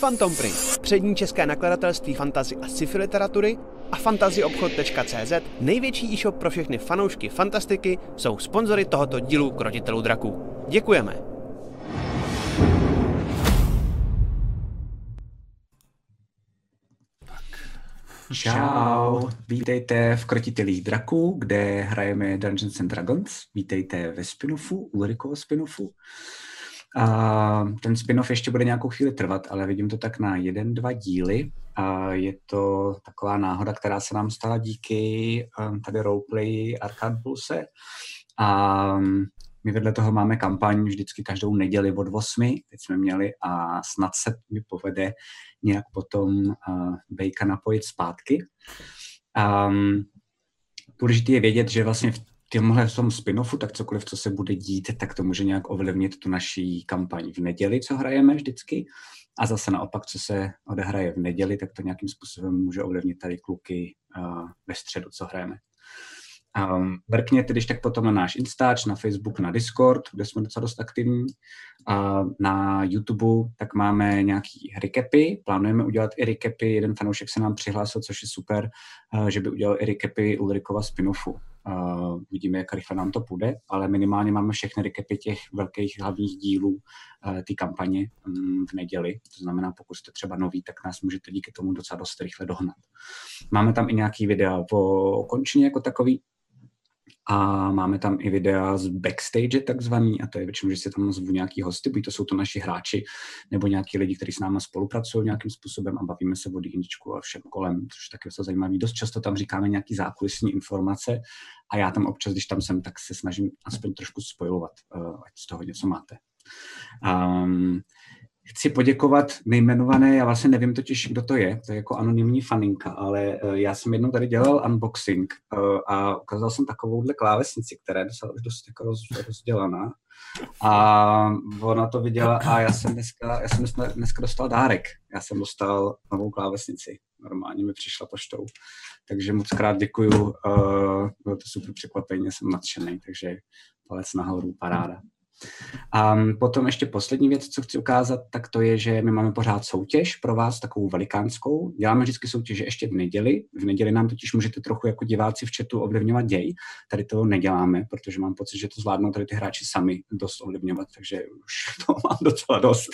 Phantom Print, přední české nakladatelství fantazy a sci-fi literatury a fantazyobchod.cz, největší e-shop pro všechny fanoušky fantastiky, jsou sponzory tohoto dílu Krotitelů draků. Děkujeme! Čau, vítejte v Krotitelích draků, kde hrajeme Dungeons and Dragons. Vítejte ve spin-offu, Ulrikovo spin-offu. A ten spin-off ještě bude nějakou chvíli trvat, ale vidím to tak na jeden, dva díly. A je to taková náhoda, která se nám stala díky um, tady roleplay Arcade Pulse. A um, my vedle toho máme kampaň vždycky každou neděli od 8, teď jsme měli a snad se mi povede nějak potom uh, Bejka napojit zpátky. Um, důležité je vědět, že vlastně v tomhle v tom spin-offu, tak cokoliv, co se bude dít, tak to může nějak ovlivnit tu naší kampaň v neděli, co hrajeme vždycky. A zase naopak, co se odehraje v neděli, tak to nějakým způsobem může ovlivnit tady kluky uh, ve středu, co hrajeme. Um, vrkněte když tak potom na náš Instač, na Facebook, na Discord, kde jsme docela dost aktivní. A na YouTube tak máme nějaký recapy, plánujeme udělat i recapy, jeden fanoušek se nám přihlásil, což je super, uh, že by udělal i recapy Ulrikova spin-offu. Uh, uvidíme, jak rychle nám to půjde, ale minimálně máme všechny recapy těch velkých hlavních dílů uh, té kampaně um, v neděli. To znamená, pokud jste třeba noví, tak nás můžete díky tomu docela dost rychle dohnat. Máme tam i nějaký videa o končině jako takový, a máme tam i videa z backstage takzvaný, a to je většinou, že se tam zvu nějaký hosty, buď to jsou to naši hráči, nebo nějaký lidi, kteří s námi spolupracují nějakým způsobem a bavíme se o D&Dčku a všem kolem, což taky je zajímavé. Dost často tam říkáme nějaký zákulisní informace a já tam občas, když tam jsem, tak se snažím aspoň trošku spojovat, uh, ať z toho něco máte. Um, chci poděkovat nejmenované, já vlastně nevím totiž, kdo to je, to je jako anonymní faninka, ale uh, já jsem jednou tady dělal unboxing uh, a ukázal jsem takovouhle klávesnici, která je už dost jako roz, rozdělaná. A ona to viděla a já jsem dneska, já jsem dneska dostal dárek. Já jsem dostal novou klávesnici. Normálně mi přišla poštou. Takže moc krát děkuju. Uh, bylo to super překvapení, jsem nadšený, takže palec nahoru, paráda. A potom ještě poslední věc, co chci ukázat, tak to je, že my máme pořád soutěž pro vás, takovou velikánskou. Děláme vždycky soutěže ještě v neděli. V neděli nám totiž můžete trochu jako diváci v chatu ovlivňovat děj. Tady to neděláme, protože mám pocit, že to zvládnou tady ty hráči sami dost ovlivňovat, takže už to mám docela dost.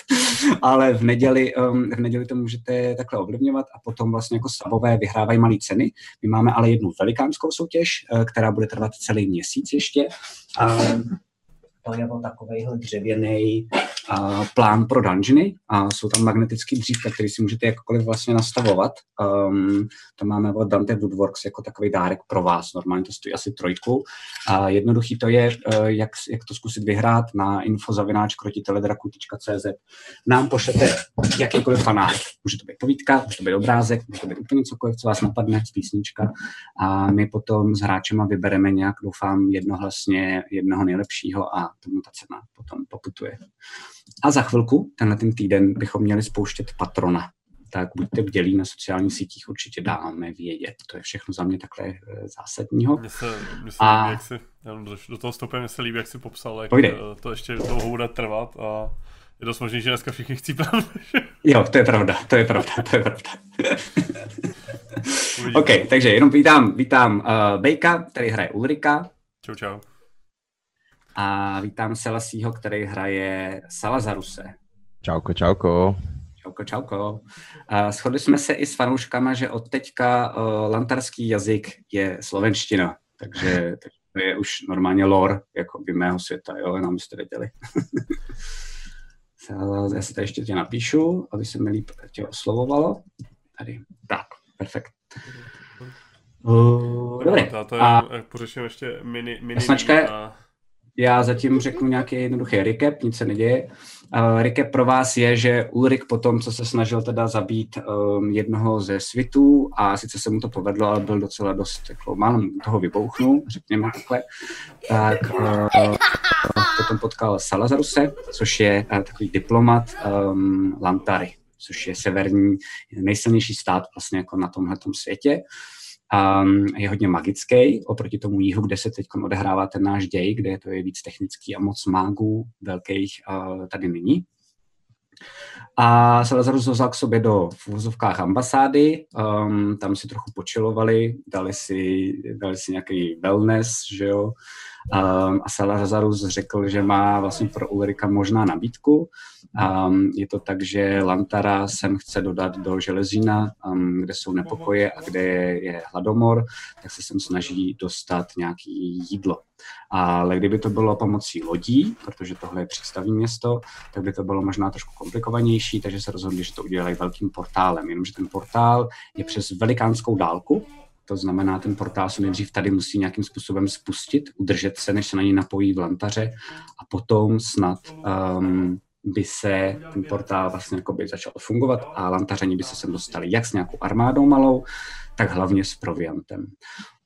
Ale v neděli, um, v neděli to můžete takhle ovlivňovat a potom vlastně jako sabové vyhrávají malé ceny. My máme ale jednu velikánskou soutěž, eh, která bude trvat celý měsíc ještě. Um, to je takovýhle dřevěný uh, plán pro dungeony a jsou tam magnetický dřívka, který si můžete jakkoliv vlastně nastavovat. Um, to máme od Dante Woodworks jako takový dárek pro vás. Normálně to stojí asi trojku. A jednoduchý to je, uh, jak, jak to zkusit vyhrát na infozavináčkrotiteledraku.cz. Nám pošlete jakýkoliv fanát. Může to být povídka, může to být obrázek, může to být úplně cokoliv, co vás napadne, písnička. A my potom s hráčema vybereme nějak, doufám, jednohlasně jednoho nejlepšího a tomu ta cena potom poputuje. A za chvilku, tenhle ten týden, bychom měli spouštět patrona. Tak buďte bdělí na sociálních sítích, určitě dáme vědět. To je všechno za mě takhle eh, zásadního. Mně se, mně se a... líbí, jak si, do toho stopem mně se líbí, jak si popsal, jak Pojde. Eh, to ještě dlouho bude trvat a je dost možný, že dneska všichni chcípeme. jo, to je pravda, to je pravda, to je pravda. OK, takže jenom vítám, vítám uh, Bejka, který hraje Ulrika. Čau, čau a vítám Selasího, který hraje Salazaruse. Čauko, čauko. Čauko, čauko. A shodli jsme se i s fanouškama, že od teďka uh, lantarský jazyk je slovenština, takže, takže to je už normálně lore jako by mého světa, jo, jenom byste věděli. Já si tady ještě tě napíšu, aby se mi líp tě oslovovalo. Tady, tak, perfekt. Uh, dobrý. To je, a, pořeším ještě mini, mini a... Já zatím řeknu nějaký jednoduchý recap, nic se neděje. Uh, recap pro vás je, že Ulrik po tom, co se snažil teda zabít um, jednoho ze svitů a sice se mu to povedlo, ale byl docela dost, jako málem toho vybouchnul, řekněme takhle, tak uh, potom potkal Salazaruse, což je uh, takový diplomat um, Lantary, což je severní, nejsilnější stát vlastně jako na tomhle světě um, je hodně magický oproti tomu jihu, kde se teď odehrává ten náš děj, kde to je víc technický a moc mágů velkých tady není. A Salazarus vzal k sobě do v vozovkách ambasády, um, tam si trochu počilovali, dali si, dali si nějaký wellness, že jo. Um, a Salazarus řekl, že má vlastně pro Ulrika možná nabídku. Um, je to tak, že Lantara sem chce dodat do Železína, um, kde jsou nepokoje a kde je hladomor, tak se sem snaží dostat nějaký jídlo. Ale kdyby to bylo pomocí lodí, protože tohle je představní město, tak by to bylo možná trošku komplikovanější, takže se rozhodli, že to udělají velkým portálem. Jenomže ten portál je přes velikánskou dálku, to znamená, ten portál se nejdřív tady musí nějakým způsobem spustit, udržet se, než se na něj napojí v lantaře a potom snad um, by se ten portál vlastně by začal fungovat a lantařani by se sem dostali jak s nějakou armádou malou, tak hlavně s proviantem.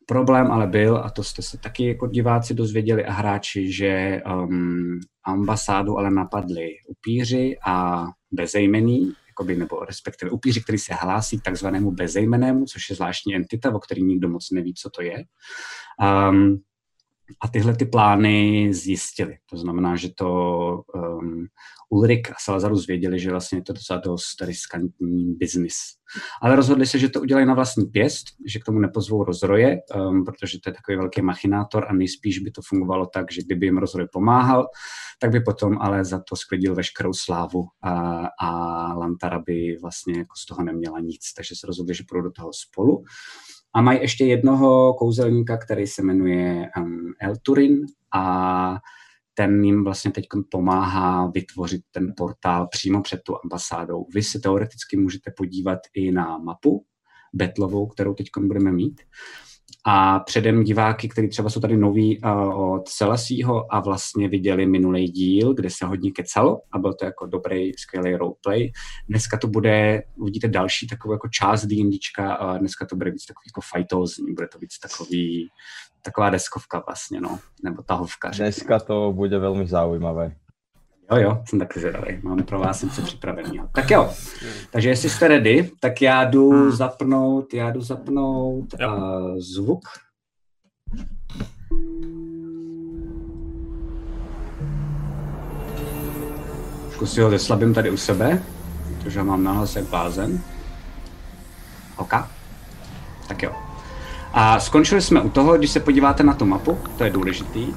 Problém ale byl, a to jste se taky jako diváci dozvěděli a hráči, že um, ambasádu ale napadli upíři a bezejmený, jakoby, nebo respektive upíři, který se hlásí k takzvanému bezejmenému, což je zvláštní entita, o který nikdo moc neví, co to je. Um, a tyhle ty plány zjistili. To znamená, že to um, Ulrik a Salazarus věděli, že vlastně je to docela dost riskantní biznis. Ale rozhodli se, že to udělají na vlastní pěst, že k tomu nepozvou rozroje, um, protože to je takový velký machinátor a nejspíš by to fungovalo tak, že kdyby jim rozroj pomáhal, tak by potom ale za to sklidil veškerou slávu a, a Lantara by vlastně jako z toho neměla nic. Takže se rozhodli, že půjdou do toho spolu. A mají ještě jednoho kouzelníka, který se jmenuje um, El Turin a ten jim vlastně teď pomáhá vytvořit ten portál přímo před tu ambasádou. Vy se teoreticky můžete podívat i na mapu betlovou, kterou teď budeme mít. A předem diváky, kteří třeba jsou tady noví uh, od Celesího a vlastně viděli minulý díl, kde se hodně kecalo a byl to jako dobrý, skvělý roleplay. Dneska to bude, uvidíte další takovou jako část D&Dčka a dneska to bude víc takový jako fightózní, bude to víc takový, taková deskovka vlastně, no, nebo tahovka. Dneska to bude velmi zaujímavé. Jo, jo, jsem taky zvědavý. Mám pro vás něco připraveného. Tak jo, takže jestli jste ready, tak já jdu hmm. zapnout, já jdu zapnout uh, zvuk. Trošku si ho zeslabím tady u sebe, protože mám nahlas jak blázen. OK. Tak jo. A skončili jsme u toho, když se podíváte na tu mapu, to je důležitý,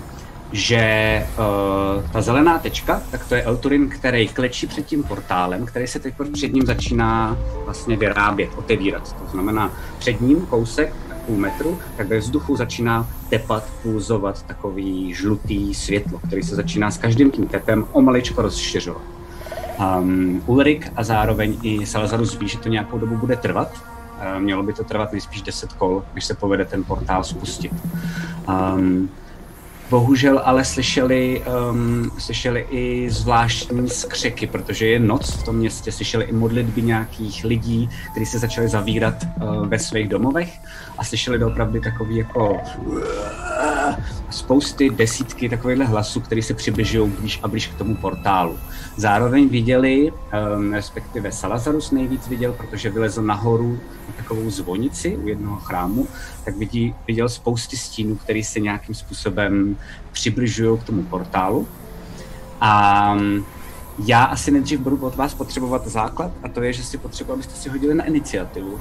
že uh, ta zelená tečka, tak to je Elturin, který klečí před tím portálem, který se teď před ním začíná vlastně vyrábět, otevírat. To znamená před ním kousek půl metru, tak ve vzduchu začíná tepat, pulzovat takový žlutý světlo, který se začíná s každým tím tepem o maličko rozšiřovat. Um, Ulrik a zároveň i Salazarus ví, že to nějakou dobu bude trvat. Uh, mělo by to trvat nejspíš 10 kol, než se povede ten portál spustit. Um, Bohužel ale slyšeli, um, slyšeli i zvláštní skřeky, protože je noc v tom městě, slyšeli i modlitby nějakých lidí, kteří se začali zavírat uh, ve svých domovech a slyšeli doopravdy takový jako spousty, desítky takovýchhle hlasů, které se přibližují blíž a blíž k tomu portálu. Zároveň viděli, um, respektive Salazarus nejvíc viděl, protože vylezl nahoru na takovou zvonici u jednoho chrámu, tak vidí, viděl spousty stínů, které se nějakým způsobem přibližují k tomu portálu. A um, já asi nejdřív budu od vás potřebovat základ a to je, že si potřebuji, abyste si hodili na iniciativu.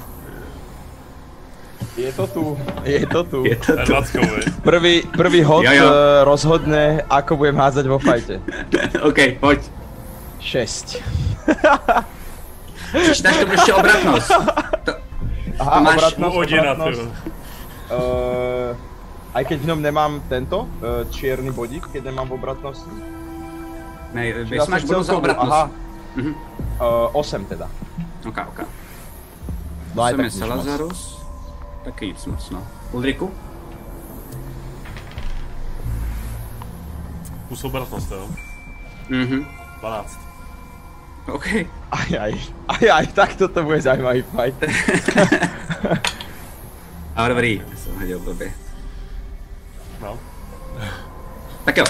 Je to tu, je to tu. Je to tu. Prvý, prvý hod jo, jo. Eh, rozhodne, ako budem házať vo fajte. OK, pojď. 6. Přečítáš to ještě obratnost. To, Aha, to máš... obratnost, obratnost. Uh, aj keď v ňom nemám tento uh, čierny bodík, keď nemám v obratnosti. Ne, vy máš bonus za obratnost. Aha. Uh-huh. Uh, 8 teda. Ok, ok. No 8 je Salazarus. Taky nic moc, no. Ulriku? Kus obratnost, jo? Mhm. 12. OK. Aj, aj, aj, aj, tak toto bude zajímavý fight. A dobrý, jsem hodil blbě. No. Tak jo.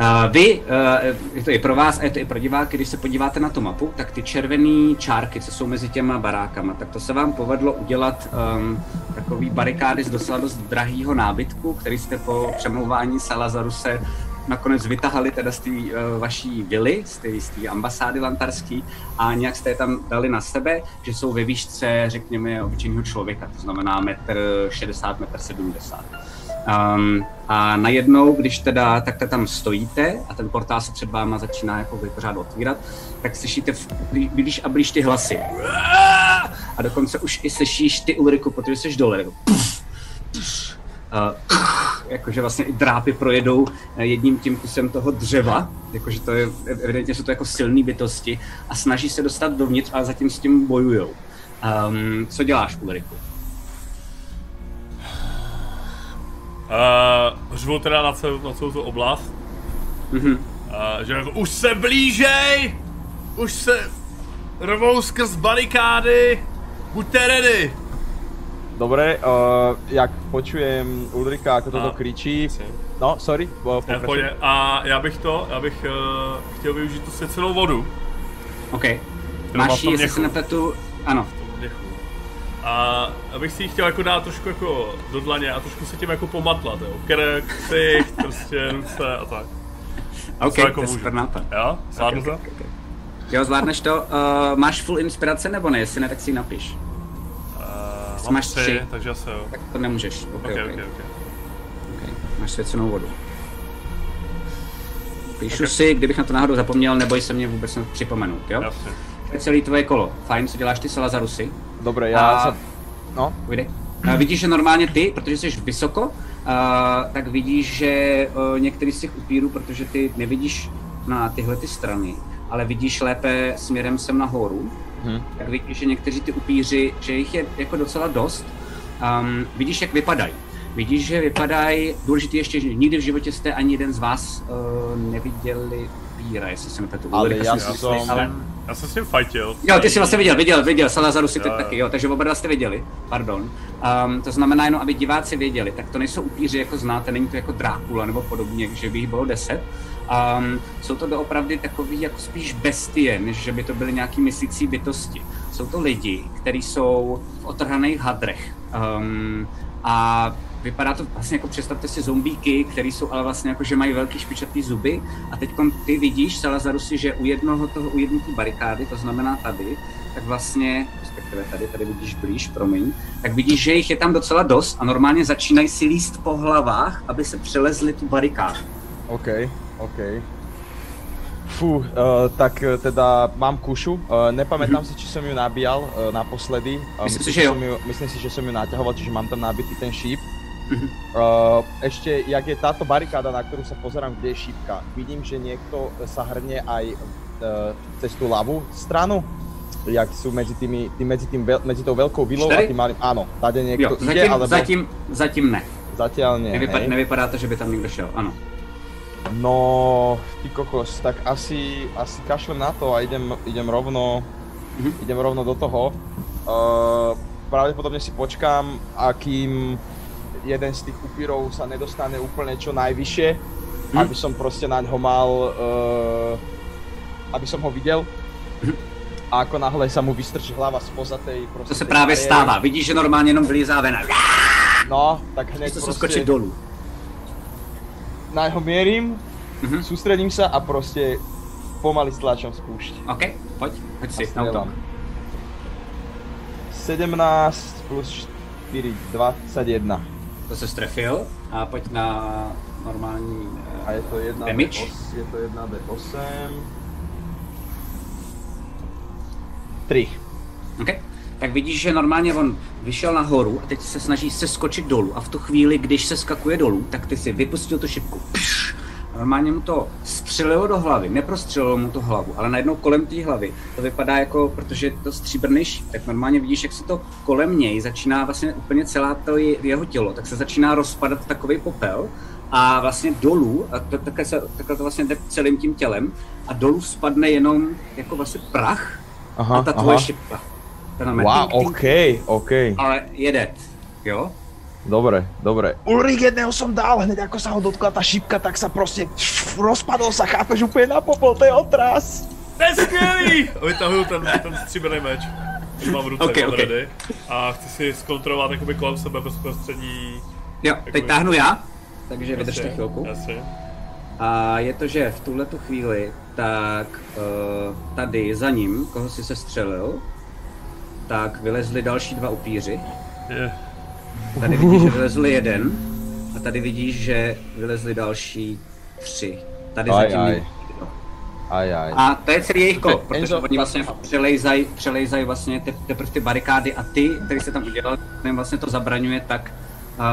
Uh, vy, uh, je to i pro vás a je to i pro diváky, když se podíváte na tu mapu, tak ty červené čárky, co jsou mezi těma barákama, tak to se vám povedlo udělat um, takový barikády z docela dost drahého nábytku, který jste po přemlouvání Salazaruse nakonec vytahali teda z té uh, vaší vily, z té ambasády lantarský a nějak jste je tam dali na sebe, že jsou ve výšce, řekněme, obyčejného člověka, to znamená metr 60, metr 70. Um, a najednou, když teda takhle tam stojíte a ten portál se před váma začíná jako pořád otvírat, tak slyšíte blíž a blíž ty hlasy. A dokonce už i slyšíš ty Ulriku, protože jsi dole. Uh, jakože vlastně i drápy projedou jedním tím kusem toho dřeva, jakože to je, evidentně jsou to jako silné bytosti a snaží se dostat dovnitř, ale zatím s tím bojujou. Um, co děláš, Ulriku? Uh, řvu teda na celou, na celou tu oblast. Mm-hmm. Uh, že jako, už se blížej! Už se rovou skrz barikády! Buďte ready! Dobre, uh, jak počujem Ulrika, ako toto kričí. No, sorry, pokračuj. A já bych to, já bych uh, chtěl využít tu svěcenou vodu. OK. Máš ji, jestli se nepletu, ano. A abych si ji chtěl jako dát trošku jako do dlaně a trošku se tím jako pomatlat, jo. Krk, ksicht, prostě ruce a tak. OK, to, jako to je super nápad. Jo, zvládnu okay, okay, okay. Jo, zvládneš to. Uh, máš full inspirace nebo ne? Jestli ne, tak si ji napiš. Uh, máš tři, tři, takže asi jo. Tak to nemůžeš. Okay, okay, okay. okay, okay. okay. Máš svěcenou vodu. Píšu okay. si, kdybych na to náhodou zapomněl, neboj se mě vůbec připomenout, jo? Jasně. To je celý tvoje kolo. Fajn, co děláš ty Salazarusy? Dobre, já a... se... No, ujdej. A vidíš, že normálně ty, protože jsi vysoko, uh, tak vidíš, že uh, některý z těch upírů, protože ty nevidíš na tyhle ty strany, ale vidíš lépe směrem sem nahoru, hmm. tak vidíš, že někteří ty upíři, že jich je jako docela dost. Um, vidíš, jak vypadají. Vidíš, že vypadají, důležitý ještě, že nikdy v životě jste ani jeden z vás uh, neviděli upíra, jestli se nepletu. Ale já, jsem, ale... já jsem s ním fightil. Jo, ty jsi vlastně viděl, viděl, viděl, Salazaru si teď taky, jo, takže oba dva jste viděli, pardon. Um, to znamená jenom, aby diváci věděli, tak to nejsou upíři, jako znáte, není to jako Drákula nebo podobně, že by jich bylo deset, Um, jsou to doopravdy takový jako spíš bestie, než že by to byly nějaký myslící bytosti. Jsou to lidi, kteří jsou v otrhaných hadrech. Um, a vypadá to vlastně jako představte si zombíky, který jsou ale vlastně jako, že mají velký špičatý zuby a teď ty vidíš, Salazaru si, že u jednoho toho, u jedné barikády, to znamená tady, tak vlastně, respektive tady, tady vidíš blíž, promiň, tak vidíš, že jich je tam docela dost a normálně začínají si líst po hlavách, aby se přelezli tu barikádu. OK. OK. Fú, uh, tak uh, teda mám kušu. Uh, nepamätám mm-hmm. si, či som ju nabíjal uh, naposledy. Uh, myslím, si, že jo. Ju, myslím si, že som ju naťahoval, čiže mám tam nabitý ten šíp. Mm-hmm. Uh, ešte, jak je táto barikáda, na ktorú sa pozerám, kde je šípka, vidím, že niekto sa hrne aj uh, cez tú ľavú stranu, jak sú medzi, tými, tým, medzi, tým, medzi tou veľkou vilou a tým malým, áno, tady niekto jo, ide, zatím, alebo... Zatím, zatím ne. Zatiaľ nie, Nevypad, Nevypadá to, že by tam niekto šel, áno. No, ty kokos, tak asi, asi kašlem na to a idem, idem rovno, mm-hmm. idem rovno do toho. Uh, pravdepodobne si počkám, akým jeden z tých upírov sa nedostane úplne čo najvyššie, mm. aby som proste na ňo mal, uh, aby som ho videl. Mm. A ako náhle sa mu vystrčí hlava spoza tej proste... To se právě stává, vidíš, že normálně jenom vylízá ven. No, tak hned proste... skočit dolů na jeho mierim, mm-hmm. sústredím sa a proste pomaly stlačam spúšť. OK, poď, poď si, na útok. 17 plus 4, 21. To se strefil a pojď na normální uh, A je to 1 damage. D8, je to 1 D8. 3. OK tak vidíš, že normálně on vyšel nahoru a teď se snaží se skočit dolů a v tu chvíli, když se skakuje dolů, tak ty si vypustil tu šipku. Pš, normálně mu to střelilo do hlavy, neprostřelilo mu to hlavu, ale najednou kolem té hlavy to vypadá jako, protože je to stříbrný šíp, tak normálně vidíš, jak se to kolem něj začíná vlastně úplně celá to jeho tělo, tak se začíná rozpadat takový popel a vlastně dolů, a to, takhle, se, takhle to vlastně jde celým tím tělem a dolů spadne jenom jako vlastně prach aha, a ta tvoje aha. šipka. Fenomen. Wow, OK, OK. Ale jede, jo? Dobre, dobre. Ulrik jedného som dal, hneď ako sa ho dotkla tá šipka, tak sa proste rozpadol sa, chápeš, úplne na popol, to je otras. To je skvělý! Vytahuju ten, ten stříbrný meč, který mám v ruce okay, okay. Ready, a chci si zkontrolovat jakoby kolem sebe bezprostřední... Jo, jakoby... teď táhnu já, takže vydržte chvilku. Jasně. A je to, že v tuhle tu chvíli, tak uh, tady za ním, koho si se střelil, tak vylezli další dva upíři. Tady vidíš, že vylezl jeden a tady vidíš, že vylezli další tři. Tady Aj, zatím aj. Aj, aj. A to je celý jejich kolo, Okay, protože Enzo, oni vlastně přelejzají přelejzaj vlastně te, teprve ty barikády a ty, který se tam udělal, jim vlastně to zabraňuje tak,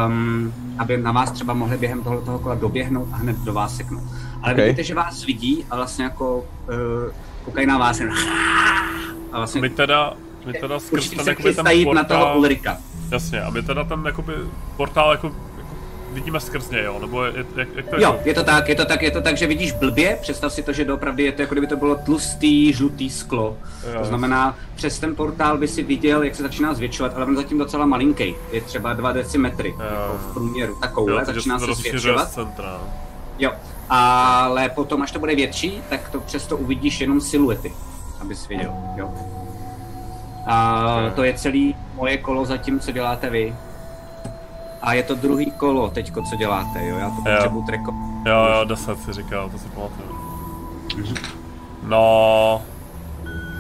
um, aby na vás třeba mohli během tohoto toho kola doběhnout a hned do vás seknout. Ale Okay. vidíte, že vás vidí a vlastně jako uh, koukají na vás jen a vlastně My teda, my teda skrz určitě ten, se jakoby, ten jít na toho portál, Ulrika. jasně, a my teda ten jakoby, portál jako, jako vidíme skrz něj, jo, nebo je, jak, jak to je? Jo, je to tak, je to tak, je to tak, že vidíš blbě, představ si to, že doopravdy je to jako kdyby to bylo tlustý, žlutý sklo. Jo. To znamená, přes ten portál by si viděl, jak se začíná zvětšovat, ale on zatím docela malinký, je třeba 2 decimetry jako v průměru, takovouhle, jo, začíná se zvětšovat. centra. Jo, ale potom, až to bude větší, tak to přesto uvidíš jenom siluety, abys věděl, jo. A Okay. to je celý moje kolo zatím, co děláte vy. A je to druhý kolo teďko, co děláte, jo, já to potřebuji treko. Jo, jo, 10 si říkal, to si pamatuju. No...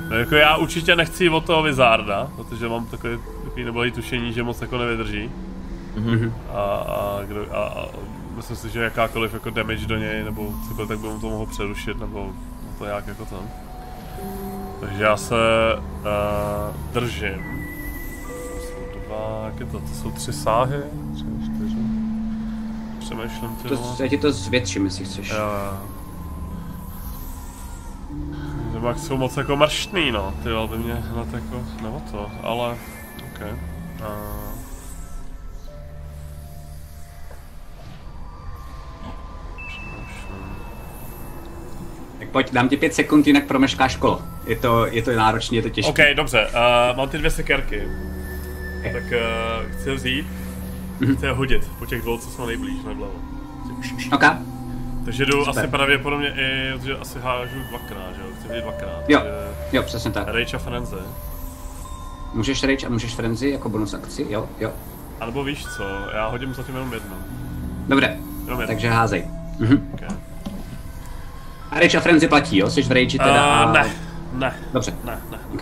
No jako já určitě nechci od toho Vizarda, protože mám takový, takový nebolí tušení, že moc jako nevydrží. Mhm. A, a, kdo, a, a myslím si, že jakákoliv jako damage do něj, nebo cokoliv, tak by mu to mohl přerušit, nebo to jak jako tam. Takže já se uh, držím. To jsou dva, jak je to, to jsou tři sáhy? Tři, čtyři. Přemýšlím ty. To, já ti to zvětším, jestli chceš. Jo, jo. Max jsou moc jako mrštný, no, ty by mě hned jako, nebo to, ale, ok. Uh, pojď, dám ti pět sekund, jinak promeškáš kolo. Je to, je to náročné, je to těžké. OK, dobře, uh, mám ty dvě sekerky. Tak uh, chci je vzít, chci je hodit po těch dvou, co jsou nejblíž, nevlevo. OK, Takže jdu Super. asi pravděpodobně i, protože asi hážu dvakrát, že jo, chci vidět dvakrát. Jo. takže jo, přesně tak. Rage a Frenzy. Můžeš rage a můžeš frenzy jako bonus akci, jo, jo. A nebo víš co, já hodím zatím jenom jednu. Dobré, Jenom jednu. takže házej. Mhm. Okay. A rage a frenzy platí, jo? Jsi v rage teda? Uh, a- ne, ne, Dobře, ne, ne. OK.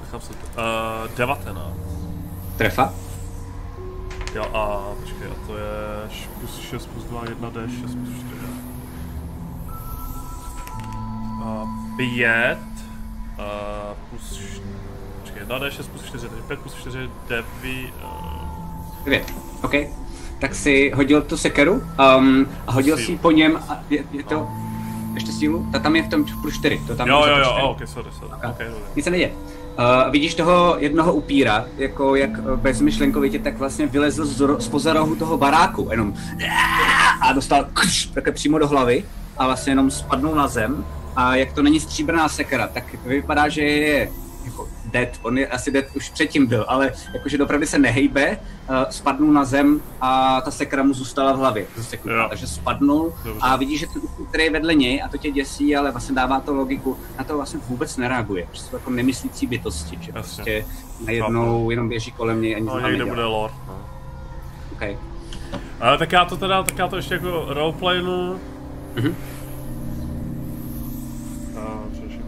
Nechám se to. Uh, 19. Trefa. Jo a počkej, a to je plus 6 plus 2, 1 D, 6 plus 4. Uh, 5. Uh, plus... š- Počkej, 1 D, 6 plus 4, takže 5 plus 4, 9. Uh, Devět. OK. Tak si hodil tu sekeru um, a hodil si po něm a je, je to... Ještě sílu? Ta tam je v tom plus 4. To tam jo, je jo, jo, oh, ok, sorry, sorry. Ok. Okay, dobré. Nic se neděje. Uh, vidíš toho jednoho upíra, jako jak eh, bezmyšlenkovitě tak vlastně vylezl z, ro- z rohu toho baráku, jenom a dostal kř, takhle přímo do hlavy a vlastně jenom spadnul na zem a jak to není stříbrná sekera, tak vypadá, že je jako dead, on je asi dead už předtím byl, ale jakože dopravdy se nehejbe, uh, spadnul na zem a ta sekera mu zůstala v hlavě, zaseknutá, takže spadnul Dobře. a vidíš, že ten který je vedle něj a to tě děsí, ale vlastně dává to logiku, na to vlastně vůbec nereaguje, že jsou jako nemyslící bytosti, že Jasně. prostě najednou jenom běží kolem něj a nic No, někde nedělá. bude lore, no. Okay. Ale tak já to teda, tak já to ještě jako roleplaynu. Mhm. A, přešel.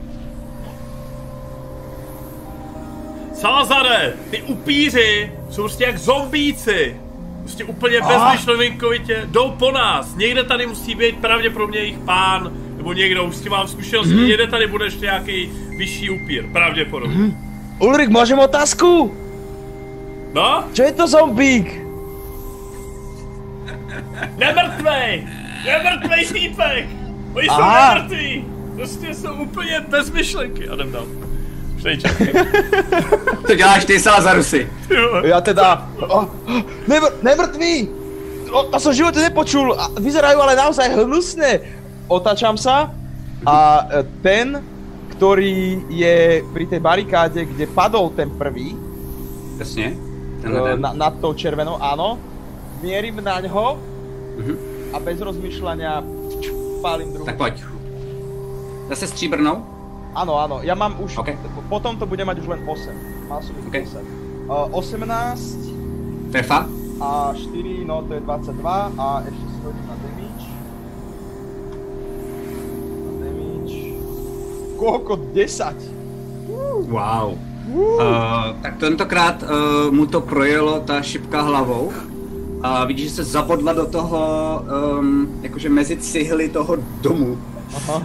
Salazare, ty upíři jsou prostě jak zombíci. Prostě úplně bezmyšlenkovitě jdou po nás. Někde tady musí být pravděpodobně jejich pán, nebo někdo, už s tím mám zkušenost, mm. někde tady bude ještě nějaký vyšší upír, pravděpodobně. Mm. Ulrik, môžem otázku? No, Čo je to zombík? nemrtvej! Nemrtvej týpek! Oni jsou nemrtví! Prostě jsou úplně bez myšlenky. A jdem dál. Přejď. To děláš ty, Salazarusy. Ja teda... Oh, nevr, nemrtví! O, to som v živote nepočul. A vyzerajú ale naozaj hnusne. Otáčam sa a e, ten, ktorý je pri tej barikáde, kde padol ten prvý, Jasně. e, ten. na, nad tou červenou, áno, mierim na ňo Mhm. a bez rozmýšľania pálim druhú. Tak pojď. Zase stříbrnou? Áno, áno, ja mám už, OK. potom to bude mať už len 8. Mal som ich OK. 10. Uh, 18 Trefa? a 4, no to je 22 a ešte si hodím na damage. koľko? 10. Wow. Uh, tak tentokrát uh, mu to projelo ta šipka hlavou. A vidíš, že se zabodla do toho, um, jakože mezi cihly toho domu. Aha.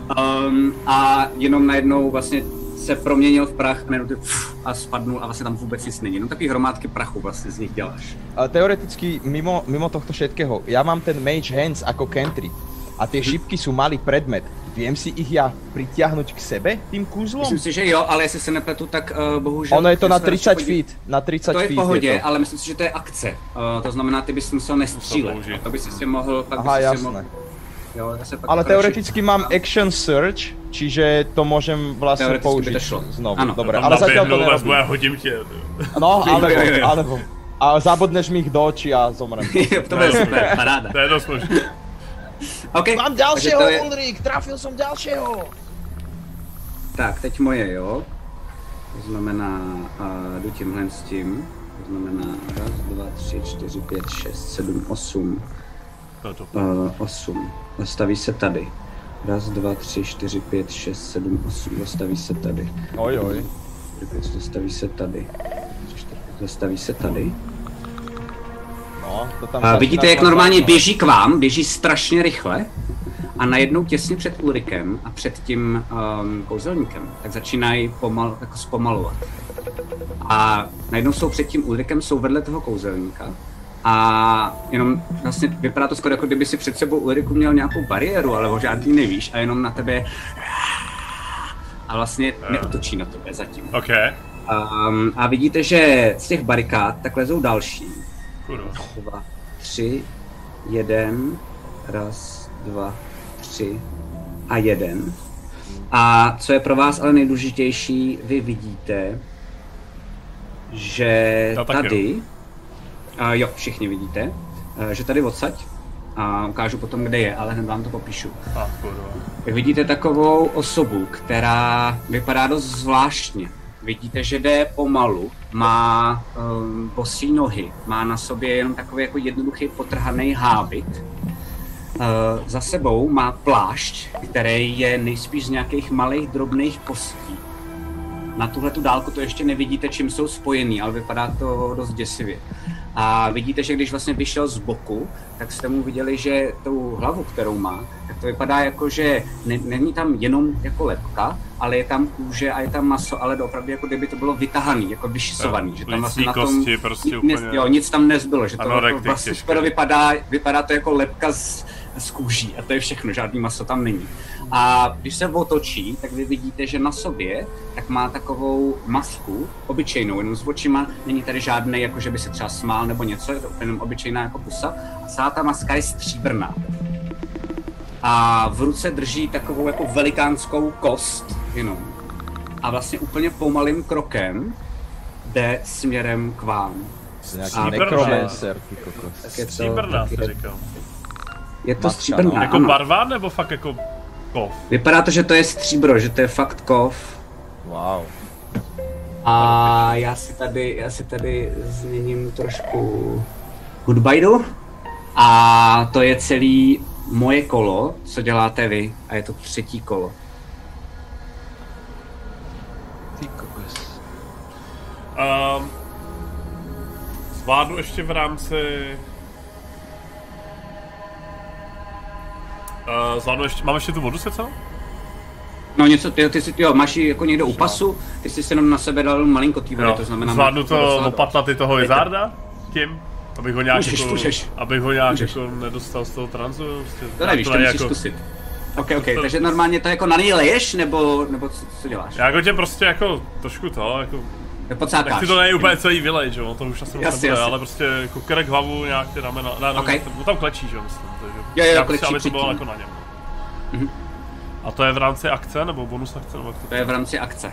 Um, a jenom najednou vlastně se proměnil v prach najednou ty a spadnul a vlastně tam vůbec nic není. Jenom takový hromádky prachu vlastně z nich děláš. A teoreticky mimo, mimo tohto všetkého, ja mám ten Mage Hands ako country a tie šipky sú malý predmet. Viem si ich ja pritiahnuť k sebe tým kúzlom? Myslím si, že jo, ale jestli se nepletu, tak uh, bohužel... Ono je to já na se radši 30 podí- feet, na 30 To je v feet pohodě, je to. ale myslím si, že to je akce. Uh, to znamená, ty bys musel nestřílet. použít. To bys si mohl... Pak Aha, jasné. Mohl, jo, zase pak Ale to teoreticky mám action search, čiže to môžem vlastne Teoreticky by použiť to šlo. znovu. Ano. Dobre, Tam ale zatiaľ to nerobím. a hodím tě. No, alebo, alebo. A zabudneš mi ich do očí a zomrem. to bude super, paráda. To je dost možné. Okay, Mám to je- Ulrik, trafil som ďalšieho. Tak, teď moje, jo. To znamená, uh, jdu tímhle s tím. To znamená raz, dva, tři, čtyři, pět, šest, sedm, osm. To je to. Uh, osm. Zastaví se tady. Raz, dva, tři, čtyři, pět, šest, sedm, osm. Zastaví se tady. Oj, oj. Zastaví se tady. Zastaví se tady. No, to tam A vidíte, jak normálně zaujímavé. běží k vám, běží strašně rychle a najednou těsně před Ulrikem a před tím um, kouzelníkem, tak začínají pomal, jako zpomalovat. A najednou jsou před tím Ulrikem, jsou vedle toho kouzelníka a jenom vlastně vypadá to skoro jako kdyby si před sebou Ulriku měl nějakou bariéru, ale o žádný nevíš a jenom na tebe a vlastně neotočí na tebe zatím. OK. Um, a vidíte, že z těch barikád tak lezou další Kurva. dva, tři, jeden, raz, dva, tři a jeden. A co je pro vás ale nejdůležitější, vy vidíte, že taky, tady, a jo, všichni vidíte, eh, že tady odsaď, a ukážu potom, kde je, ale hned vám to popíšu. A vidíte takovou osobu, která vypadá dost zvláštně. Vidíte, že jde pomalu, má um, bosí nohy, má na sobě jenom takový jako jednoduchý potrhaný hábit. Uh, za sebou má plášť, který je nejspíš z nějakých malých drobných kostí. Na tuhle tu dálku to ještě nevidíte, čím jsou spojený, ale vypadá to dost děsivě. A vidíte, že když vlastně vyšel z boku, tak jste mu viděli, že tou hlavu, kterou má, to vypadá jako, že ne, není tam jenom jako lepka, ale je tam kůže a je tam maso, ale opravdu jako kdyby to bylo vytahaný, jako vyšisovaný. Jo, že tam vlastně na tom kosti prostě úplně- nic, jo, nic tam nezbylo, že to Ano, jako vlastně těžké. skoro vypadá, vypadá to jako lepka z, z kůží a to je všechno, žádný maso tam není. A když se otočí, tak vy vidíte, že na sobě tak má takovou masku, obyčejnou, jenom s očima, není tady žádný, jako že by se třeba smál nebo něco, je to jenom obyčejná jako pusa a celá ta maska je stříbrná. A v ruce drží takovou jako velikánskou kost, jenom. A vlastně úplně pomalým krokem jde směrem k vám. Stříbrná. necromancer, ty kokos. Tak je to, Stříbrná, tak jsi je, říkal. je to stříbrná, no. Jako ano. barva nebo fakt jako kov? Vypadá to, že to je stříbro, že to je fakt kov. Wow. A já si tady, já si tady změním trošku hudbajdu. A to je celý moje kolo, co děláte vy. A je to třetí kolo. Ty kokos. Um, zvládnu ještě v rámci... Uh, zvládnu ještě, mám ještě tu vodu se co? No něco, ty, ty si, jo, máš ji jako někde u pasu, ty jsi si jenom na sebe dal malinko té vody, to znamená... zvládnu to docela opatlaty toho Izarda? Tím? Abych ho nějak Můžeš, jako, můžeš. abych ho nějak Můžeš. jako nedostal z toho transu. Prostě, To nevíš, to není musíš zkusit. Ok, ok, takže normálně to jako na něj leješ, nebo, nebo co, co děláš? Já jako tě prostě jako trošku to, jako Pocákáš. Nechci to není úplně celý village, jo, to už asi moc Jasně, nebude, jasně. ale prostě jako krek hlavu, nějak ty ramena, ne, ne, Okay. okay. tam klečí, že jo, myslím, takže Jo, jo, já klečí prostě, aby to bylo předtím. jako na něm. Mhm. A to je v rámci akce, nebo bonus akce, nebo to To je v rámci akce.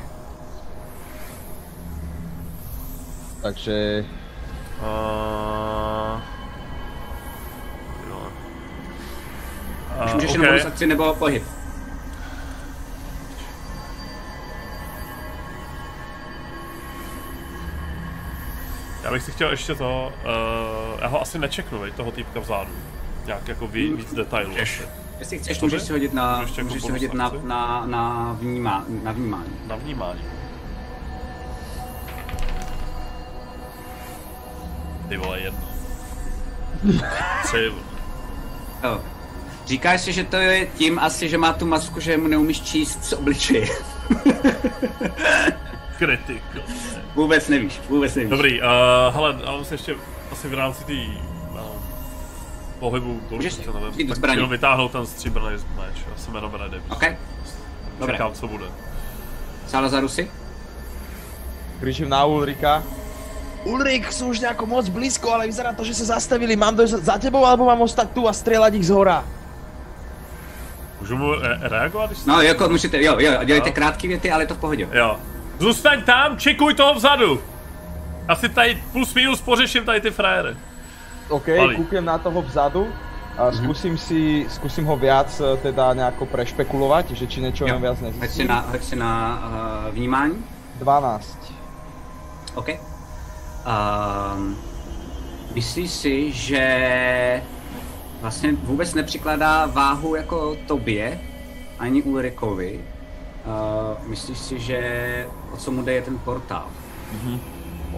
Takže Uh... Už můžeš jenom bonus akci nebo pohyb. Já bych si chtěl ještě to, uh, já ho asi nečeknu, veď, toho týpka vzadu. Nějak jako ví, víc detailů. Můžeš. Jestli chceš, můžeš si hodit na, jako můžeš si hodit na, na, na, vnímá, na vnímání. Na vnímání. Ty vole, jedno. Tři. Jo. Říkáš si, že to je tím asi, že má tu masku, že mu neumíš číst z obličeje. Kritik. vůbec nevíš, vůbec nevíš. Dobrý, uh, hele, ale se ještě asi v rámci té uh, pohybu, kolik Můžeš se nevím, tak zbraní. jenom vytáhnout ten stříbrný meč. Já jsem jenom ready. OK, Dobré. Čekám, co bude. Salazaru si? Kričím na Ulrika. Ulrik, sú už nejako moc blízko, ale vyzerá to, že sa zastavili. Mám dojsť za tebou, alebo mám ostať tu a strieľať ich z hora? Můžu mu re- reagovat, když No, jako můžete, jo, jo, dělejte Jo. krátké věty, ale je to v pohodě. Jo. Zůstaň tam, čekuj toho vzadu. Asi tady plus minus pořeším tady ty frajery. OK, kúknem na toho vzadu a skúsim si, skúsim ho viac eh, teda nejako prešpekulovať, že či niečo jo. viac Hoď si na, hoď si na uh, vnímání. 12. OK. Um, myslíš si, že vlastně vůbec nepřikládá váhu jako tobě, ani Ulrikovi. Uh, myslíš si, že o co mu jde je ten portál?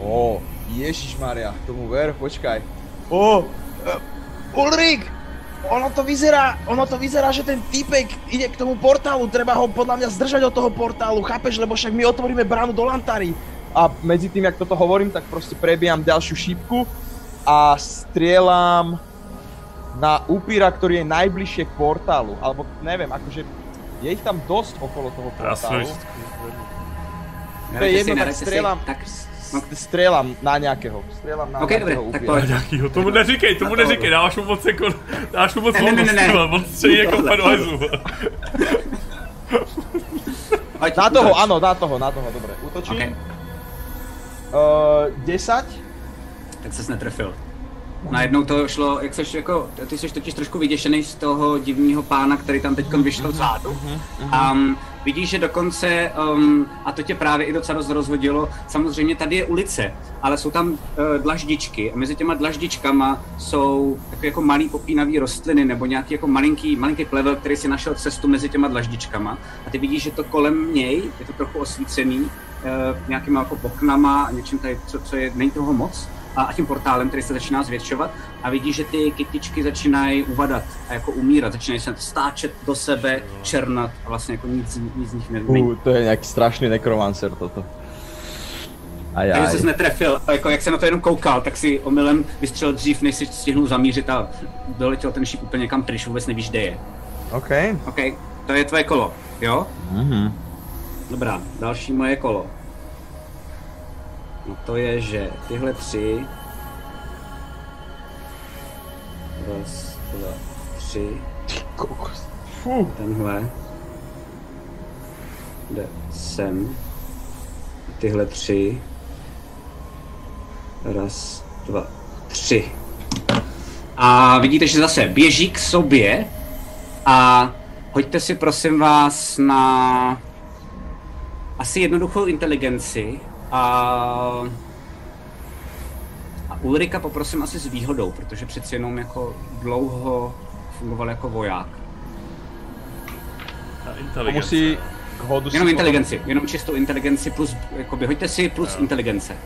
Ó, Ježišmaria, tomu ver, počkaj. Ó, uh, Ulrik! Ono to vyzerá, ono to vyzerá, že ten týpek ide k tomu portálu, treba ho podľa mňa zdržať od toho portálu, chápeš, lebo však my otvoríme bránu do Lantary. A medzi tým, jak toto hovorím, tak proste prebijam ďalšiu šípku a strieľam na upíra, ktorý je najbližšie k portálu, alebo neviem, akože je ich tam dosť okolo toho portálu. Hrajte jedno, tak strieľam. Tak, strieľam na nejakého, strieľam na OK, nejakého dobré, tak upíra. pojď. Nějakýho, tomu neříkej, tomu neříkej, dáš mu moc jako, dáš mu moc Ne, ne, ne, ne, on střejí jako. Hoď, Na toho, áno, na toho, na toho, dobre. Útočím. OK, Uh, 10. tak ses netrefil. Najednou to šlo, jak seš jako, ty jsi totiž trošku vyděšený z toho divního pána, který tam teď vyšel zádu. A um, vidíš, že dokonce, um, a to tě právě i docela dost rozhodilo, samozřejmě tady je ulice, ale jsou tam uh, dlaždičky a mezi těma dlaždičkama jsou jako, jako malý popínavý rostliny nebo nějaký jako malinký, malinký plevel, který si našel cestu mezi těma dlaždičkama. A ty vidíš, že to kolem něj je to trochu osvícený, nějakýma jako oknama a něčím tady, co, co je, není toho moc a, a tím portálem, který se začíná zvětšovat a vidíš, že ty kytičky začínají uvadat a jako umírat, začínají se stáčet do sebe, černat a vlastně jako nic, nic z nich není. Uh, to je nejaký strašný nekromancer toto. Takže aj. jsi netrefil, a jako jak se na to jenom koukal, tak si omylem vystřelil dřív, než si stihnul zamířit a doletěl ten šíp úplně někam pryč, vůbec nevíš, kde je. OK. OK, to je tvoje kolo, jo? Mhm. Dobrá, další moje kolo. No to je, že tyhle tři... Raz, dva, tři. Tenhle. Jde sem. Tyhle tři. Raz, dva, tři. A vidíte, že zase běží k sobě a hoďte si prosím vás na asi jednoduchou inteligenci a, a Ulrika poprosím asi s výhodou, protože přeci jenom jako dlouho fungoval jako voják. Inteligenci. musí k hodu Jenom potom- inteligenci, jenom čistou inteligenci plus, jakoby, hoďte si plus inteligence.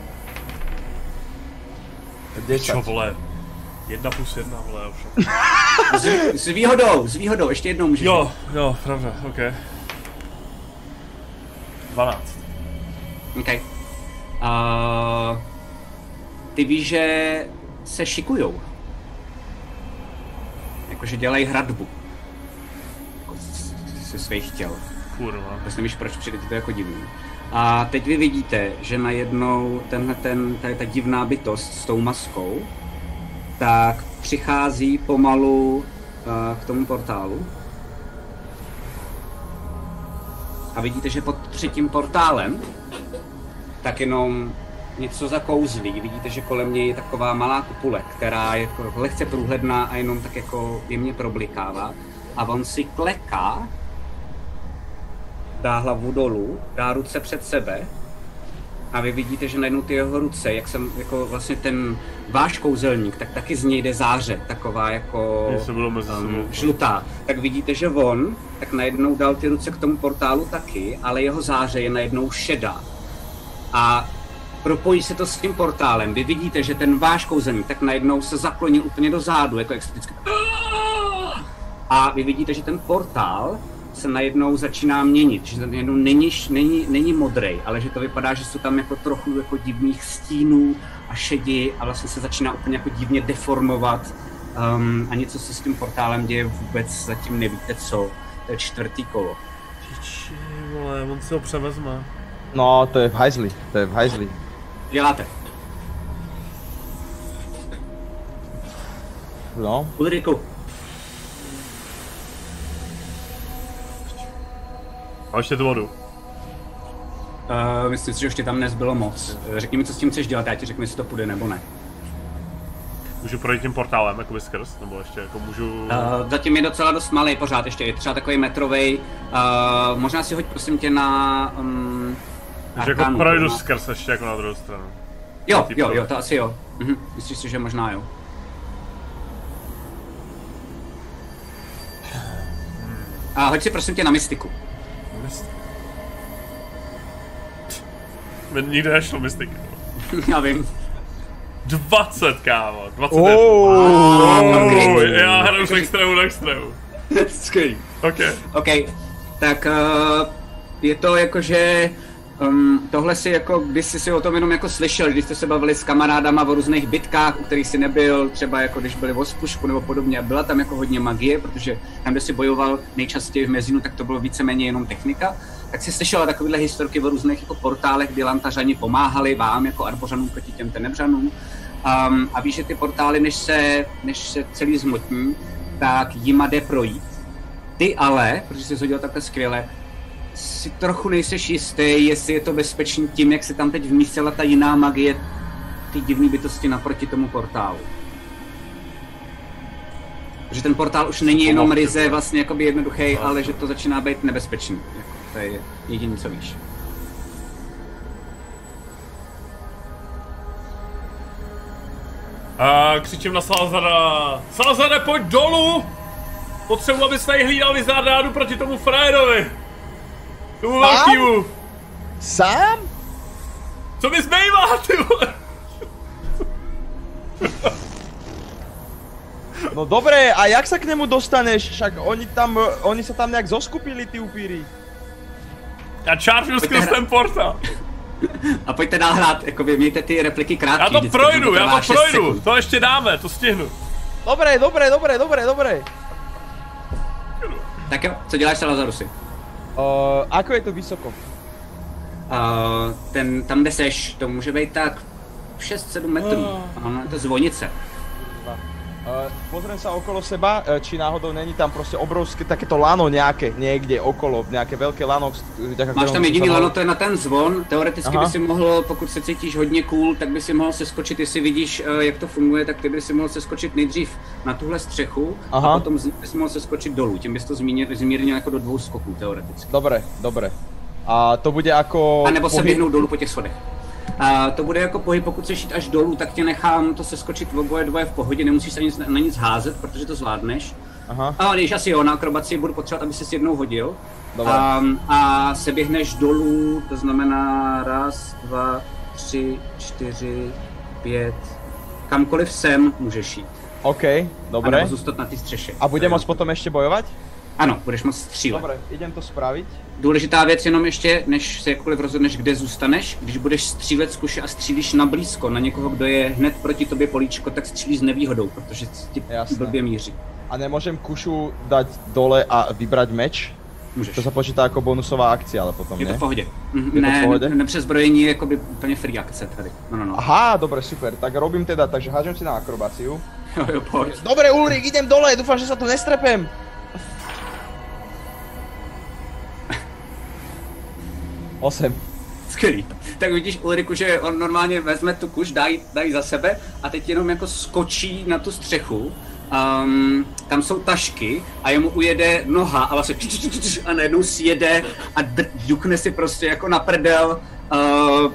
10. Čo vole? Jedna plus jedna, vole, už. S, s výhodou, s výhodou, ještě jednou můžeš. Jo, jo, pravda, ok. 12. OK. Uh, ty víš, že se šikujou. Jakože dělají hradbu. Jako ze svých těl. Kurva. Vůbec nevíš, proč přijde to jako divný. A teď vy vidíte, že najednou tenhle ten, tady ta divná bytost s tou maskou, tak přichází pomalu uh, k tomu portálu. A vidíte, že pod třetím portálem tak jenom něco zakouzlí. Vidíte, že kolem něj je taková malá kupule, která je jako lehce průhledná a jenom tak jako jemně problikává. A on si kleká dá hlavu dolů, dá ruce před sebe a vy vidíte, že najednou ty jeho ruce, jak jsem jako vlastně ten váš kouzelník, tak taky z něj jde záře, taková jako um, žlutá. Tak vidíte, že on tak najednou dal ty ruce k tomu portálu taky, ale jeho záře je najednou šedá. A propojí se to s tím portálem. Vy vidíte, že ten váš kouzelník tak najednou se zakloní úplně do zádu, jako vždycky... A vy vidíte, že ten portál se najednou začíná měnit, že ten najednou není, není, není modrý, ale že to vypadá, že jsou tam jako trochu jako divných stínů a šedi a vlastně se začíná úplně jako divně deformovat um, a něco se s tím portálem děje vůbec zatím nevíte co. To je čtvrtý kolo. Piči, vole, on si ho převezme. No, to je v hajzli, to je v hajzli. Děláte. No, Ulriku, A ještě tu vodu. uh, myslím si, že ještě tam nezbylo moc. Řekni mi, co s tím chceš dělat, já ti řeknu, jestli to půjde nebo ne. Můžu projít tím portálem, jakoby skrz, nebo ještě jako můžu... Uh, zatím je docela dost malý pořád ještě, je třeba takový metrovej. Uh, možná si hoď prosím tě na... Um, Takže jako projdu skrz ještě jako na druhou stranu. Jo, jo, jo, to asi jo. Mhm. Myslíš si, že možná jo. A hoď si prosím tě na mystiku. Mi nikde nešlo mystiky. Já vím. 20, kámo, 20 Oh, oh, já hraju z extrému na extrému. Skvělý. OK. OK, tak uh, je to jako, že um, tohle si jako, když jsi si o tom jenom jako slyšel, když jste se bavili s kamarádama o různých bitkách, u kterých si nebyl, třeba jako když byli v Ospušku nebo podobně, a byla tam jako hodně magie, protože tam, kde si bojoval nejčastěji v Mezinu, tak to bylo víceméně jenom technika, tak si slyšela takovéhle historky o různých jako portálech, kdy lantařani pomáhali vám jako arbořanům proti těm tenebřanům. Um, a víš, že ty portály, než se, než se celý zmotní, tak jima jde projít. Ty ale, protože jsi hodil takhle skvěle, si trochu nejseš jistý, jestli je to bezpečný tím, jak se tam teď vmístila ta jiná magie, ty divné bytosti naproti tomu portálu. Že ten portál už není jenom ryze vlastně jakoby jednoduchý, ale že to začíná být nebezpečný. Jako, to je jediné, co víš. A křičím na Salazara. Salazare, pojď dolů! Potřebuji, abys tady hlídal Vizardádu proti tomu frajerovi. Tomu Sám? velkýmu. Sám? Co mi zbývá, ty vole? No dobré, a jak sa k nemu dostaneš? Však oni tam, oni sa tam nejak zoskupili, ty upíry. Já čáržu skrz ten portál. A pojďte dál hrát, jako vy mějte ty repliky krátké. Já to projdu, já to projdu. To ještě dáme, to stihnu. Dobré, dobré, dobré, dobré, dobré. Tak jo, co děláš Salazarusy? Uh, ako je to vysoko? Uh, ten, tam, kde seš, to může být tak 6-7 metrů. Ano, je to zvonice. Uh, pozriem sa okolo seba, uh, či náhodou není tam proste obrovské takéto lano nejaké, niekde okolo, nejaké veľké lano. Máš tam jediný lano, to je na ten zvon. Teoreticky Aha. by si mohl, pokud se cítíš hodně cool, tak by si mohl seskočit, jestli vidíš, eh, jak to funguje, tak ty by si mohl seskočit nejdřív na tuhle střechu Aha. a potom by si mohl seskočit dolů. Tím bys to zmírnil jako do dvou skoků teoreticky. Dobre, dobre. A to bude ako... A nebo se pohyb- běhnout dolů po těch schodech. A to bude jako pohyb, pokud chceš jít až dolů, tak tě nechám to seskočit v oboje dvoje v pohodě, nemusíš se nic, na nic házet, protože to zvládneš. Aha, A když asi jo, na akrobaci budu potřebovat, aby si jednou hodil. Dobré. Um, a se běhneš dolů, to znamená raz, dva, tři, čtyři, pět. Kamkoliv sem můžeš jít. OK, A dobre. nebo zůstat na té střeše. A budem môcť potom ešte bojovať? Ano, budeš moct střílet. Dobre, idem to spraviť. Důležitá věc jenom ještě, než se jakkoliv rozhodneš, kde zůstaneš, když budeš střílet z kuše a střílíš na blízko, na někoho, kdo je hned proti tobě políčko, tak střílíš s nevýhodou, protože ti Jasné. blbě míří. A nemôžem kušu dať dole a vybrať meč? Můžeš. To sa počítá ako bonusová akcia, ale potom Je to v pohodě. Je to v ne, pohodě? ne, nepřezbrojení je jakoby úplně free akce tady. No, no, no. Aha, dobre, super. Tak robím teda, takže hážem si na akrobáciu. Jo, jo, pohodě. Dobre, Ulrik, idem dole, dúfam, že sa tu nestrepem. Osem. Skvělý. Tak vidíš Ulriku, že on normálně vezme tu kuš, dá ji, dá ji za sebe a teď jenom jako skočí na tu střechu. Um, tam jsou tašky a jemu ujede noha a vlastně č- č- č- č- a najednou sjede a dr- dukne si prostě jako na prdel uh,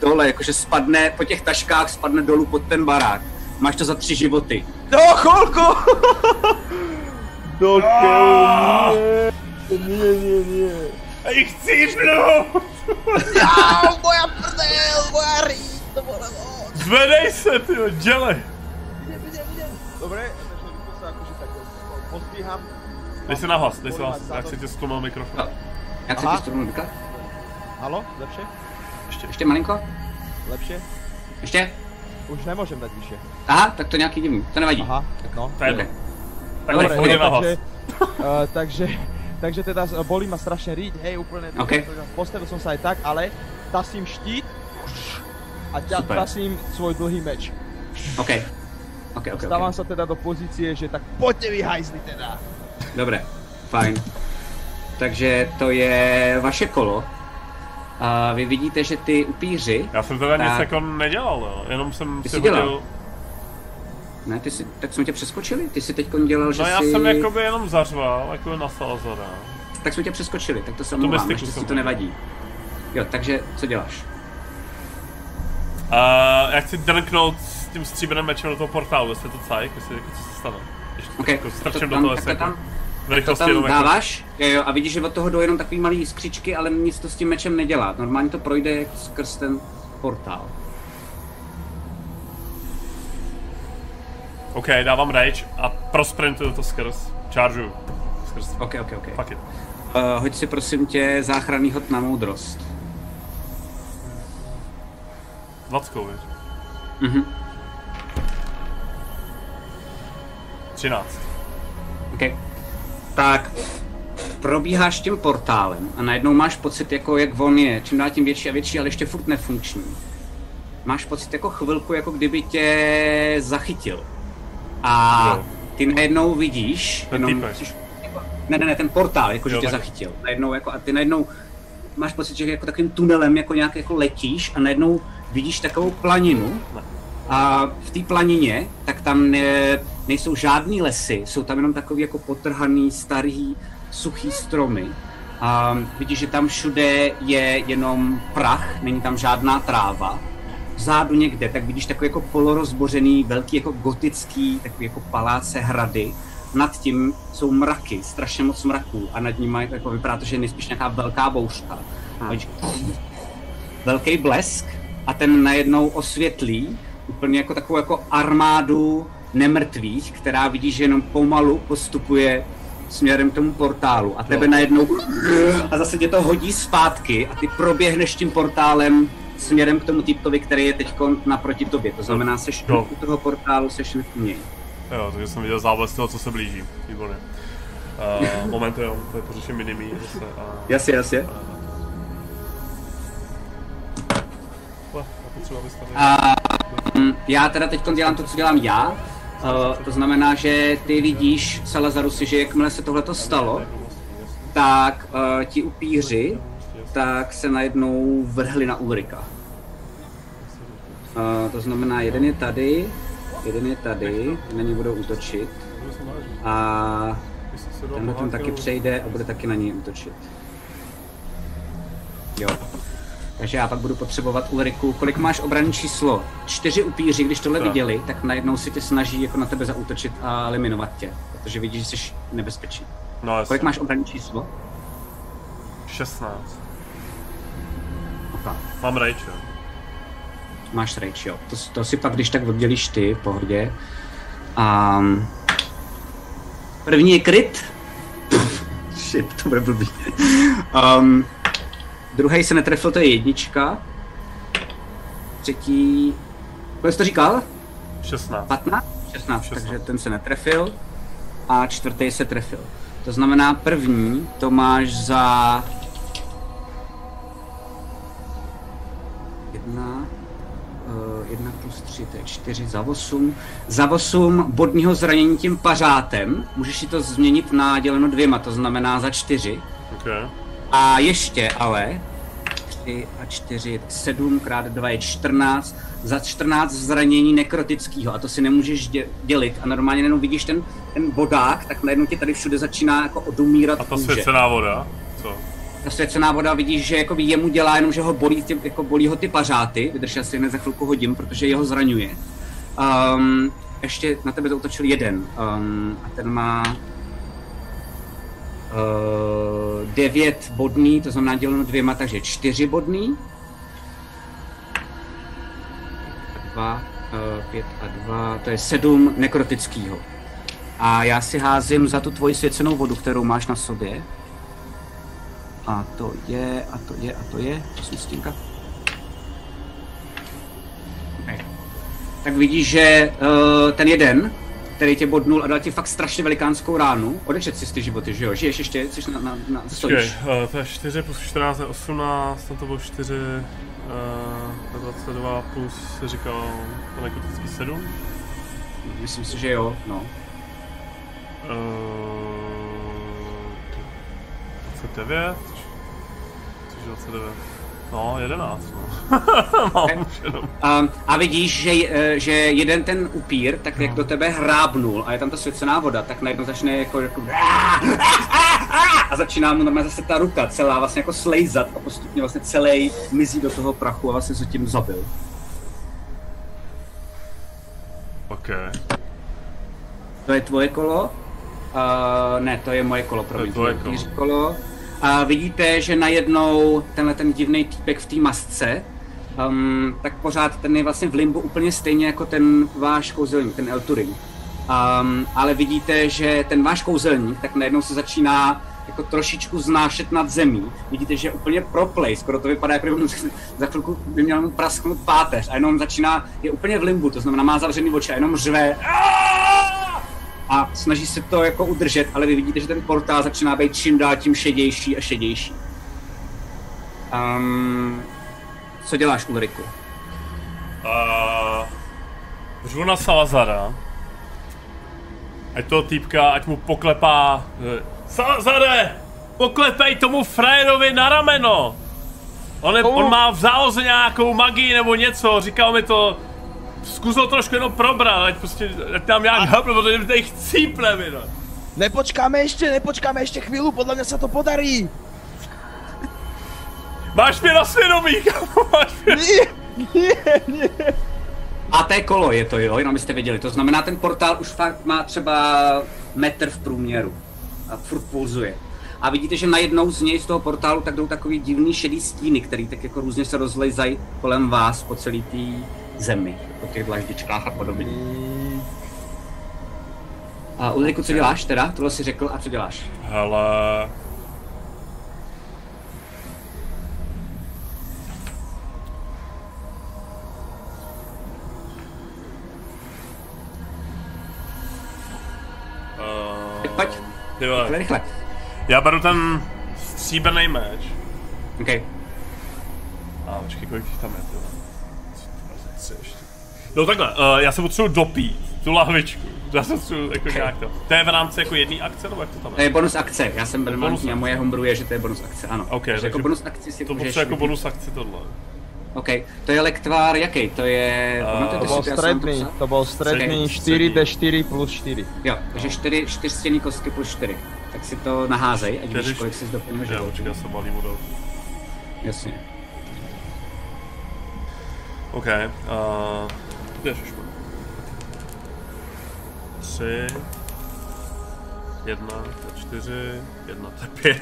dole, jakože spadne po těch taškách, spadne dolů pod ten barák. Máš to za tři životy. No, chvilku! Do keľu, nie, nie, nie, nie. Ej, chcípnout! Jau, moja prdel, moja rýť, to bolo moc. Zvedej se, ty dělej! Idem, idem. Dobre, takže rýchlo sa akože tak pozdvíham. Dej se nahlas, dej se nahlas, jak se ti zklomil mikrofon. Jak se Aha. ti strunu vykat? Halo, lepšie? Ještě malinko? Lepšie? Ještě? Už nemôžem dať vyššie. Aha, tak to nějaký divný, to nevadí. Aha, no. To je jedno. Ok. Tak Dobre, hodně nahlas. takže, uh, takže, takže teda bolí ma strašne riť, hej, úplne. OK. Postavil som sa aj tak, ale tasím štít a ťa, tasím svoj dlhý meč. OK. OK, OK, Stávam OK. sa teda do pozície, že tak poďte vy hajzli teda. Dobré, fajn. Takže to je vaše kolo. A vy vidíte, že ty upíři... Já jsem teda nic Tak. jako nedělal, jo. jenom jsem Ty si jsi dělal? Ne, ty jsi, tak jsme tě přeskočili? Ty jsi teď dělal, že No já jsi... jsem jakoby jenom zařval, jako na Salazara. Tak jsme tě přeskočili, tak to se omlouvám, si to nevadí. Jo, takže co děláš? Uh, já chci drnknout s tím stříbrným mečem do toho portálu, jestli je to cajk, jestli jako co se stane. Ještě OK, jako to strčím do tam, toho, tak jestli to tam, jako v to rychlosti tam jenom jako... dáváš jo, jo, a vidíš, že od toho jdou jenom takový malý skřičky, ale nic to s tím mečem nedělá. Normálně to projde skrz ten portál. OK, dávám rage a prosprintuju to skrz. Chargeuju. Skrz. OK, OK, OK. Fuck it. Uh, hoď si prosím tě záchranný hod na moudrost. 20, víš? Mhm. 13. OK. Tak probíháš tím portálem a najednou máš pocit, jako jak on je, čím dál tím větší a větší, ale ještě furt nefunkční. Máš pocit jako chvilku, jako kdyby tě zachytil. A Jo. ty najednou vidíš, Ten jenom, jako, ne, ne, ne, ten portál, jako že Jo, tě tak- zachytil. Najednou jako, a ty najednou máš pocit, že jako takovým tunelem jako nějak jako letíš a najednou vidíš takovou planinu a v té planině, tak tam ne, nejsou žádný lesy, jsou tam jenom takový jako potrhaný, starý, suchý stromy. A vidíš, že tam všude je jenom prach, není tam žádná tráva. Vzadu někde, tak vidíš takový jako polorozbořený, velký jako gotický, takový jako paláce hrady. Nad tím jsou mraky, strašně moc mraků a nad nimi jako vypadá to, že je nejspíš nějaká velká bouřka. A vidíš, velký blesk a ten najednou osvětlí úplně jako takovou jako armádu nemrtvých, která vidíš, že jenom pomalu postupuje směrem k tomu portálu a tebe najednou a zase tě to hodí zpátky a ty proběhneš tím portálem směrem k tomu typkovi, který je teď naproti tobě. To znamená, seš Jo. u toho portálu, seš u něj. Jo, takže jsem viděl záblesk toho, co se blíží. Výborně. Uh, moment, jo, to je pořeším minimí. A... Jasně, jasně. Tady... A mm, já teda teď dělám to, co dělám já. Uh, to znamená, že ty vidíš, Salazarusy, že jakmile se tohleto stalo, tak uh, ti upíři tak se najednou vrhli na Ulrika. Uh, to znamená, jeden je tady, jeden je tady, na ně budou útočit a tenhle ten taky přejde a bude taky na něj útočit. Jo. Takže já pak budu potřebovat Ulriku. Kolik máš obranné číslo? Čtyři upíři, když tohle Tak. viděli, tak najednou si tě snaží jako na tebe zaútočit a eliminovat tě. Protože vidíš, že jsi nebezpečný. No. Kolik máš obranné číslo? 16. Okay. Mám rage, jo. Máš rage, jo. To, to si pak, když tak oddělíš ty, v pohodě. Um, první je kryt. Shit, to bude blbý. Um, druhý se netrefil, to je jednička. Třetí... Kolik jsi to říkal? 16. 15? 16, 16. takže ten se netrefil. A čtvrtý se trefil. To znamená první, to máš za... Jedna, uh, jedna plus tři, to je čtyři, za osm. Za osm bodního zranění tím pařátem, můžeš si to změnit na děleno dvěma, to znamená za čtyři. Okay. A ještě ale 3 a 4, 7 krát 2 je 14, za 14 zranění nekrotického a to si nemůžeš dě- dělit a normálně jenom vidíš ten, ten bodák, tak najednou ti tady všude začíná jako odumírat A ta kůže. svěcená voda? Ta svěcená voda vidíš, že jako jemu dělá jenom, že ho bolí, tě, jako bolí ho ty pařáty, vydrž, já si hned za chvilku hodím, protože jeho zraňuje. Um, ještě na tebe zautočil jeden um, a ten má uh, devět bodný, to znamená děleno dvěma, takže čtyři bodný. Dva, uh, pět a dva, to je sedm nekrotickýho. A já si házím za tu tvoji svěcenou vodu, kterou máš na sobě. A to je, a to je, a to je, to smístínka. Okay. Tak vidíš, že uh, ten jeden, který tě bodnul a dal ti fakt strašně velikánskou ránu. Odečet si ty životy, že jo? Žiješ ještě, jsi na, na, na stojíš. Okay, uh, to je 4 plus 14 je 18, tam to bylo 4, uh, 22 plus se říkal to nekrotický 7. Myslím si, že jo, no. Uh, 29, což je 29. No, 11, no. Mám už jenom. Um, a vidíš, že, eh, že jeden ten upír, tak jak do tebe hrábnul a je tam ta svěcená voda, tak najednou začne jako, jako a začíná mu normálně zase ta ruka celá vlastně jako slejzat a postupně vlastně celý mizí do toho prachu a vlastně se tím zabil. OK. To je tvoje kolo? Uh, ne, to je moje kolo, promiň. tvoje kolo. kolo. A vidíte, že najednou tenhle ten divný týpek v té masce, um, tak pořád ten je vlastně v limbu úplně stejně jako ten váš kouzelník, ten El Turing. Um, ale vidíte, že ten váš kouzelník tak najednou se začíná jako trošičku znášet nad zemí. Vidíte, že je úplně proplej, skoro to vypadá, jako za chvilku by měl mu prasknout páteř a jenom začíná, je úplně v limbu, to znamená má zavřený oči a jenom řve a snaží se to jako udržet, ale vy vidíte, že ten portál začíná být čím dál tím šedější a šedější. Um, co děláš, Ulriku? Uh, řvu na Salazara. Ať toho týpka, ať mu poklepá... eh, Salazare! Poklepej tomu frajerovi na rameno! On, je, on má v záloze nějakou magii nebo něco, říkal mi to... Zkus ho trošku jenom probrat, ať prostě, ať tam nějak hapne, protože mi tady chcípne mi, no. Nepočkáme ještě, nepočkáme ještě chvíli, podle mě se to podarí. Máš mě na svědomí, kámo, máš mě... Nie, nie, nie. A té kolo je to, jo, jenom abyste věděli. To znamená, ten portál už fakt má třeba metr v průměru. A furt pulzuje. A vidíte, že najednou z něj, z toho portálu, tak jdou takový divný šedý stíny, který tak jako různě se rozlejzají kolem vás po celé té zemi. Po těch dlaždičkách a podobně. A Ulriku, co děláš teda? Tohle si řekl a co děláš? Hele... Uh, Pojď. vole. Rychle, rychle. Já beru ten stříbrný meč. OK. A počkej, kolik tam je, ty vole. Tři ještě. No takhle, uh, já se potřebuji dopít, tu lahvičku. Já se potřebuji jako nějak to. To je v rámci jako jedné akce, nebo jak to tam To je? je bonus akce. Já jsem bonus relevantní a moje homebrew je, že to je bonus akce, ano. OK, takže jako takže bonus akci si To můžeš potřebuji jako bonus akci tohle. OK, to je lektvár jaký? To je... Pamatujete To si byl to, já jsem to středný, psal? to byl středný Střední. 4D4 plus 4. Jo, takže čtyři, čtyřstěný kostky plus čtyři. Tak si to naházej, ať víš, kolik jsi doplnil Jo, životů. počkej, já se balím vodou. Jasně. OK, uh, ježišmar. Tři, jedna, to čtyři, jedna, to pět,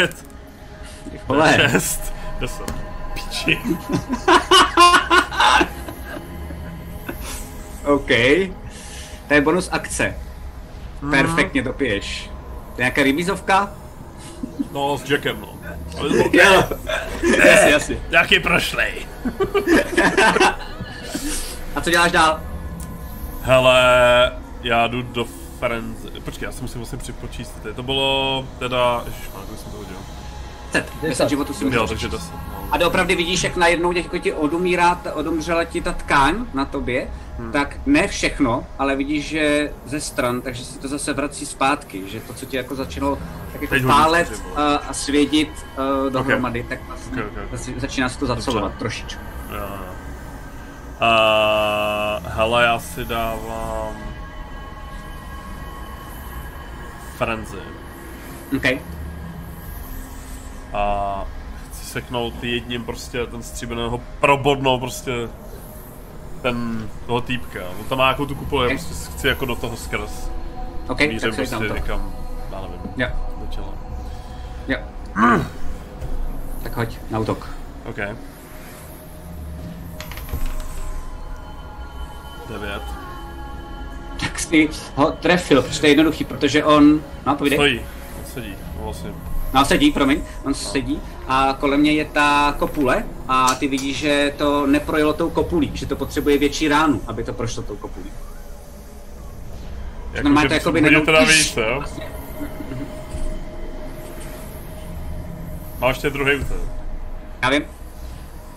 to je Vole, šest, deset. Piči. OK. To je bonus akce. Mhm. Perfektně to piješ. To je nějaká rybízovka? No, s Jackem, no. Ale to Jo. jasně, jasně. nějaký prošlej. A co děláš dál? Hele, já jdu do Frenzy. Počkej, já si musím vlastně připočíst. To bylo teda... Ježišmar, jak jsem to hodil? Deset. Deset životů si Jo, můžeš. takže deset. No. A doopravdy vidíš, jak najednou těch, jako ti odumírá, ta- odumřela ti ta tkáň na tobě, hmm. tak ne všechno, ale vidíš, že ze stran, takže se to zase vrací zpátky, že to, co ti jako začalo tak jako Teď pálet ty vole. a, a svědit uh, dohromady, tak vlastně Ok, ok, ok. zase začíná se to zacelovat trošičku. Jo. Uh, hele, já si dávám... Frenzy. OK. A rozseknout jedním prostě ten stříbrného probodnou prostě ten toho týpka. On tam má jako tu kupolu, já prostě chci jako do toho skrz. OK, Mířím tak se prostě tam to. někam, já nevím, Jo, do těla. jo. Tak hoď na útok. OK. Devět. Tak jsi ho trefil, protože to je jednoduchý, protože on, no povídej. Stojí. Sedí. Vlastně. No sedí, promiň, on sedí a kolem něj je ta kopule a ty vidíš, že to neprojelo tou kopulí, že to potřebuje větší ránu, aby to prošlo tou kopulí. Jako, máte že jakoby bude jenom- teda víc, jo? Má ještě druhý útok. Já vím,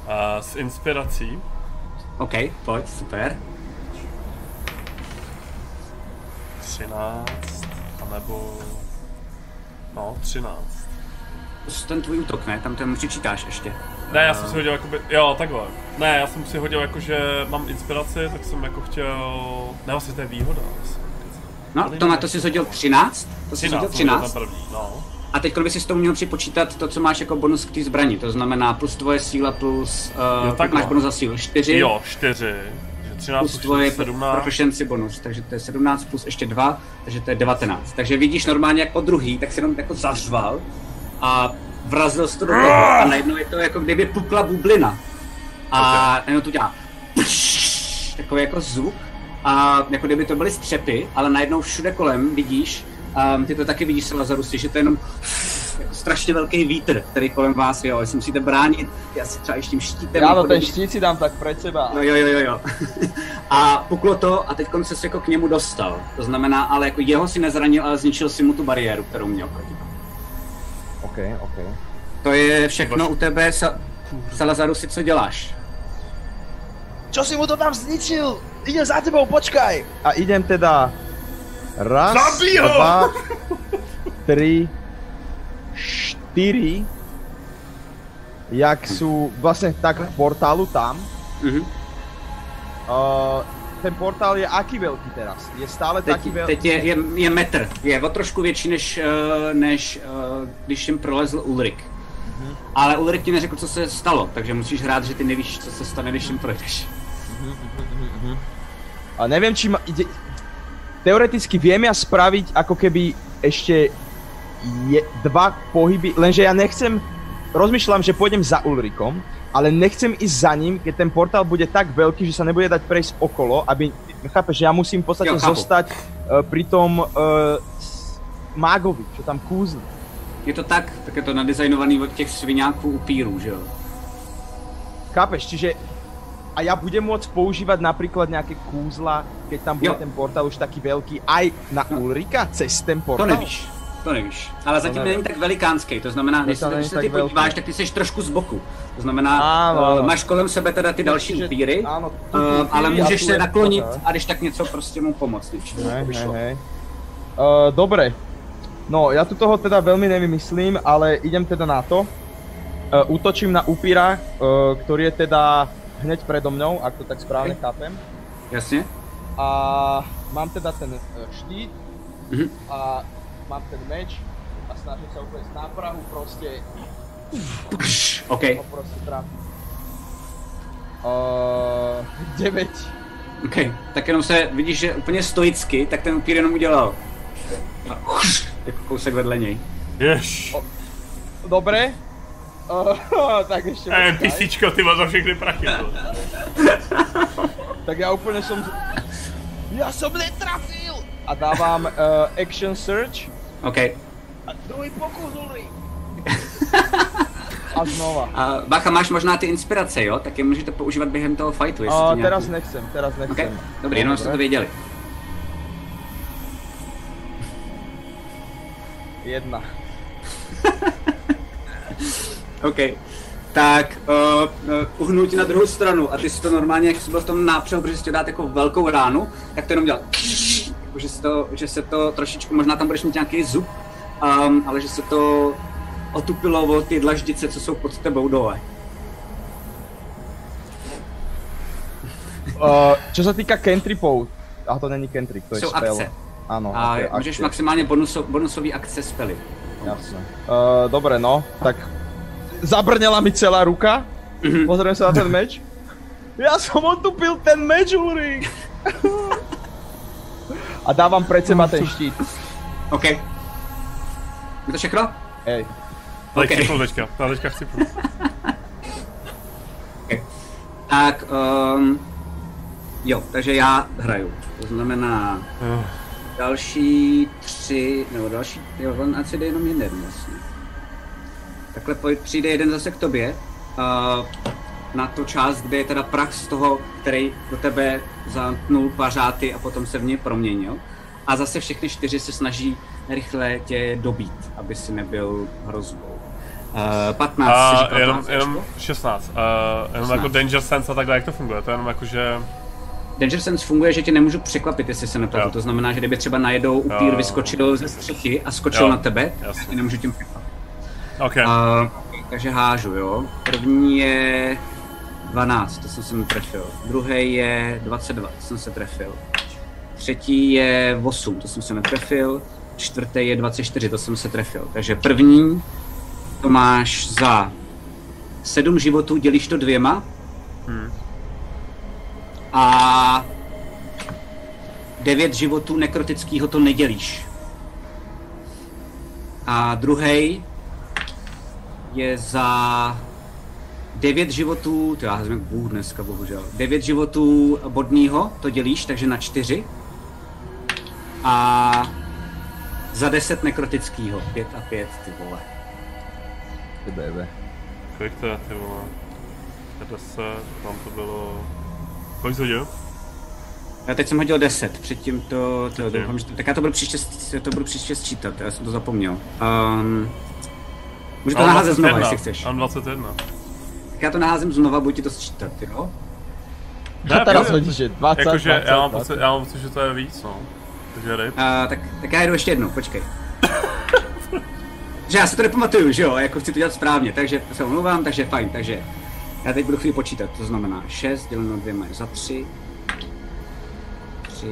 A s inspirací OK, pojď, super. 13, anebo... No, 13. To je ten tvůj útok, ne? Tam ten přičítáš ještě. Ne, já jsem si hodil jakoby, jo, takhle. Ne, já jsem si hodil jako, že mám inspiraci, tak jsem jako chtěl, ne, vlastně to je výhoda. Vlastně. No, to, má, to jsi hodil 13, to jsi hodil 13, jsem hodil 13. ten první, no. A teď by si s tomu měl připočítat to, co máš jako bonus k té zbrani, to znamená plus tvoje síla plus, Jo, uh, takhle. máš bonus za sílu 4, Jo, 4, že 13 plus tvoje 17. proficiency bonus, takže to je 17 plus ještě 2, takže to je 19. Takže vidíš normálně jako druhý, tak si jenom jako zařval a vrazil jsi to do toho a najednou je to jako kdyby pukla bublina. A najednou to dělá takový jako zvuk a jako kdyby to byly střepy, ale najednou všude kolem vidíš, um, ty to taky vidíš se Lazarusy, že to je jenom jako strašně velký vítr, který kolem vás, jo, jestli musíte bránit, já si třeba ještě tím štítem. Áno, jako ten štít si dám tak pred seba. No jo, jo, jo, jo. A puklo to a teď se jako k němu dostal. To znamená, ale jako jeho si nezranil, ale zničil si mu tu bariéru, kterou měl proti. OK, OK. To je všechno u tebe, Sa- Salazaru, si co děláš? Čo si mu to tam zničil? Idem za tebou, počkaj! A idem teda... Raz, Zabij ho! dva, tri, štyri. Jak sú vlastne tak v portálu tam. Mhm. Uh, ten portál je aký veľký teraz? Je stále Teď, taký veľký? teď je, je, je metr, je o trošku větší, než, eh, než eh, když jim prolezl Ulrik. Ale Ulrik ti neřekl, co se stalo, takže musíš hrát, že ty nevíš, co se stane, když jim projdeš. A neviem, či ma. Teoreticky viem ja spraviť ako keby ešte je, dva pohyby, lenže ja nechcem... Rozmýšľam, že pôjdem za Ulrikom, ale nechcem ísť za ním, keď ten portál bude tak veľký, že sa nebude dať prejsť okolo, aby... Chápeš, že ja musím v podstate Jo, chápu. zostať uh, pri tom uh, mágovi, čo tam kúzli. Je to tak, tak je to nadizajnovaný od těch sviňáků upírů, že jo? Chápeš, čiže a ja budem môcť používať napríklad nejaké kúzla, keď tam bude Jo. ten portál už taký veľký, aj na Ulrika cez ten To portál? nevíš. To nevíš. Ale zatím není tak velikánský, to znamená, když se, když se ty velký. podíváš, tak ty jsi trošku z boku. To znamená, Áno, uh, áno. máš kolem sebe teda ty další upíry, uh, upíry ale můžeš se naklonit aha. a když tak něco prostě mu pomoct. To šlo. hej. Uh, dobre. No, ja tu toho teda veľmi nevymyslím, ale idem teda na to. Uh, útočím na upíra, uh, ktorý je teda hneď predo mňou, ak to tak správne Hej. chápem. Jasně? A mám teda ten uh, štít Mhm. a mám ten meč a snažím sa úplne na Prahu proste OK, ho proste trafiť. Uh, 9. OK. Tak jenom se, vidíš, že úplně stoicky, tak ten upír jenom udělal. A jako kousek vedle něj. Jež. Dobre. Uh, tak ešte Eh, písíčko, ty máš za všechny prachy. Tak ja úplne som... z- Ja som netrafil! A dávam uh, action search OK. a druhý pokus. A znova. A bacha, máš možná ty inspirace, jo? Tak je můžete používat během toho fightu, jestli A to teraz nějaký... nechcem, teraz OK, nechcem. dobrý, jenom jste to věděli. Jedna. OK. Tak uh, uh, uhnul ti na druhou stranu a ty si to normálně, jak jsi byl v tom nápřehu, protože jsi chtěl dát jako velkou ránu, tak to jenom dělal jako, že, se to, že se to trošičku, možná tam budeš mít nějaký zub, um, ale že se to otupilo o ty dlaždice, co jsou pod tebou dole. Uh, čo sa týka cantripov, a to není cantrip, to je Jsou spell. akce. Áno, A je můžeš akcia. maximálně bonuso, bonusový akce spely. Jasné. Uh, dobre, no, tak zabrněla mi celá ruka, pozriem sa na ten meč. Ja som otupil ten meč, Ulrik! A dávam pred seba ten štít. OK. Je to všechno? Hej. Tak Ok. chcipnu teďka, já teďka chcipnu. OK. Tak, um, jo, takže já hraju. To znamená Jo. další tři, nebo další, jo, on asi jde jenom jeden vlastně. Takhle přijde jeden zase k tobě, uh, na tu část, kde je teda prach z toho, který do tebe zamknul pařáty a potom se v něj proměnil. A zase všechny čtyři se snaží rychle tě dobít, aby si nebyl hrozbou. Uh, 15, jsi A říkal jenom, 15, jenom Ačko? 16. A jenom 16. jako Danger Sense a takhle, jak to funguje? To je jenom jako, že... Danger Sense funguje, že tě nemůžu překvapit, jestli se nepletu. Jo. To znamená, že kdyby třeba najednou upír Jo. vyskočil ze střechy a skočil Jo, na tebe, jasně. tak tě nemůžu tím překvapit. OK. Uh, takže hážu, jo. První je 12, to jsem se netrefil. Druhý je 22, to jsem se trefil. Třetí je 8, to jsem se netrefil. Čtvrtý je 24, to jsem se trefil. Takže první to máš za 7 životů, dělíš to dvěma. Hmm. A 9 životů nekrotického to nedělíš. A druhý je za 9 životů, to já jak bůh dneska, bohužel. 9 životů bodního to dělíš, takže na 4. A za 10 nekrotického, 5 a 5, ty vole. Ty bebe. Kolik to je, ty vole? To je 10, tam to bylo... Kolik jsi hodil? Já teď jsem hodil 10, předtím to, to doufám, že to, tak já to budu příště, to budu příště sčítat, já jsem to zapomněl. Um, můžu to naházet znova, 21, jestli chceš. Mám 21. Tak já to naházím znova, budu ti to sčítat, jo? A teraz pojď. hodíš, že 20, Jakože 20, já mám 20. pocit, já mám pocit, že to je víc, no. Takže ryb. Uh, tak, tak já jedu ještě jednou, počkej. že já si to nepamatuju, že jo, jako chci to dělat správně, takže se omlouvám, takže fajn, takže já teď budu chvíli počítat, to znamená 6 děleno dvěma je za 3, 3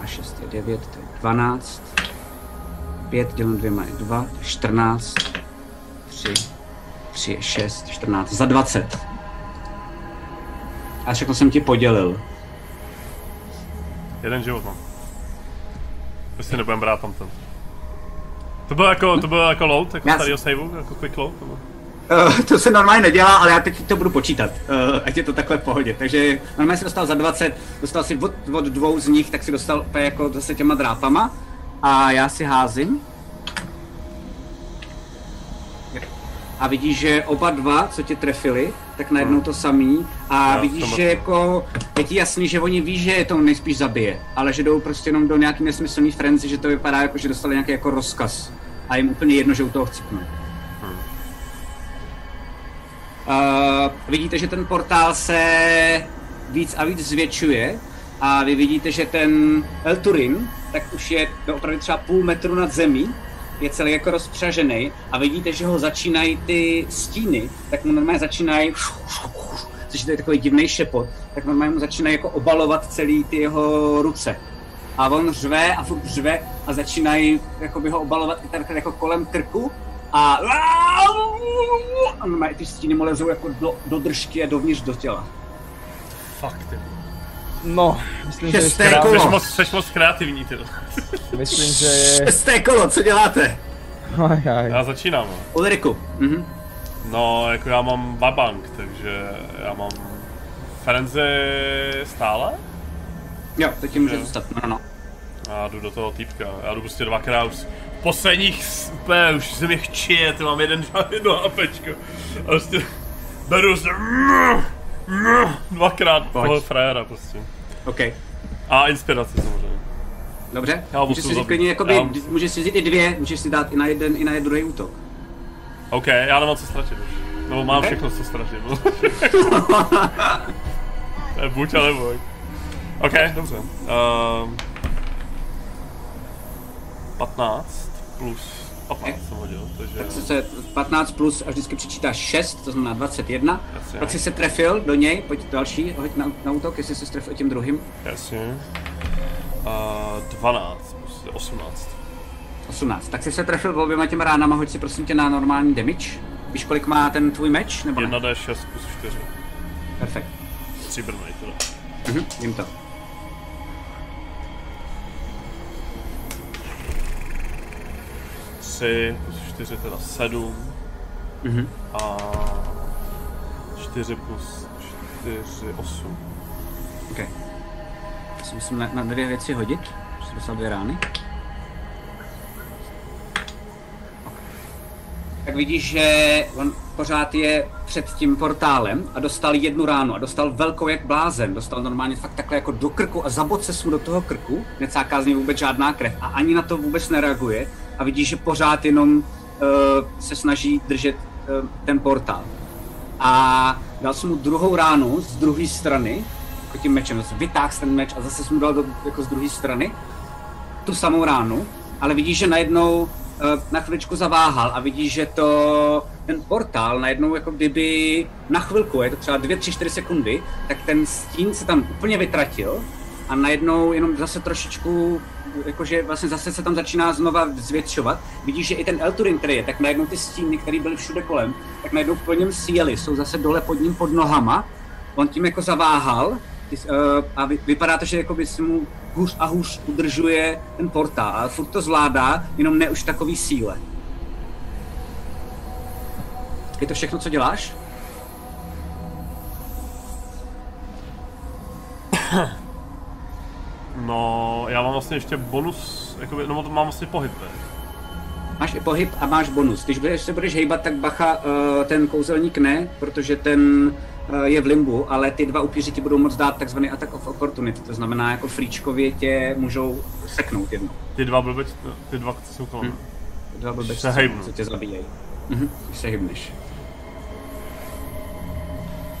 a 6 je 9, to je 12, 5 děleno dvěma je 2, to je 14, 3, 3 je 6, 14, za 20. A všechno jsem ti podělil. Jeden život mám. To si nebudem brát tam ten. To bylo jako, to bylo jako load, jako Já starýho saveu, jako quick load? Nebo? Uh, to se normálně nedělá, ale já teď to budu počítat, uh, ať je to takhle v pohodě. Takže normálně si dostal za 20, dostal si od, od dvou z nich, tak si dostal jako zase těma drápama. A já si házím. A vidíš, že oba dva, co tě trefili, tak najednou to samý. A Jo, vidíš, že jako je ti jasný, že oni ví, že je to nejspíš zabije, ale že jdou prostě jenom do nějaký nesmyslný frenzy, že to vypadá jako, že dostali nějaký jako rozkaz. A jim úplně jedno, že u toho chcípnou. Uh, vidíte, že ten portál se víc a víc zvětšuje a vy vidíte, že ten El Turin tak už je opravdu třeba půl metru nad zemí, je celý jako rozpřažený a vidíte, že ho začínají ty stíny, tak mu normálně začínají což je takový divný šepot, tak normálně mu začínají jako obalovat celý ty jeho ruce. A on řve a furt řve a začínají jakoby ho obalovat i tak jako kolem krku a a normálně ty stíny mu lezou jako do, do držky a dovnitř do těla. Fuck, ty. No, myslím, že je Šesté kolo. Jsi moc, jsi moc kreativní, ty. Myslím, že je... Šesté kolo, co děláte? Aj, aj. Já začínám, no. Ulriku. Mhm. No, jako já mám babank, takže já mám frenzy stále Jo, teď ti může zůstat, no, no. a jdu do toho týpka. Já jdu prostě dvakrát už v posledních, úplně už se mi chčije, ty mám jeden, jedno apečko. A prostě beru se dvakrát toho frajera prostě. OK. A inspirace samozřejmě. Dobře, Já můžeš si říct klidně, jakoby, Já můžeš si vzít i dvě, můžeš si dát i na jeden, i na druhý útok. OK, já nemám co ztratit už. Nebo mám Ok. všechno co ztratit. To je buď a nebo. OK, dobře. Um, 15 plus 15 jsem hodil, takže... Tak se 15 plus a vždycky přičítáš 6, to znamená 21. Jasně. Pak si se trefil do něj, pojď další, hoď na, na útok, jestli se trefil tím druhým. Jasně. Uh, 12 plus 18. 18. Tak si se trefil oběma těma ránama, hoď si prosím tě na normální damage. Víš, kolik má ten tvůj meč? Nebo ne? 1d6 plus 4. Perfekt. Stříbrný teda. Mhm, vím to. Tři plus 4 teda 7 Mhm. a 4 plus 4 8. OK. Já si musím na, na dvě věci hodit. Že jsem dostal dvě rány. Tak vidíš, že on pořád je před tím portálem a dostal jednu ránu a dostal velkou jak blázen. Dostal normálně fakt takhle jako do krku a zabod se mu do toho krku. Necáká z něj vůbec žádná krev a ani na to vůbec nereaguje. A vidíš, že pořád jenom uh, se snaží držet uh, ten portál. A dal jsem mu druhou ránu z druhé strany, jako tím mečem, zase vytáhl ten meč a zase jsem mu dal do, jako z druhé strany tu samou ránu, ale vidíš, že najednou eh, na chviličku zaváhal a vidíš, že to ten portál najednou jako kdyby na chvilku, je to třeba 2, 3, 4 sekundy, tak ten stín se tam úplně vytratil a najednou jenom zase trošičku, jakože vlastně zase se tam začíná znova zvětšovat. Vidíš, že i ten Elturin, který je, tak najednou ty stíny, které byly všude kolem, tak najednou po něm síly, jsou zase dole pod ním pod nohama. On tím jako zaváhal ty, uh, a vy, vypadá to, že jakoby si mu hůř a hůř udržuje ten portál, ale furt to zvládá, jenom ne už takový síle. Je to všechno, co děláš? No, já mám vlastně ještě bonus, jakoby, no to mám vlastně pohyb, ne? Máš i pohyb a máš bonus. Když budeš, se budeš hejbat, tak bacha, uh, ten kouzelník ne, protože ten uh, je v limbu, ale ty dva upíři ti budou moct dát takzvaný attack of opportunity, to znamená jako fríčkově tě můžou seknout jednou. Ty dva blbec, ty dva, co jsou kolem. Hm. Ty Dva blbečci, Se hejbnu. co tě zabíjejí. Mhm, když se hybneš.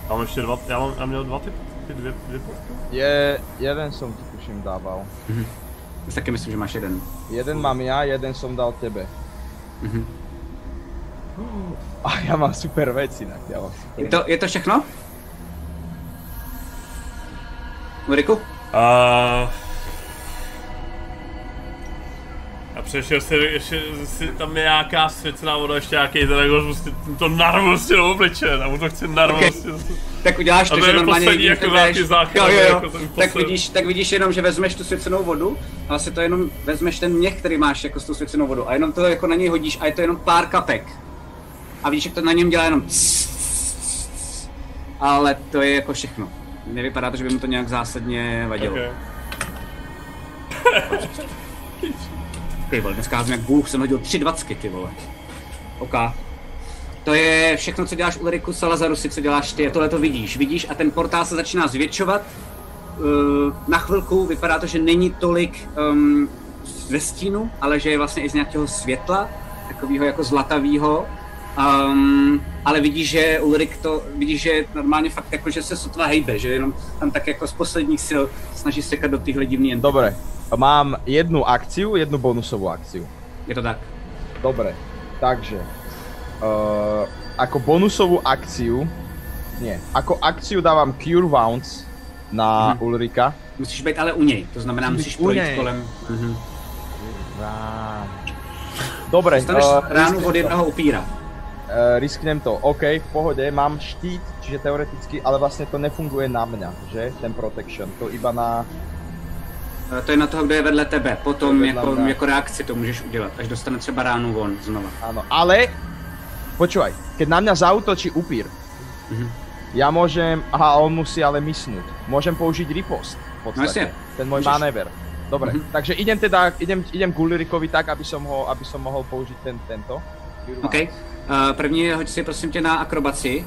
Já mám ještě dva, já, mám, já měl dva ty, ty dvě, dvě postky. Je, jeden som ti tuším dával. Já taky myslím, že máš jeden. Jeden mám ja, jeden som dal tebe. Mhm. A ja mám super vec inak, ja mám super Je to, je to všechno? Ulriku? Uh, přešel si, ještě si tam je nějaká svěcená voda, ještě nějaký ten jako prostě to narvu do obliče, mu to chci narvu Ok. prostě. Tak uděláš to, že normálně jako nějaký jo, jo, jo. jako tak, vidíš, tak vidíš jenom, že vezmeš tu svěcenou vodu a vlastně to jenom vezmeš ten měch, který máš jako s tou svěcenou vodou a jenom to jako na něj hodíš a je to jenom pár kapek. A vidíš, jak to na něm dělá jenom cs, cs, cs. ale to je jako všechno. Nevypadá to, že by mu to nějak zásadně vadilo. Okay. Ty vole, dneska jsem jak bůh, jsem hodil tři dvacky, ty vole. OK. To je všechno, co děláš Ulriku Salazarusi, co děláš ty, tohle to vidíš. Vidíš a ten portál se začíná zvětšovat. Uh, na chvilku vypadá to, že není tolik um, ze stínu, ale že je vlastně i z nějakého světla, takového jako zlatavého. Um, ale vidíš, že Ulrik to, vidíš, že normálně fakt jako, že se sotva hejbe, že jenom tam tak jako z posledních sil snaží sekat do tyhle divný entity. Dobre, mám jednu akciu, jednu bonusovú akciu. Je to tak. Dobre, takže uh, ako bonusovú akciu, nie, ako akciu dávam Cure Wounds na Mhm. Ulrika. Musíš být ale u něj, to znamená, musíš u projít něj. kolem. Mhm. Dobre, Dostaneš uh, ránu od jednoho upíra. Uh, risknem to, OK, v pohode, mám štít, čiže teoreticky, ale vlastne to nefunguje na mňa, že? Ten protection, to iba na... Eh, To je na toho, kdo je vedle tebe. Potom vedle jako, mňa. jako reakci to můžeš udělat, až dostane třeba ránu von znova. Áno, ale... Počúvaj, keď na mňa zautočí upír, Mhm. ja môžem... Aha, on musí ale misnúť. Môžem použiť ripost, v No jasne. podstate. Ten môj Môžeš. manéver. Dobre, Mhm. takže idem teda, idem, idem k Ulrikovi tak, aby som ho, aby som mohol použiť ten, tento. OK. Uh, první hoď si prosím tě na akrobaci.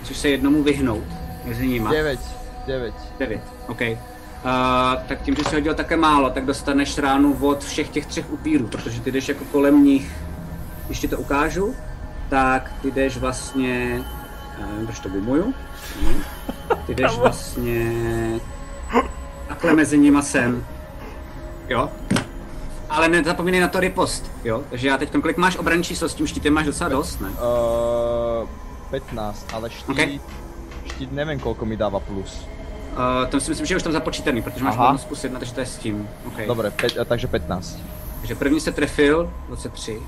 Musíš se jednomu vyhnout mezi nima. 9, 9. 9. OK. Uh, tak tím, že jsi hodil také málo, tak dostaneš ránu od všech těch třech upírů, protože ty jdeš jako kolem nich. Když ti to ukážu, tak ty jdeš vlastně... Uh, proč to bumuju? No. Ty jdeš vlastně... Takhle mezi nima sem. Jo? Ale nezapomínej na to ripost, jo? Takže já teď kolik máš obranný číslo, s tím štítem máš docela dost, ne? Uh, 15, ale štít, OK. štít neviem koľko mi dáva plus. Uh, to si myslím, že je už tam započítaný, protože máš bonus plus jedna, takže to je s tím. Okay. Dobre, pe, takže 15. Takže první se trefil, 23.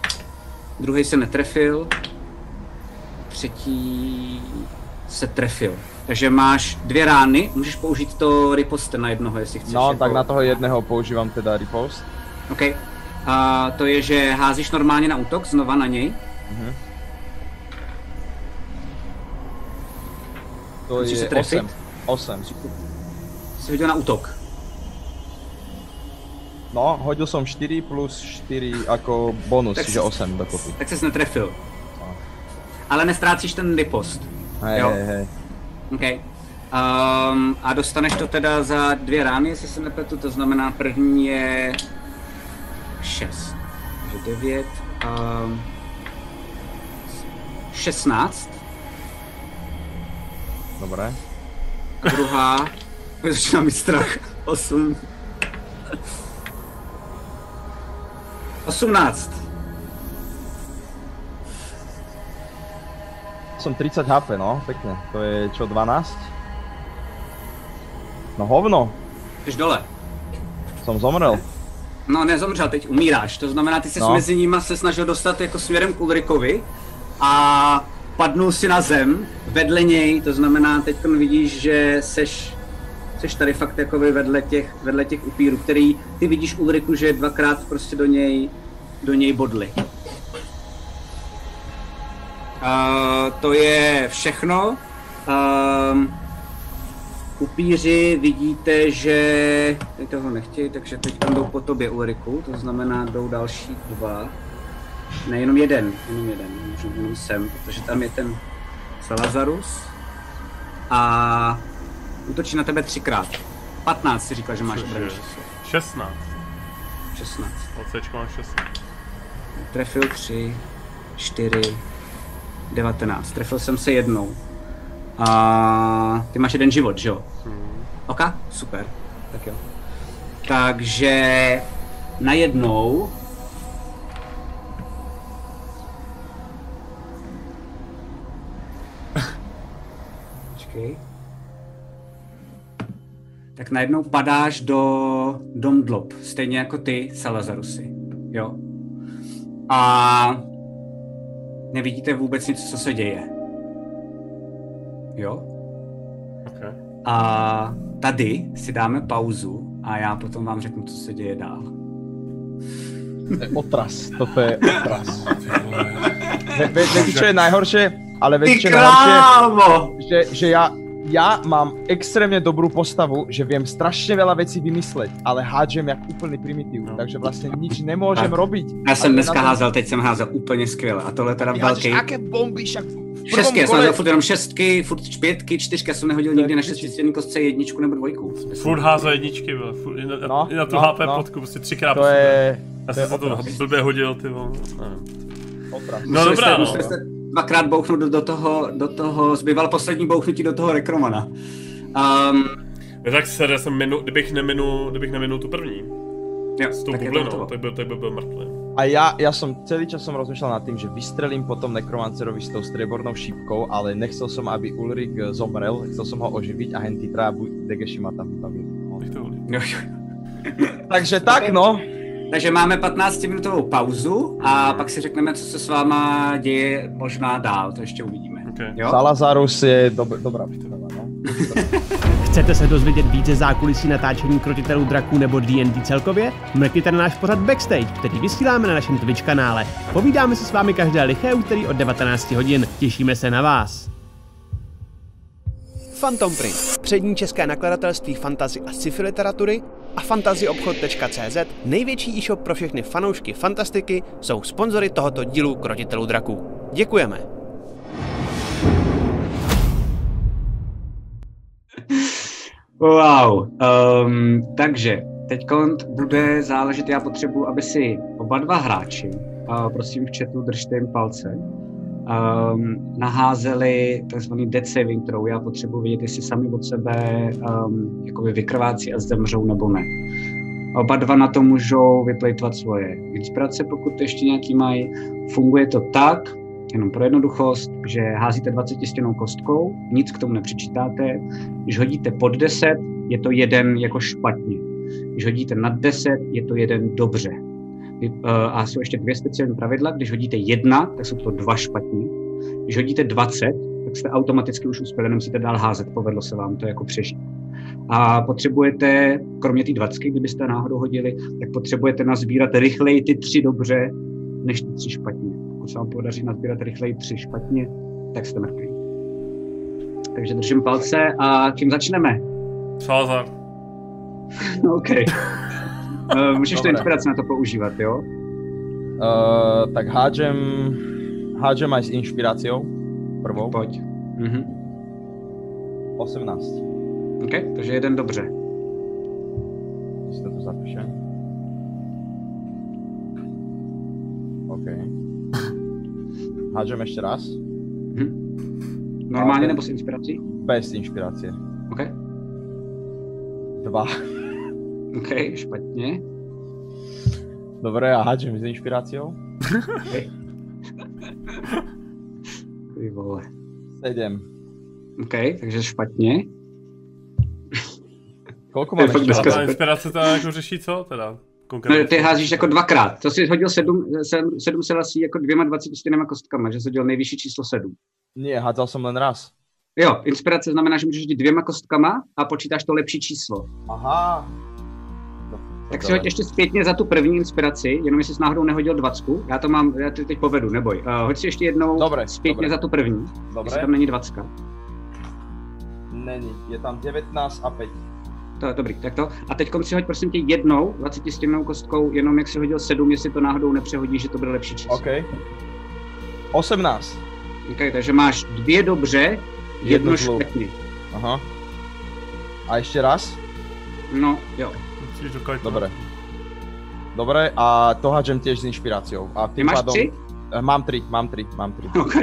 druhý se netrefil, třetí se trefil. Takže máš dvě rány, můžeš použít to riposte na jednoho, jestli chceš. No, jako... tak na toho jedného používám teda ripost. OK. A to je, že házíš normálně na útok, znova na něj. Mhm. To Musíš se je trefit. 8. 8. Jsi hodil na útok. No, hodil som 4 plus 4 ako bonus, Tak si- 8 dokopy. Tak ses netrefil. Ale nestrácíš ten ripost. Hej, Jo. hej, hej. OK. Um, a dostaneš to teda za dvě rány, jestli se nepletu, to znamená první je 6. Takže 9. Um, 16. Dobre. A druhá, začínám mít strach, 8. 18. Som 30 HP, no, pekne. To je čo, 12? No hovno, Jsi dole. som zomrel. No, nezomřel, teď umíráš. To znamená, ty jsi no. No. mezi nimi se snažil dostat jako směrem k Ulrikovi a padnul si na zem vedle něj, to znamená, teď vidíš, že seš, seš tady fakt jako vedle těch, vedle těch upírů, který ty vidíš Ulriku, že dvakrát prostě do něj, do něj bodli. Uh, to je všechno. Um, upíři vidíte, že teď toho nechtějí, takže teď jdou po tobě Ulriku, to znamená jdou další dva. Ne, jenom jeden, jenom jeden, můžu jenom sem, protože tam je ten Salazarus. A útočí na tebe třikrát. 15 si říkal, že máš branž. 16. 16. Od Cčka mám 16. Trefil 3, 4, 19. Trefil jsem se jednou. A ty máš jeden život, že jo? OK, super. Tak jo. Takže najednou Počkej. Tak najednou padáš do Domdlob, stejně jako ty, Salazarusy. Jo. A nevidíte vůbec nic, co se děje. Jo? Okay. A tady si dáme pauzu a já potom vám řeknu, co se děje dál. To je otras, toto je otras. Viete, čo je najhoršie? Ale najhoršie? krávo! Že, že ja, ja mám extrémne dobrú postavu, že viem strašne veľa vecí vymysleť, ale hádžem jak úplný primitív, No. takže vlastne nič nemôžem Tak. robiť. Já jsem dneska tom- házel, teď jsem házel úplně skvěle a tohle teda velký. aké bomby, však Šestky, já jsem házel furt jenom šestky, furt pětky, čtyřky, já jsem nehodil nikdy na šestistěný kostce jedničku nebo dvojku. Furt házel jedničky, vole. Furt, i, na, No, i na tu no, HP no. potku, prostě třikrát. To je... Já jsem se to blbě hodil, ty vole. No Museli dobrá, jste, no. Dvakrát bouchnout do, do toho, do toho, zbýval poslední bouchnutí do toho rekromana. Um, No tak se já jsem minu, kdybych neminul, kdybych neminul tu první. jo, S tou tak bublinou, hotovo. tak by, tak by byl mrtvý. A ja, ja som celý čas som rozmýšľal nad tým, že vystrelím potom nekromancerovi s tou striebornou šípkou, ale nechcel som, aby Ulrik zomrel, chcel som ho oživiť a hen tí traja bu- Degeši ma tam vybavili. No. Takže tak no, Takže máme 15-minutovou pauzu a pak si řekneme, co se s váma děje možná dál, to ještě uvidíme. Okay. Jo? Salazarus je dob- dobrá postava, no. Chcete se dozvědět více zákulisí natáčení krotitelů draků nebo D&D celkově? Mrkněte na náš pořad Backstage, který vysíláme na našem Twitch kanále. Povídáme si s vámi každé liché úterý od 19 hodin. Těšíme se na vás. Phantom Print, přední české nakladatelství fantazy a sci-fi literatury a fantazyobchod.cz, největší e-shop pro všechny fanoušky fantastiky, jsou sponzory tohoto dílu Krotitelů draků. Děkujeme. Wow, um, takže teď bude záležet, já potřebuji, aby si oba dva hráči, uh, prosím v chatu držte jim palce, um, naházeli takzvaný dead saving throw. Já potřebuji vědět, jestli sami od sebe um, jakoby vykrvácí a zemřou nebo ne. Oba dva na to můžou vyplejtovat svoje inspirace, pokud ještě nějaký mají. Funguje to tak, jenom pro jednoduchost, že házíte 20 stěnou kostkou, nic k tomu nepřičítáte. Když hodíte pod 10, je to jeden jako špatně. Když hodíte nad 10, je to jeden dobře. Uh, a jsou ještě dvě speciální pravidla. Když hodíte jedna, tak jsou to dva špatní. Když hodíte 20, tak jste automaticky už uspěli, nemusíte dál házet, povedlo se vám to jako přežít. A potřebujete, kromě té 20, kdybyste náhodou hodili, tak potřebujete nazbírat rychleji ty tři dobře, než ty tři špatně. Pokud se vám podaří nazbírat rychleji tři špatně, tak jste mrtví. Takže držím palce a čím začneme? Salazar. OK. Uh, můžeš tu inspiraci na to používat, jo? Uh, tak hádžem, hádžem aj s inšpiráciou. Prvou. Pojď. Mhm. 18. OK, takže jeden dobře. Si to tu zapíšem. OK. Hádžem ešte raz. Mhm. Normálně nebo s inspirací? Bez inšpirácie. OK. Dva. OK, špatně. Dobre, a hádžem s inšpiráciou. Okay. Ty vole. 7. OK, takže špatně. To? A dneska ta inspirace ta jako řeší co teda? No, Konkrétně. ty házíš jako dvakrát. To jsi hodil sedm, sedm, sedm se lasí jako dvěma 24 kostkama, že jsi hodil nejvyšší číslo sedm. Nie, hádzal som len raz. Jo, inspirace znamená, že můžeš hodit dvěma kostkama a počítáš to lepší číslo. Aha. Tak si hoď ještě zpětně za tu první inspiraci, jenom jestli jsi náhodou nehodil dvacku. Já to mám, já to teď povedu, neboj. Uh, hoď si ještě jednou Dobre, zpětně dobre. za tu první, Dobre, jestli tam není dvacka. není. Je tam 19 a 5. To je dobrý, tak to. A teď si hoď prosím tě jednou, 20 stěnou kostkou, jenom jak si hodil sedm, jestli to náhodou nepřehodíš, že to bude lepší číslo. OK. 18. Okay, takže máš dvě dobře, jedno, Jednu zlou. špatně. Aha. A ešte raz? No, jo. Musíš dokajtovat. Dobre. Dobre, a to hádžem tiež s inšpiráciou. A Ty tým máš pádom... tři? Eh, Mám tri, mám tri, mám tri. OK.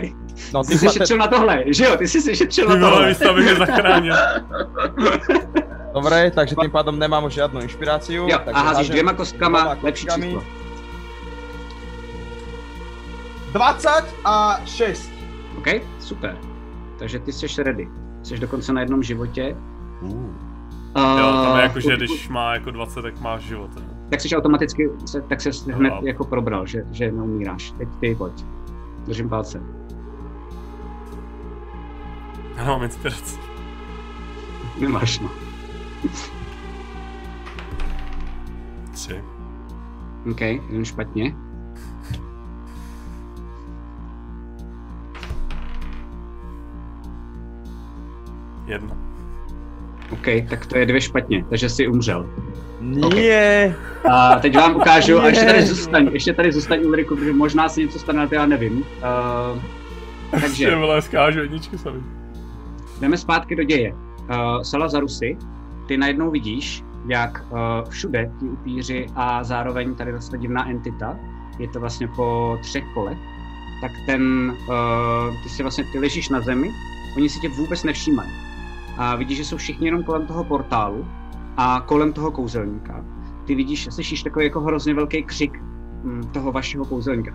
No, Ty jsi šetřil na tohle, že jo? Ty jsi si šetřil Ty na vole, tohle. místo abych je zachránil. Dobre, takže tým pádom nemám už žiadnu inšpiráciu. Jo, takže a házíš dvěma kostkama, lepší kostkami. číslo. 20 a 6. OK, super. Takže ty jsi ready. Jsi dokonce na jednom životě. Uh. Uh, Jo, tam je jako, že když má jako 20, tak máš život. Ne? Tak jsi automaticky, se, tak se hned No. jako probral, že, že neumíráš. Teď ty pojď. Držím palce. Já nemám inspiraci. Nemáš, no. Tři. OK, jeden špatně. Jedna. OK, tak to je dvě špatně, takže jsi umřel. Nie. A teď vám ukážu, a ještě tady zůstaň, ještě tady zůstaň Ulriku, protože možná se něco stane, ale já nevím. Uh, takže vole, skážu jedničky sami. jdeme zpátky do děje. Uh, Salazarusy, ty najednou vidíš, jak uh, všude ti upíři a zároveň tady vlastně divná entita, je to vlastně po třech kolech, tak ten, uh, ty si vlastně, ty ležíš na zemi, oni si tě vůbec nevšímají. A vidíš, že jsou všichni jenom kolem toho portálu a kolem toho kouzelníka. Ty vidíš, slyšíš takový jako hrozně velký křik mm, toho vašeho kouzelníka.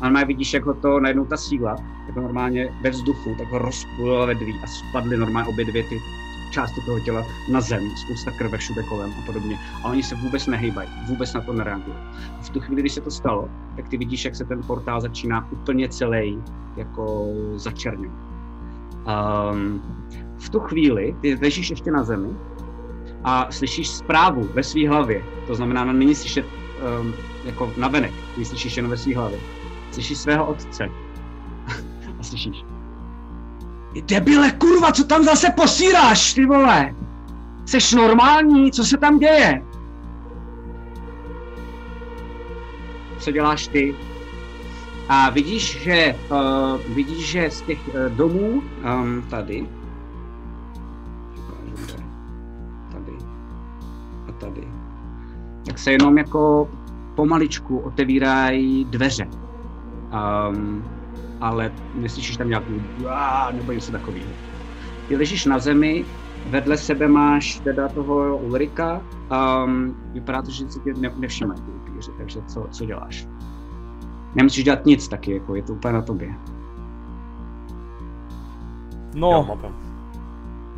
A normálně vidíš, jak ho to najednou ta síla, jako normálně ve vzduchu, tak ho rozpůlila ve dví a spadly normálně obě dvě ty části toho těla na zem, spousta krve všude kolem a podobně. A oni se vůbec nehejbají, vůbec na to nereagují. V tu chvíli, kdy se to stalo, tak ty vidíš, jak se ten portál začíná úplně celý jako začernit. Um, v tu chvíli ty ležíš ještě na zemi a slyšíš zprávu ve své hlavě. To znamená, no, není slyšet um, jako navenek, ty slyšíš jenom ve své hlavě. Slyšíš svého otce a slyšíš debile, kurva, co tam zase posíráš, ty vole? Jseš normální? Co se tam děje? Co děláš ty? A vidíš, že, uh, vidíš, že z těch uh, domů um, tady, tady a tady, tak se jenom jako pomaličku otevírají dveře. Um, ale neslyšíš tam nějakou nebo něco takového. Ty ležíš na zemi, vedle sebe máš teda toho Ulrika, um, vypadá to, že se tě ne, nevšímají ty takže co, co děláš? Nemusíš dělat nic taky, jako je to úplně na tobě. No.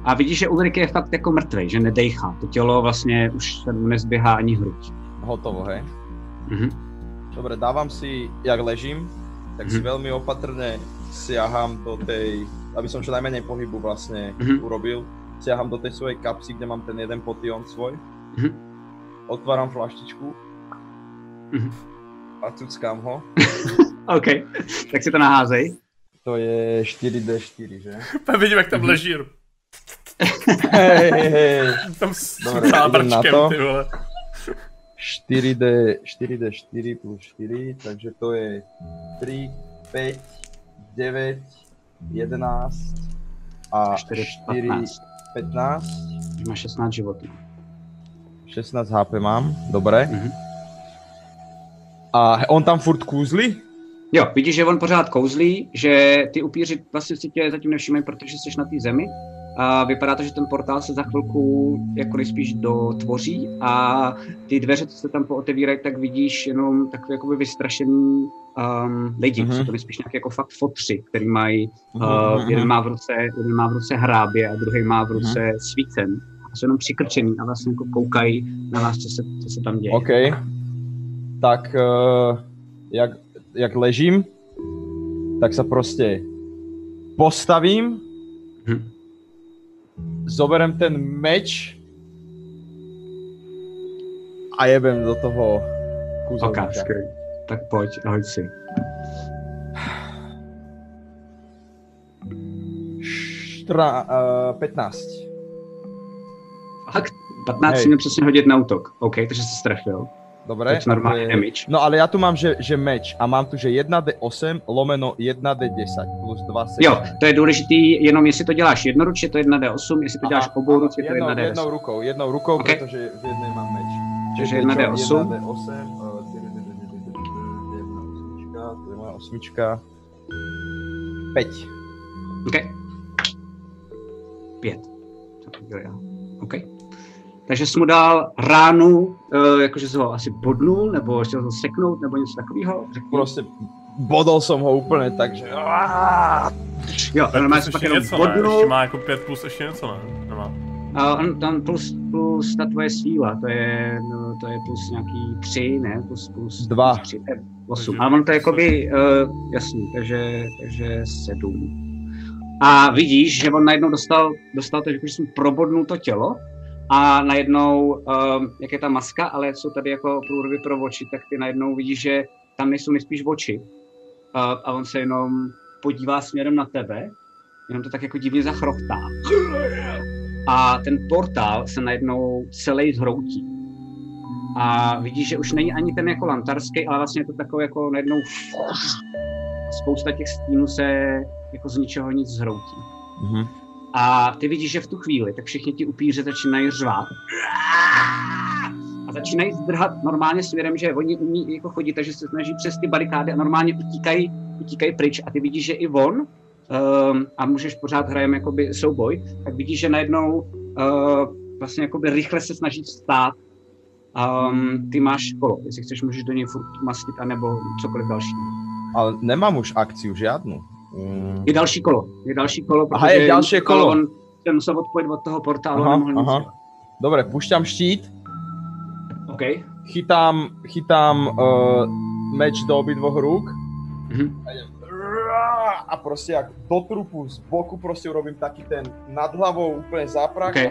A vidíš, že Ulrik je fakt jako mrtvej, že nedejchá. To tělo vlastně už se mu nezběhá ani hruď. hotovo, hej? Mhm. Dobre, dávam si, jak ležím, tak si Mhm. veľmi opatrne siaham do tej, aby som čo najmenej pohybu vlastne Mhm. urobil, siaham do tej svojej kapsy, kde mám ten jeden potion svoj, Mhm. otváram flaštičku Mhm. A tuckám ho. OK, tak si to naházej. To je 4D4, že? Úplně vidím, jak tam Mhm. leží. Hej, hej, hej. Tam s Dobre, idem na zábrčkem, to. ty vole. 4D, 4D4 plus 4, takže to je 3, 5, 9, 11 a 4, 4, 15. 15. Už máš 16 životů. 16 HP mám, dobre. Mhm. A on tam furt kúzli? Jo, vidíš, že on pořád kouzlí, že ty upíři vlastně si tě zatím nevšimají, protože jsi na té zemi. A vypadá to, že ten portál se za chvilku jako nejspíš dotvoří a ty dveře, co se tam pootevírají, tak vidíš jenom takové jakoby vystrašený um, lidi. Mhm. Mm-hmm. Jsou to nejspíš nějaké jako fakt fotři, který mají, Mhm, uh, mhm. jeden, má v ruce, jeden má v ruce hrábě a druhý má v ruce Mhm. svícen. A jsou jenom přikrčený a vlastně jako koukají na vás, co se, co se tam děje. OK. Tak uh, jak, jak ležím, tak sa proste postavím, Hm. zoberem ten meč a jebem do toho Ok, kúzelníka. skvělý. Tak pojď, hoď si. Štra, uh, 15. Fakt? 15 Hej. si měl přesně hodit na útok. OK, takže se strefil. Dobre? Teď normálně Eh, damage. No ale ja tu mám, že, že meč a mám tu, že 1d8 lomeno 1d10 plus 2 Jo, to je důležitý, jenom jestli to děláš jednoručně, to je 1D8, jestli to děláš obou ruce, to je jednou, 1D10. jednou rukou, jednou rukou, Ok. pretože v jednej mám meč. Takže Čiže 1D8. 1d8, jedna osmička, to je moja osmička. 5. OK. Pět. To bych dělal já. OK. Takže jsi mu dal ránu, uh, jakože jsi ho asi bodnul, nebo chtěl ho seknout, nebo něco takového. Proste bodol som ho úplne tak, že... Jo, normálně jsi pak ještě jenom něco, ne? Ještě bodnul. má jako 5 plus ještě něco, ne? Nemá. A on tam plus, plus ta tvoje síla, to je, no, to je plus nějaký tři, ne? Plus, plus, Dva. Plus tři, to je osm. Takže Ale on to je jakoby, uh, jasný, takže, takže sedm. A vidíš, že on najednou dostal, dostal to, že jsi mu probodnul to tělo a najednou, um, jak je ta maska, ale jsou tady jako průrvy pro oči, tak ty najednou vidíš, že tam nejsou nejspíš oči. Uh, a on se jenom podívá směrem na tebe, jenom to tak jako divně zachrochtá. A ten portál se najednou celý zhroutí. A vidíš, že už není ani ten jako lantarský, ale vlastně je to takový jako najednou spousta těch stínů se jako z ničeho nic zhroutí. Mhm. A ty vidíš, že v tu chvíli tak všichni ti upíři začínají řvát. A začínají zdrhat normálně směrem, že oni umí jako chodit, takže se snaží přes ty barikády a normálně utíkají, utíkají pryč. A ty vidíš, že i on, um, a můžeš pořád hrajeme jakoby souboj, tak vidíš, že najednou uh, vlastně jakoby rychle se snaží vstát. Um, ty máš kolo, jestli chceš, můžeš do něj furt mastit, anebo cokoliv dalšího. Ale nemám už akciu žiadnu. Mm. Je další kolo, je další kolo, Aha, je ďalšie kolo. On se musel odpojit od toho portálu Aha, nic aha. dělat. Dobre, pušťam štít, OK. chytám, chytám uh, meč do obidvoch rúk Mhm. a idem a proste jak do trupu z boku proste urobím taký ten nad hlavou úplne záprach OK, a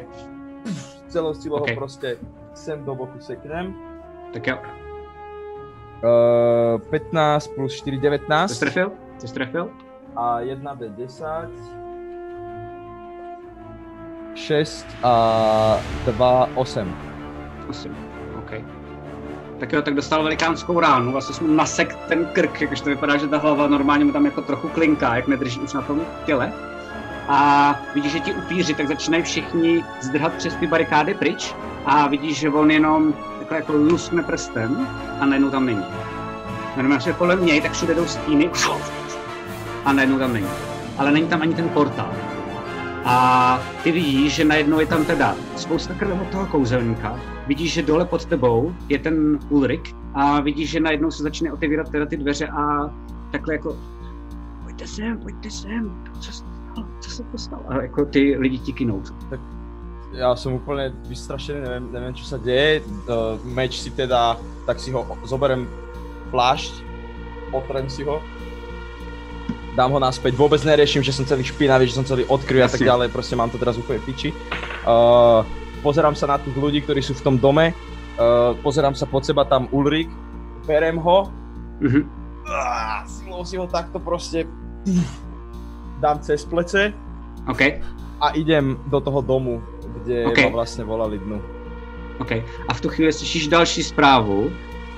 celou silou OK. ho proste sem do boku seknem. tak jo. Uh, 15 plus 4, 19 Jsi strefil? Jsi strefil? A 1d10 6 a 2, 8. 8. OK. Tak jo, tak dostal velikánskou ránu, vlastně jsme mu nasek ten krk, jakože to vypadá, že ta hlava normálně mu tam jako trochu klinká, jak nedrží už na tom těle. A vidíš, že ti upíři tak začínají všichni zdrhat přes ty barikády pryč a vidíš, že on jenom takhle jako luskne prstem a najednou tam není. Normálně, že kolem něj, tak všude jdou stíny a najednou tam není. Ale není tam ani ten portál. A ty vidíš, že najednou je tam teda spousta krve toho kouzelníka. Vidíš, že dole pod tebou je ten Ulrik a vidíš, že najednou se začne otevírat teda ty dveře a takhle jako pojďte sem, pojďte sem, co se stalo, co se to stalo? A jako ty lidi ti kinou. ja som úplne vystrašený, neviem, neviem čo sa deje. Uh, meč si teda, tak si ho zoberiem plášť, otrem si ho, dám ho naspäť, vôbec neriešim, že som celý špinavý, že som celý odkryvý a tak ďalej, proste mám to teraz úplne piči. Uh, pozerám sa na tých ľudí, ktorí sú v tom dome, uh, pozerám sa pod seba tam Ulrik, berem ho, Mhm. uh, silou si ho takto proste dám cez plece OK, a idem do toho domu, kde OK. ma vlastne volali dnu. OK. A v tu chvíli slyšíš další zprávu,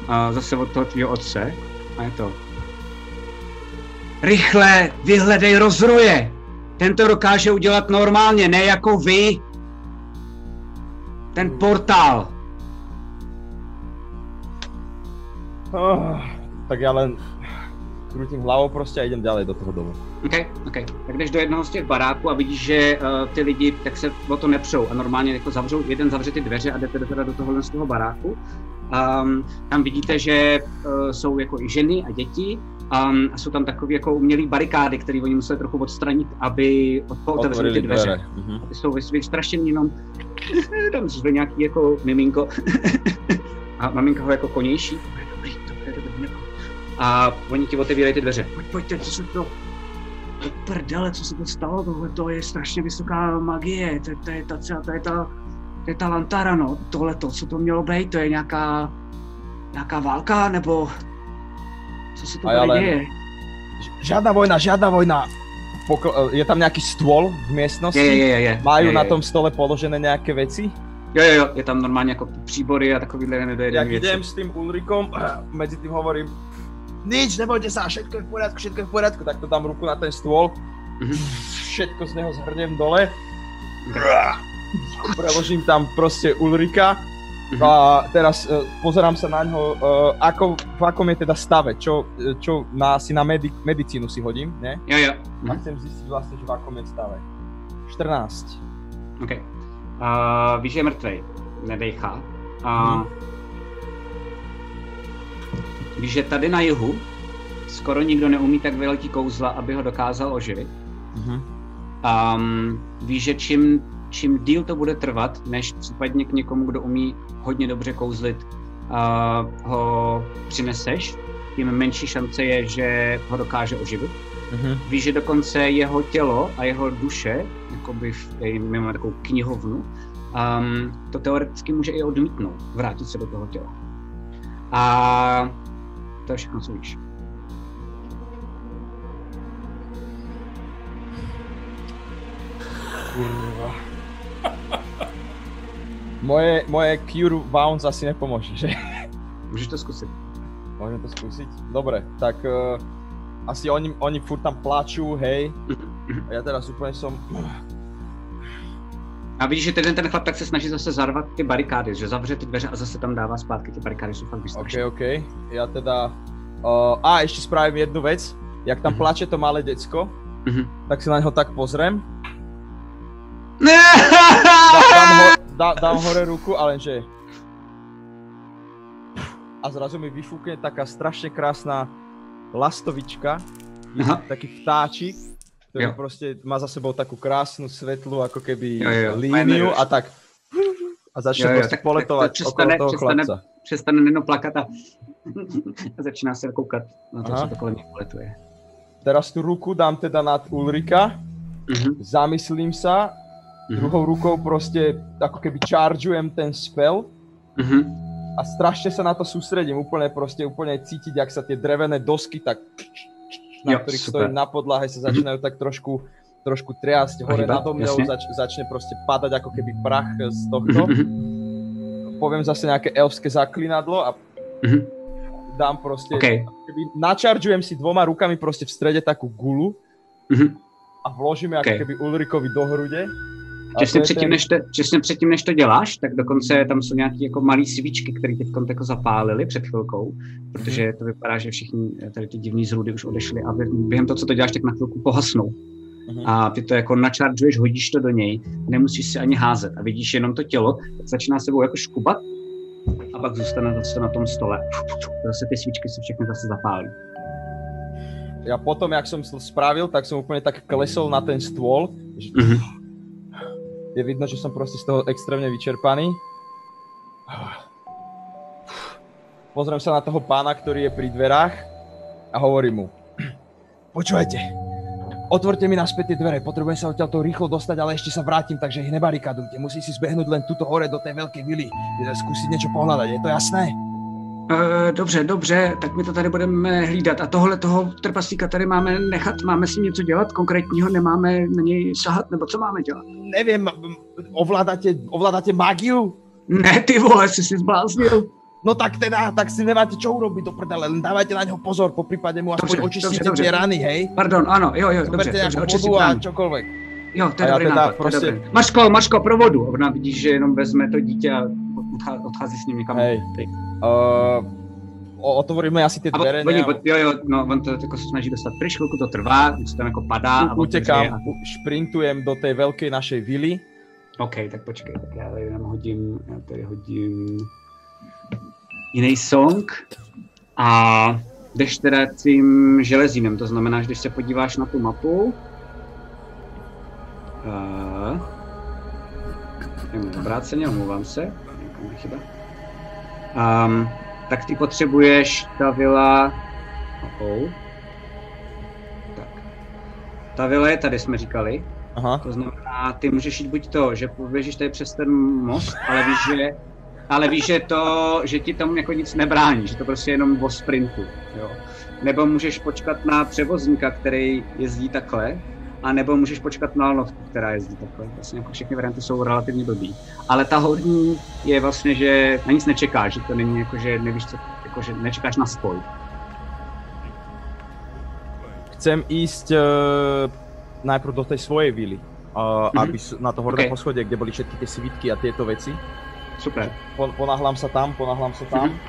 a zase od toho tvýho otce, a je to. Rychle, vyhledej rozroje! Ten to dokáže udělat normálně, ne jako vy. Ten portál. Oh, tak ja len krútim hlavou proste a idem ďalej do toho domu. OK, OK. Tak jdeš do jednoho z těch baráků a vidíš, že uh, ty lidi tak se o to nepřou a normálně jako zavřou, jeden zavře ty dveře a jdete teda do tohohle z toho baráku. Um, tam vidíte, že uh, jsou jako i ženy a děti a jsou tam takové jako umělé barikády, které oni museli trochu odstranit, aby otevřeli ty dveře. Mhm. Ty jsou vys- vystrašený jenom, tam zve nějaký jako miminko a maminka ho jako konější. Dobrý, dobrý, dobrý, dobrý. A oni ti otevírají ty dveře. Pojď, pojďte, co se to... To prdele, co se to stalo, tohle to je strašně vysoká magie, to, to je ta, třeba- to je ta, to je ta lantara, no, tohle to, co to mělo být, to je nějaká, nějaká válka, nebo co se to tady len- děje? Žiadna vojna, žiadna vojna. Pokl- je tam nejaký stôl v miestnosti? Je, je, je, je. Majú je, na je. tom stole položené nejaké veci? Jo, jo, jo, je tam normálně jako příbory a takovýhle nedojedený Jak věci. idem s tým Ulrikom, medzi tým hovorím, nič, nebojte sa, všetko je v poriadku, všetko je v poriadku, tak to dám ruku na ten stôl, Mhm. všetko z neho zhrnem dole, preložím tam proste Ulrika Mhm. a teraz uh, pozerám sa na ňo, uh, ako, v akom je teda stave, čo, čo na, si na medi- medicínu si hodím, ne? Jo, jo. A Mhm. chcem zistiť vlastne, že v akom je stave. 14. OK. Uh, víš, že je mrtvej, nedejchá. A Mhm. víš, že tady na jihu skoro nikdo neumí tak velký kouzla, aby ho dokázal oživit. Mhm. Um, víš, že čím, čím díl to bude trvat, než případně k někomu, kdo umí hodně dobře kouzlit, uh, ho přineseš, tím menší šance je, že ho dokáže oživit. Mhm. Víš, že dokonce jeho tělo a jeho duše, v, tady my máme takovou knihovnu, um, to teoreticky může i odmítnout, vrátit se do toho těla. A to je všechno, co víš. Kurva. Moje, moje Cure Bounce asi nepomôže, že? Můžeš to zkusit. Môžem to skúsiť? Dobre, tak uh, asi oni, oni furt tam plačú, hej. A ja teraz úplne som... A vidíš, že ten, ten chlap tak se snaží zase zarvat ty barikády, že zavře ty dveře a zase tam dává zpátky. Ty barikády jsou fakt OK, vystrašené. OK. Ja teda... Uh, a ešte spravím jednu vec. Jak tam Mhm. plače to malé decko, Mhm. tak si na ňo tak pozriem. Dá, dám hore ruku, ale že... A zrazu mi vyfúkne taká strašne krásna lastovička, Aha. taký vtáčik, ktorý Jo. proste má za sebou takú krásnu svetlú ako keby Jo, jo, líniu a tak a začne Jo, jo, proste tak- poletovať tak to okolo přestane- toho přestane- chlapca. Přestane Nino plakat a, a začíná se koukat na to, Aha. co to kolem něj poletuje. Teraz tú ruku dám teda nad Ulrika, Mhm. zamyslím sa, Mhm. druhou rukou proste ako keby chargeujem ten spell Mhm. a strašne sa na to sústredím, úplne proste, úplne cítiť, jak sa tie drevené dosky tak na Jo, ktorých super. stojím na podlahe sa začínajú tak trošku trošku triasť hore mňou, jasne. zač, začne proste padať ako keby prach z tohto. Mhm. Poviem zase nejaké elfské zaklinadlo a Mhm. dám proste, OK. ako keby načaržujem si dvoma rukami proste v strede takú gulu Mhm. a vložím ako OK. keby Ulrikovi do hrude. Těsně předtím, ten- než to, těsně předtím, než to děláš, tak dokonce tam jsou nějaké jako malé svíčky, které teď jako zapálili před chvilkou, protože to vypadá, že všichni tady ty divní zrůdy už odešly a bě- během toho, co to děláš, tak na chvilku pohasnou. Mhm. A ty to jako načaržuješ, hodíš to do něj, nemusíš si ani házet a vidíš jenom to tělo, tak začíná sebou jako škubat a pak zůstane zase na tom stole. Zase ty svíčky se všechny zase zapálí. Ja potom, jak som to spravil, tak som úplne tak klesol na ten stôl, že Mhm. Je vidno, že som proste z toho extrémne vyčerpaný. Pozriem sa na toho pána, ktorý je pri dverách a hovorím mu. Počúvajte, otvorte mi naspäť tie dvere, potrebujem sa odtiaľto rýchlo dostať, ale ešte sa vrátim, takže ich nebarikadujte. Musí si zbehnúť len tuto hore do tej veľkej vily. Skúsiť niečo pohľadať, je to jasné? Uh, dobře, dobře, tak my to tady budeme hlídat. A tohle toho trpaslíka tady máme nechat, máme s ním něco dělat konkrétního, nemáme na něj sahat, nebo co máme dělat? Neviem, ovládate, ovládate magiu? Ne, ty vole, jsi si zbláznil. No tak teda, tak si nemáte čo urobiť do prdele, len dávajte na ňo pozor, po prípade mu aspoň Dobře, očistíte dobře, dobře. tie rany, hej? Pardon, ano, jo, jo, dobře, Zoberte dobře, nejakú očistit a čokoľvek. Jo, to je A dobrý teda nápad, to je prostě- dobrý. Maško, Maško, pro vodu. Ona vidíš, že jenom vezme to dítě a odchá- odchází s ním někam. Hej. Uh, otvoríme asi A dvere, oni, nejak- jo, jo, no, on to jako se snaží dostat pryč, chvilku to trvá, už tam jako padá a U- otevře utekám, a- šprintujem do tej veľkej našej vily. OK, tak počkej, tak já tady jenom hodím, já tady hodím jiný song a jdeš teda tím železínem, to znamená, že když se podíváš na tu mapu, uh, obráceně, omlouvám se, um, tak ty potřebuješ ta vila, oh, tak, ta vila je tady, jsme říkali, Aha. to znamená, ty můžeš jít buď to, že poběžíš tady přes ten most, ale víš, že, ale víš, že to, že ti tam jako nic nebrání, že to prostě je jenom o sprintu, jo. Nebo můžeš počkat na převozníka, který jezdí takhle, a nebo můžeš počkat na lanovku, která jezdí takhle. Vlastně jako všechny varianty jsou relativně blbý. Ale ta horní je vlastně, že na nic nečekáš, že to není jako, že nevíš, co, jako, že nečekáš na spoj. Chcem ísť uh, najprv do tej svojej vily. Uh, Mhm. aby na to horné Ok. poschodie, kde boli všetky tie svitky a tieto veci. Super. Pon, ponahlám sa tam, ponahlám sa tam. Mhm.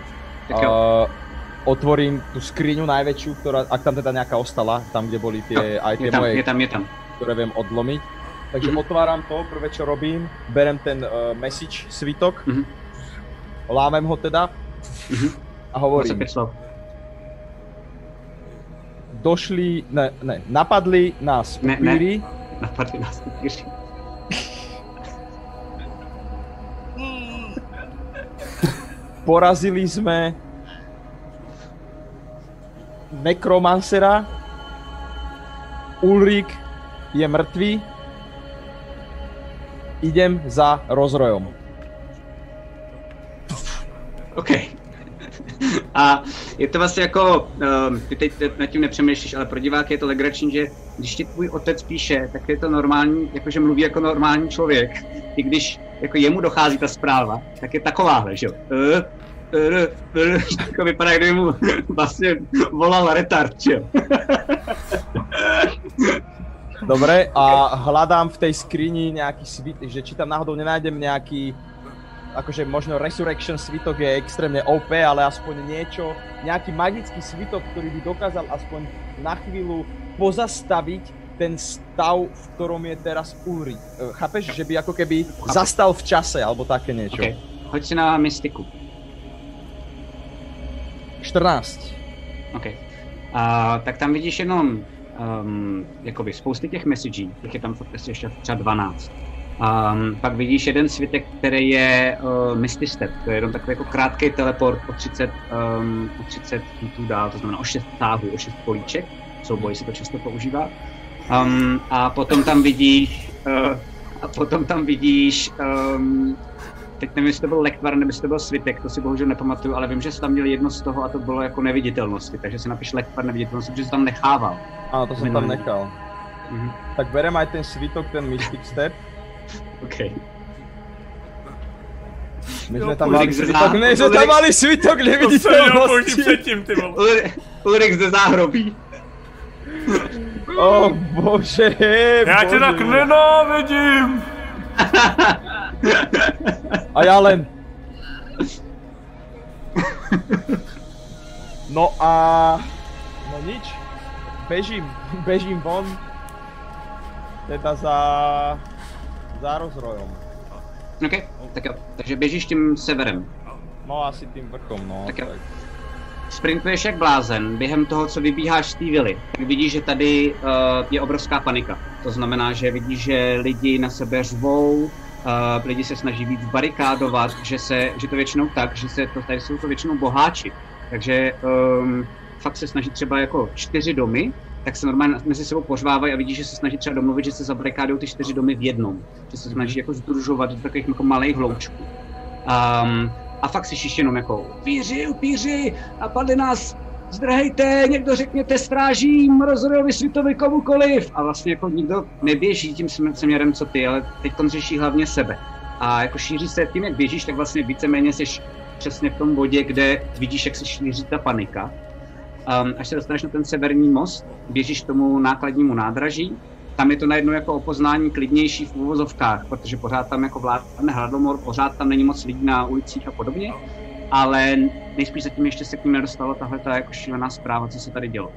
Tak jo. Uh, otvorím tú skriňu najväčšiu, ktorá, ak tam teda nejaká ostala, tam kde boli tie, aj Je tie tam, moje, je tam, je tam. ktoré viem odlomiť. Takže Mhm. otváram to, prvé čo robím, berem ten uh, message svitok, Mhm. lámem ho teda Mhm. a hovorím, 25 slov. došli, ne, ne, napadli nás Ne, ne. Napadli nás porazili sme nekromancera, Ulrik je mŕtvý, idem za rozrojom. OK. A je to vlastně jako, um, ty teď nad tím nepřemýšlíš, ale pro diváky je to legrační, že když ti tvůj otec píše, tak je to normální, jakože mluví jako normální člověk. I když jako jemu dochází ta zpráva, tak je takováhle, že jo. Uh, jako vypadá, kdyby mu vlastně volal retard, že jo. Dobre, a hľadám v tej skrini nejaký svit, že či tam náhodou nenájdem nejaký, akože možno Resurrection svitok je extrémne OP, ale aspoň niečo, nejaký magický svitok, ktorý by dokázal aspoň na chvíľu pozastaviť ten stav, v ktorom je teraz Ulri. E, Chápeš, že by ako keby zastal v čase, alebo také niečo. OK. Hoď si na mystiku. 14. OK. A, tak tam vidíš jenom um, jakoby spousty těch messagí, těch je tam ještě třeba 12. Um, pak vidíš jeden svitek, který je uh, Misty Step, to je jenom takový jako krátký teleport o 30, um, o 30 feetů dál, to znamená o 6 táhů, o 6 políček, v souboji se to často používá. Um, a potom tam vidíš, uh, a potom tam vidíš um, teď nevím, jestli to byl lektvar nebo jestli to byl svitek, to si bohužel nepamatuju, ale vím, že jsi tam měl jedno z toho a to bylo jako neviditelnosti, takže si napiš lektvar neviditelnosti, protože jsi tam nechával. Áno, to som tam nechal. Mhm. Tak berem aj ten svitok, ten Mystic Step. OK. My Jo, sme tam mali svitok, ne, že tam mali svitok neviditeľnosti. předtím, ty vole. Ulri- Ulrik ze záhrobí. O bože, Já bože. tě tak nenávidím! A ja len... No a... No nič. Bežím, bežím von. Teda za... Za rozrojom. OK, tak jo. Takže běžíš tím severem. No asi tým vrchom, no. Tak jo. Sprintuješ jak blázen, během toho, co vybíháš z té vily, tak vidíš, že tady uh, je obrovská panika. To znamená, že vidí, že lidi na sebe řvou, uh, lidi se snaží víc barikádovat, že, se, že to většinou tak, že se to, tady jsou to většinou boháči. Takže um, fakt se snaží třeba jako čtyři domy, tak se normálně mezi sebou pořvávají a vidí, že se snaží třeba domluvit, že se zabarikádují ty čtyři domy v jednom. Že se snaží jako združovat do takových jako malých hloučků. Um, a fakt si jenom jako upíři, upíři, padli nás, zdrhejte, někdo řekněte strážím, rozrojovi světovi komukoliv. A vlastně jako nikdo neběží tím směrem, co ty, ale teď tam řeší hlavně sebe. A jako šíří se tím, jak běžíš, tak vlastně víceméně jsi přesně v tom bodě, kde vidíš, jak se šíří ta panika. Um, až se dostaneš na ten severní most, běžíš k tomu nákladnímu nádraží, tam je to najednou jako opoznání klidnější v úvozovkách, protože pořád tam jako vládne hladomor, pořád tam není moc lidí na ulicích a podobně, ale nejspíš zatím ještě se k ním nedostalo tahle ta jako šílená zpráva, co se tady dělo.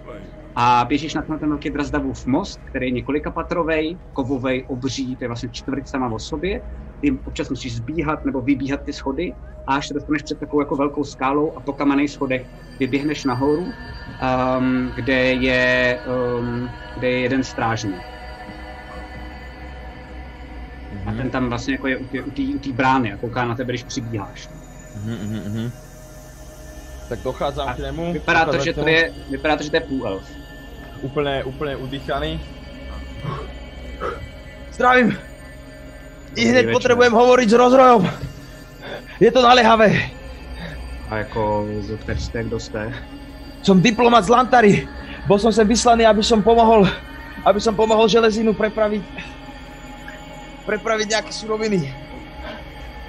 A běžíš na ten, velký Drazdavův most, který je několika patrovej, kovovej, obří, to je vlastně čtvrť sama o sobě. Ty občas musíš zbíhat nebo vybíhat ty schody a až se dostaneš před takovou jako velkou skálou a po kamenných schodech vyběhneš nahoru, um, kde, je, um, kde je jeden strážník. A ten tam vlastně jako je u té brány a kouká na tebe, když přibíháš. Mm-hmm, mm-hmm. Tak dochádzam k němu. Vypadá to, že to je, vypadá to, že to je půl elf. Úplně, úplně udýchaný. Zdravím! I hned potřebujeme hovoriť s rozrojom. Je to naléhavé. A jako, kteří jste, kdo jste? Som diplomat z Lantary. Bol som sem vyslaný, aby som pomohol, aby som pomohol železinu prepraviť prepraviť nejaké suroviny.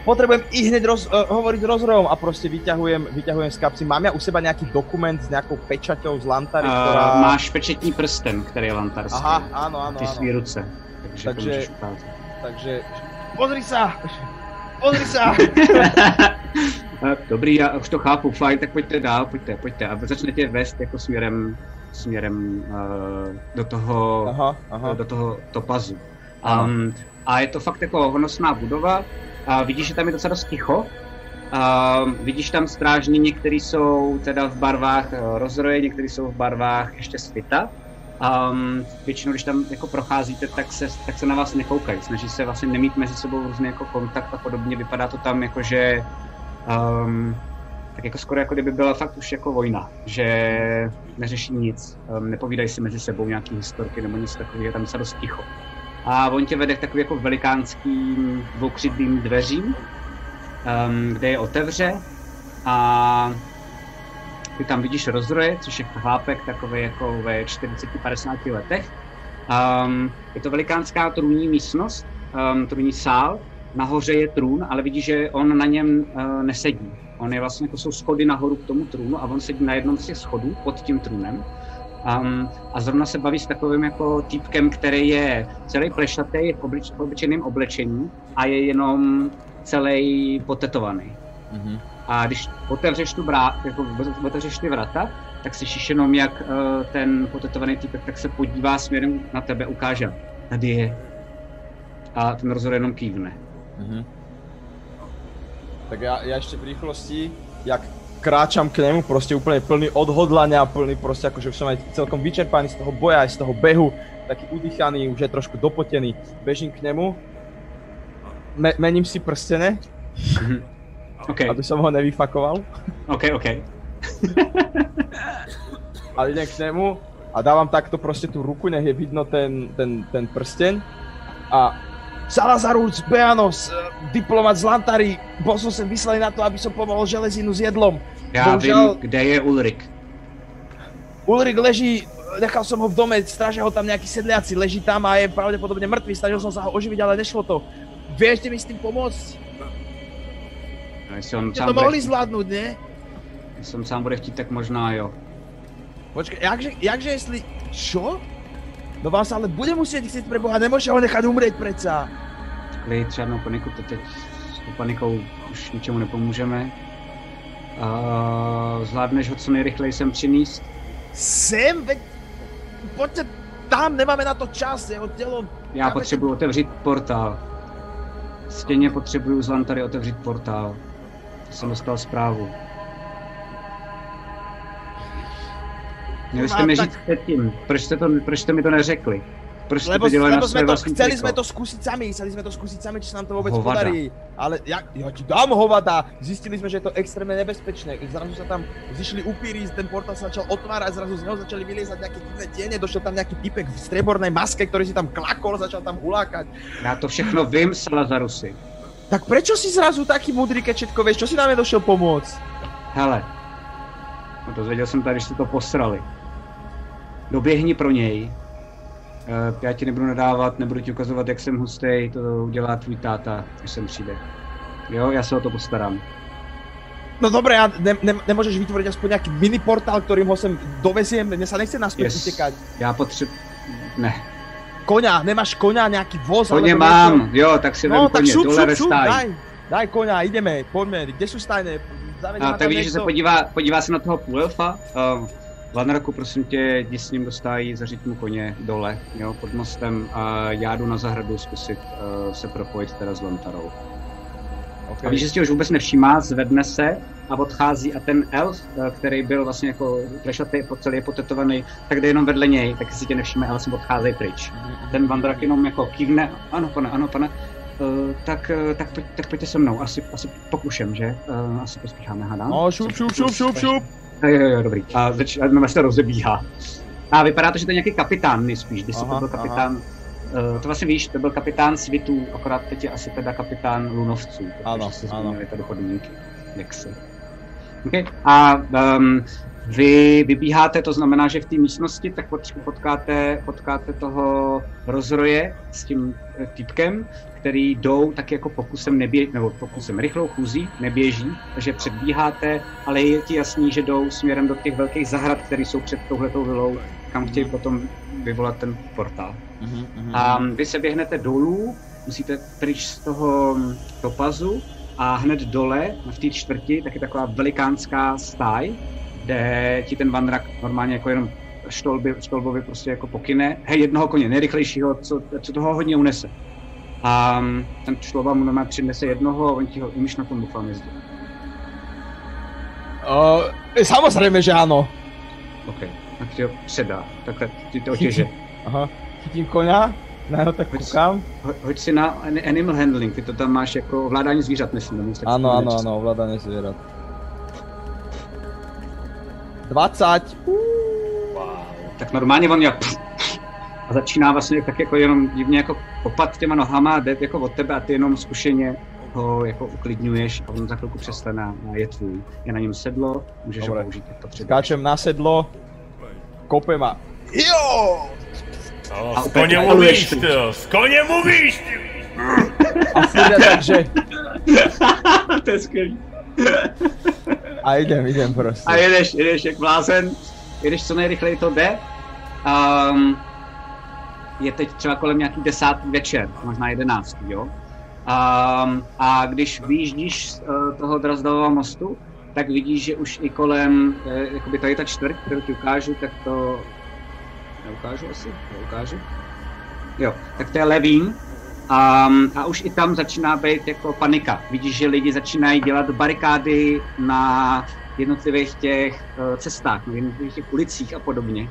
Potrebujem i hneď roz, uh, hovoriť s rozrojom a proste vyťahujem, vyťahujem z kapsy. Mám ja u seba nejaký dokument s nejakou pečaťou z Lantary, uh, ktorá... Máš pečetní prsten, který je lantarský. Aha, áno, áno, Ty svý ruce. Takže, takže, takže... Pozri sa! Pozri sa! Dobrý, já už to chápu, fajn, tak pojďte dál, pojďte, pojďte. A začnete vést jako směrem, směrem uh, do toho, aha, aha. do toho topazu. Um, a je to fakt jako honosná budova. A vidíš, že tam je docela dost ticho. A vidíš tam strážní, někteří jsou teda v barvách eh, rozroje, někteří jsou v barvách ještě svita. Um, většinou, když tam jako procházíte, tak se, tak se na vás nekoukají. Snaží se vlastně nemít mezi sebou různý jako kontakt a podobně. Vypadá to tam jako, že um, tak jako skoro jako kdyby byla fakt už jako vojna, že neřeší nic, um, nepovídají si mezi sebou nějaký historky nebo nic takového, tam se dost ticho a on tě vede k takovým jako velikánským dvoukřidlým dveřím, um, kde je otevře a ty tam vidíš rozroje, což je chlápek takový jako ve 40-50 letech. Um, je to velikánská trůní místnost, um, trůní sál, nahoře je trůn, ale vidíš, že on na něm uh, nesedí. On je vlastně, jako jsou schody nahoru k tomu trůnu a on sedí na jednom z těch schodů pod tím trůnem. Um, a zrovna se baví s takovým jako týpkem, který je celý plešatý v, oblič, v obyčejném oblečení a je jenom celý potetovaný. Mm-hmm. A když otevřeš tu brá, jako otevřeš ty vrata, tak si jenom, jak uh, ten potetovaný týpek tak se podívá směrem na tebe, ukáže, tady je. A ten rozhod jenom kývne. Mm-hmm. Tak já, já ještě v rychlosti, jak kráčam k nemu prostě úplně plný odhodlania, plný prostě akože už som aj celkom vyčerpaný z toho boja, aj z toho behu, taký udýchaný, už je trošku dopotený. Bežím k nemu, me mením si prstene, okay. aby som ho nevyfakoval. OK, OK. a idem k nemu a dávam takto prostě tu ruku, nech je vidno ten, ten, ten prsteň a Salazarus Beanos, diplomat z Lantary, bol som sem vyslaný na to, aby som pomohol železinu s jedlom. Já Bohužel... vím, kde je Ulrik. Ulrik leží, nechal som ho v dome, strážia ho tam nejakí sedliaci, leží tam a je pravdepodobne mŕtvý, snažil som sa ho oživiť, ale nešlo to. Viete mi s tým pomôcť? No, jestli on sám to mohli chtít... zvládnout, ne? Jestli on sám bude chtít, tak možná jo. Počkej, jakže, jakže jestli... Čo? No vás ale bude muset chcít pre Boha, nemůže ho nechat umřít přeca. Klid, žádnou paniku, to teď s panikou už ničemu nepomůžeme. Uh, zvládneš ho co nejrychleji sem přinést? Sem? Veď... Pojďte tam, nemáme na to čas, jeho tělo... Já potřebuji otevřít portál. Stěně potřebuju z Lantary otevřít portál. Jsem dostal zprávu. Měli jste mi říct předtím, proč jste, to, proč jste mi to neřekli? Prostě Lebo, to lebo na sme své to, chceli triko. sme to skúsiť sami, chceli sme to skúsiť sami, či sa nám to vôbec Hovada. podarí. Ale ja, ja ti dám hovada, zistili sme, že je to extrémne nebezpečné. Zrazu sa tam zišli upíry, ten portál sa začal otvárať, zrazu z neho začali vyliezať nejaké divné tiene, došiel tam nejaký typek v striebornej maske, ktorý si tam klakol, začal tam hulákať. Já to všechno vím, Salazarusy. Tak prečo si zrazu taký mudrý, keď všetko vieš? Čo si nám nedošiel pomôcť? Hele, no dozvěděl jsem tady, že jste to posrali. Doběhni pro něj. Eh, Já ti nebudu nadávat, nebudu ti ukazovat, jak jsem hustý, to udělá tvůj táta, až sem přijde. Jo, já se o to postarám. No dobre, a ne, ne, nemôžeš vytvoriť aspoň nejaký mini portál, ktorým ho sem doveziem? Mne sa nechce naspäť Yes. utekať. Já potřebuji... Ne, Koňa, nemáš koňa, nejaký voz? koně mám, niečo? jo, tak si No, vem tak koně, šup, šup, šup, daj. Daj koňa, ideme, poďme, kde sú stajné? A ma tak vidíš, že se podívá, podívá se na toho půlelfa. Uh, Lanraku, prosím tě, jdi s ním do stájí, zařiď mu koně dole, jo, pod mostem a já jdu na zahradu zkusit uh, se propojit teda s Lantarou. A víš, že si ho už vůbec nevšímá, zvedne se a odchází a ten elf, eh, který byl vlastně jako plešatý, po celý potetovaný, tak jde jenom vedle něj, tak si tě nevšimne a vlastně odchází pryč. Ten Vandrak jenom jako kývne, ano pane, ano pane, Uh, tak, tak, pojď, tak pojďte se mnou, asi, asi pokušem, že? Uh, asi pospícháme, hádám. No, šup, šup, šup, šup, šup. Jo, jo, jo, dobrý. A začíná se rozebíhá. A vypadá to, že to je nějaký kapitán nejspíš, když Aha, to byl kapitán. Uh, to vlastně víš, to byl kapitán svitů, akorát teď je asi teda kapitán lunovců. Ano, protože se ano. změnily tady podmínky. Jak se. Okay. A um, vy vybíháte, to znamená, že v té místnosti tak pot- potkáte, potkáte toho rozroje s tím eh, týpkem, který jdou tak jako pokusem nebě, nebo pokusem rychlou chůzí, neběží, takže předbíháte, ale je ti jasný, že jdou směrem do těch velkých zahrad, které jsou před touhletou vilou, kam chtějí potom vyvolat ten portál. A vy se běhnete dolů, musíte pryč z toho mm, topazu a hned dole, v té čtvrti, tak je taková velikánská stáj, kde ti ten vandrak normálně jako jenom štolby, štolbovi prostě jako pokyne, hej, jednoho koně, nejrychlejšího, co, co toho hodně unese. A mm, ten šloba mu normálně přinese jednoho a on ti ho, umíš na tom doufám jezdit. Uh, samozřejmě, že ano. OK, tak ti ho předá, takhle ti to otěže. Aha, chytím koně, na jeho tak koukám. Hoď, hoď si na animal handling, ty to tam máš jako ovládání zvířat, myslím. Ano, ano, ano, ovládání zvířat. 20. Wow. Tak normálně on jak a začíná vlastně tak jako jenom divně jako kopat těma nohama a jde jako od tebe a ty jenom zkušeně ho jako uklidňuješ a on za chvilku přestane a je tvůj. Je na něm sedlo, můžeš Dobre. ho použít, jak potřebuješ. Skáčem na sedlo, kopem a jo! A s koně mluvíš, ty jo, s koně mluvíš, ty! A furt takže... to je skvělý. A idem, idem prostě. A jedeš, jedeš jak blázen, jedeš co nejrychleji to jde. Um, je teď třeba kolem nějaký desátý večer, možná jedenáctý, jo. Um, a když vyjíždíš z uh, toho Drazdového mostu, tak vidíš, že už i kolem, eh, jakoby tady ta čtvrť, kterou ti ukážu, tak to neukážu asi, neukážu. Jo, tak to je Levín. Um, a už i tam začíná být jako panika. Vidíš, že lidi začínají dělat barikády na jednotlivých těch uh, cestách, na jednotlivých těch ulicích a podobně.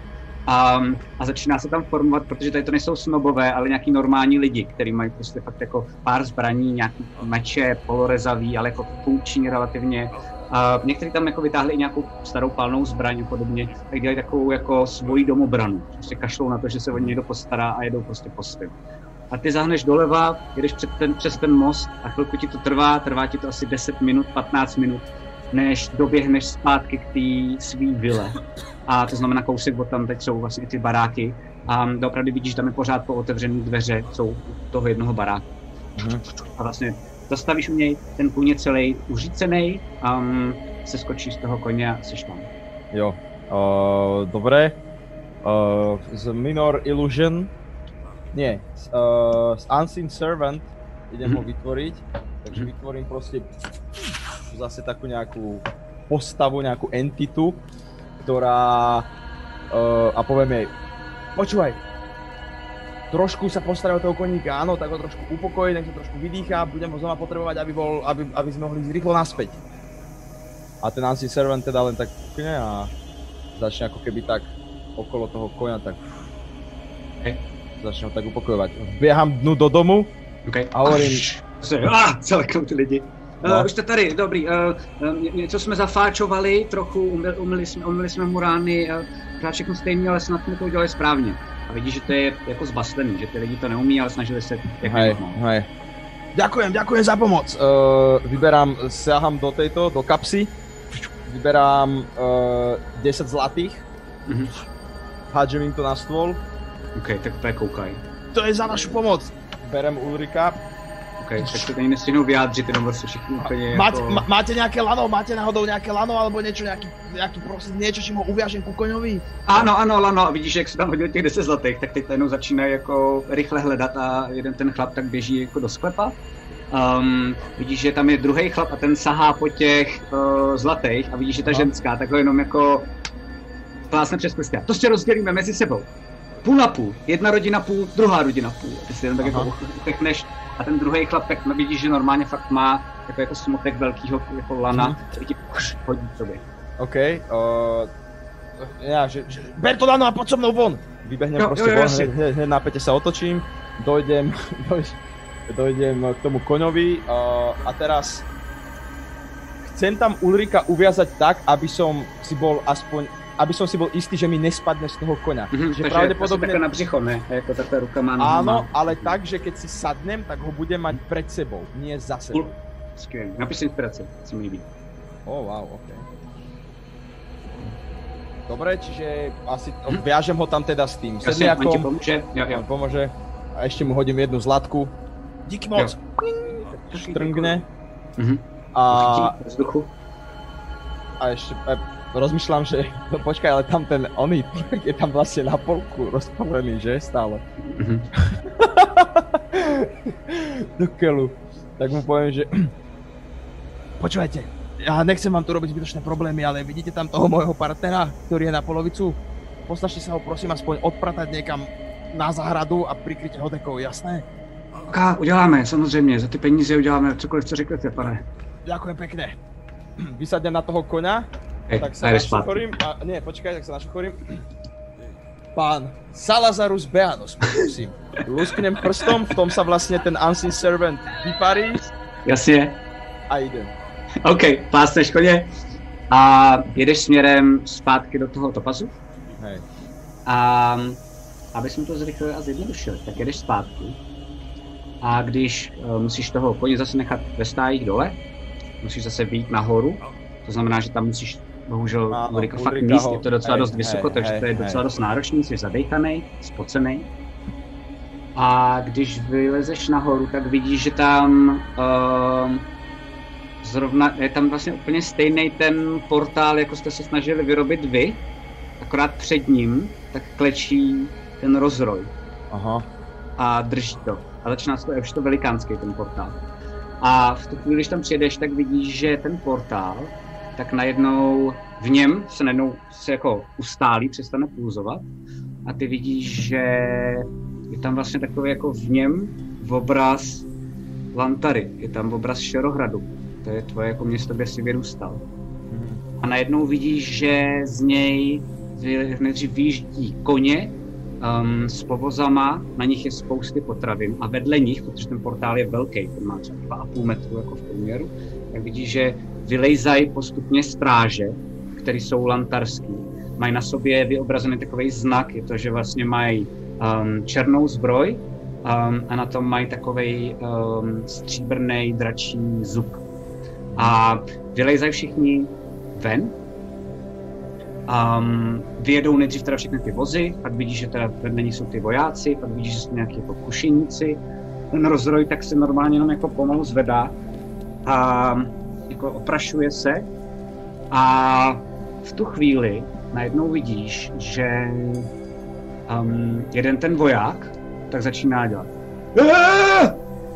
Um, a začíná se tam formovat, protože tady to nejsou snobové, ale nějaký normální lidi, kteří mají prostě fakt jako pár zbraní, nějaký meče, polorezavý, ale jako funkční relativně. A někteří tam jako vytáhli i nějakou starou palnou zbraň a podobně, tak dělají takovou jako svoji domobranu. Prostě kašlou na to, že se o ně někdo postará a jedou prostě po svém. A ty zahneš doleva, jedeš před ten, přes ten most a chvilku ti to trvá, trvá ti to asi 10 minut, 15 minut, než doběhneš zpátky k té svý vile. A to znamená kousek, bo tam teď jsou vlastně ty baráky. A opravdu vidíš, tam je pořád po otevřené dveře, jsou toho jednoho baráku. Mhm. A vlastně zastavíš u něj, ten kůň je celý uřícený, um, se skočíš z toho koně a jsi tam. Jo. Uh, dobre. Uh, z Minor Illusion. Nie. Z, uh, Unseen Servant idem ho Mhm. vytvoriť. Takže vytvorím proste zase takú nejakú postavu, nejakú entitu, ktorá uh, a poviem jej, počúvaj, trošku sa postaraj o toho koníka, áno, tak ho trošku upokojí, nech sa trošku vydýchá, budem ho znova potrebovať, aby, bol, aby, aby sme mohli ísť rýchlo naspäť. A ten Unseen Servant teda len tak kukne a začne ako keby tak okolo toho koňa tak ho tak upokojovat. Běhám dnu do domu Okay. a hovorím, Ah, celeknou ty lidi. No. Uh, už jste tady, dobrý. Uh, uh, něco jsme zafáčovali, trochu umyli, umyli, jsme, umyli jsme mu rány, uh, pořád všechno stejně, ale snad jsme to udělali správně. A vidíš, že to je jako zbaslený, že ty lidi to neumí, ale snažili se jak hej, hej. Ďakujem, ďakujem za pomoc. Uh, vyberám, siaham do tejto, do kapsy, vyberám uh, 10 zlatých, Mhm. hádžem im to na stôl. OK, tak to je koukaj. To je za našu pomoc. Berem Ulrika. OK, tak se tady nestihnou vyjádřit, jenom vlastně všichni úplně Máte, jako... ma, máte nejaké lano? Máte náhodou nejaké lano alebo niečo, nejaký, nejaký proste niečo, čím ho uviažem ku koňovi? Ano, ano, ano, a vidíš, jak se tam hodil těch 10 zlatých, tak teď najednou začínají jako rychle hledat a jeden ten chlap tak běží jako do sklepa. Um, vidíš, že tam je druhý chlap a ten sahá po těch uh, zlatých a vidíš, že ta Aha. ženská takhle jenom jako plásne přes prsty. A To si rozdělíme mezi sebou. Půl na půl. Jedna rodina půl, druhá rodina půl. Ty si jenom tak Aha. jako upechneš a ten druhý chlap tak vidíš, že normálně fakt má jako, jako smotek velkýho jako lana, Mhm. který ti hodí sobě. OK. Uh, ja, že, že Ber to lano a poď so mnou von! vybehnem Jo, proste jo, von, jasne. hneď, hneď, hneď na päte sa otočím, dojdem, doj, dojdem k tomu koňovi uh, a teraz chcem tam Ulrika uviazať tak, aby som si bol aspoň, aby som si bol istý, že mi nespadne z toho koňa. Mhm, že takže pravdepodobne... takhle na břicho, ne? Jako takhle rukama. Áno, ale tak, že keď si sadnem, tak ho budem mať pred sebou, nie za sebou. Skvělý. Napiš si inspiraci, co mi líbí. Oh, wow, ok. Dobre, čiže asi viažem ho tam teda s tým Jasně, on ti sedliakom, pomůže? Jo, jo. on pomôže a ešte mu hodím jednu zlatku, Díky moc. štrngne Mhm. a, vzduchu. a ešte rozmýšľam, že no počkaj, ale tam ten oný je tam vlastne na polku rozpalený, že stále. Mhm. Do keľu. Tak mu poviem, že Počúvajte, ja nechcem vám tu robiť zbytočné problémy, ale vidíte tam toho môjho partnera, ktorý je na polovicu? Postačte sa ho prosím aspoň odpratať niekam na zahradu a prikryte ho dekou, jasné? Ok, uděláme, samozřejmě, za ty peníze uděláme cokoliv, co řeknete, pane. Ďakujem pekne. vysadnem na toho koňa, Hej, tak sa našuchorím, a nie, počkaj, tak sa našuchorím. Pán Salazarus Beanos, prosím. Lusknem prstom, v tom sa vlastne ten Unseen Servant vyparí Jasně. a idem. OK, plásneš koně a jedeš směrem zpátky do toho topazu. Hej. A aby jsme to zrychlili a zjednodušili, tak jedeš zpátky. A když uh, musíš toho koně zase nechat ve stájích dole, musíš zase vyjít nahoru, to znamená, že tam musíš bohužel Ano, Ulrika fakt míst, je to docela hej, dost vysoko, hej, takže hej, to je hej. docela dost náročný, jsi zadejchaný, spocený. A když vylezeš nahoru, tak vidíš, že tam uh, zrovna, je tam vlastně úplně stejný ten portál, jako jste se snažili vyrobit vy, akorát před ním, tak klečí ten rozroj Aha. a drží to. A začíná se to, už to velikánský ten portál. A v tu chvíli, když tam přijedeš, tak vidíš, že ten portál, tak najednou v něm se najednou se jako ustálí, přestane pulzovat. A ty vidíš, že je tam vlastně takový jako v něm obraz Lantary, je tam obraz Šerohradu, to je tvoje jako město, kde jsi vyrůstal. A najednou vidíš, že z něj nejdřív vyjíždí koně um, s povozama, na nich je spousty potravin a vedle nich, protože ten portál je velký, ten má třeba 2,5 metru jako v průměru, tak vidíš, že vylejzají postupně stráže, které jsou lantarský. Mají na sobě vyobrazený takový znak, je to, že vlastně mají um, černou zbroj um, a na tom mají takový um, stříbrný dračí zub. A vylejzají všichni ven Um, vyjedou nejdřív teda všechny ty vozy, pak vidíš, že teda vedle ní jsou ty vojáci, pak vidíš, že jsou nějaký jako kušeníci. Ten rozroj tak se normálně jenom jako pomalu zvedá a jako oprašuje se a v tu chvíli najednou vidíš, že um, jeden ten voják tak začíná dělat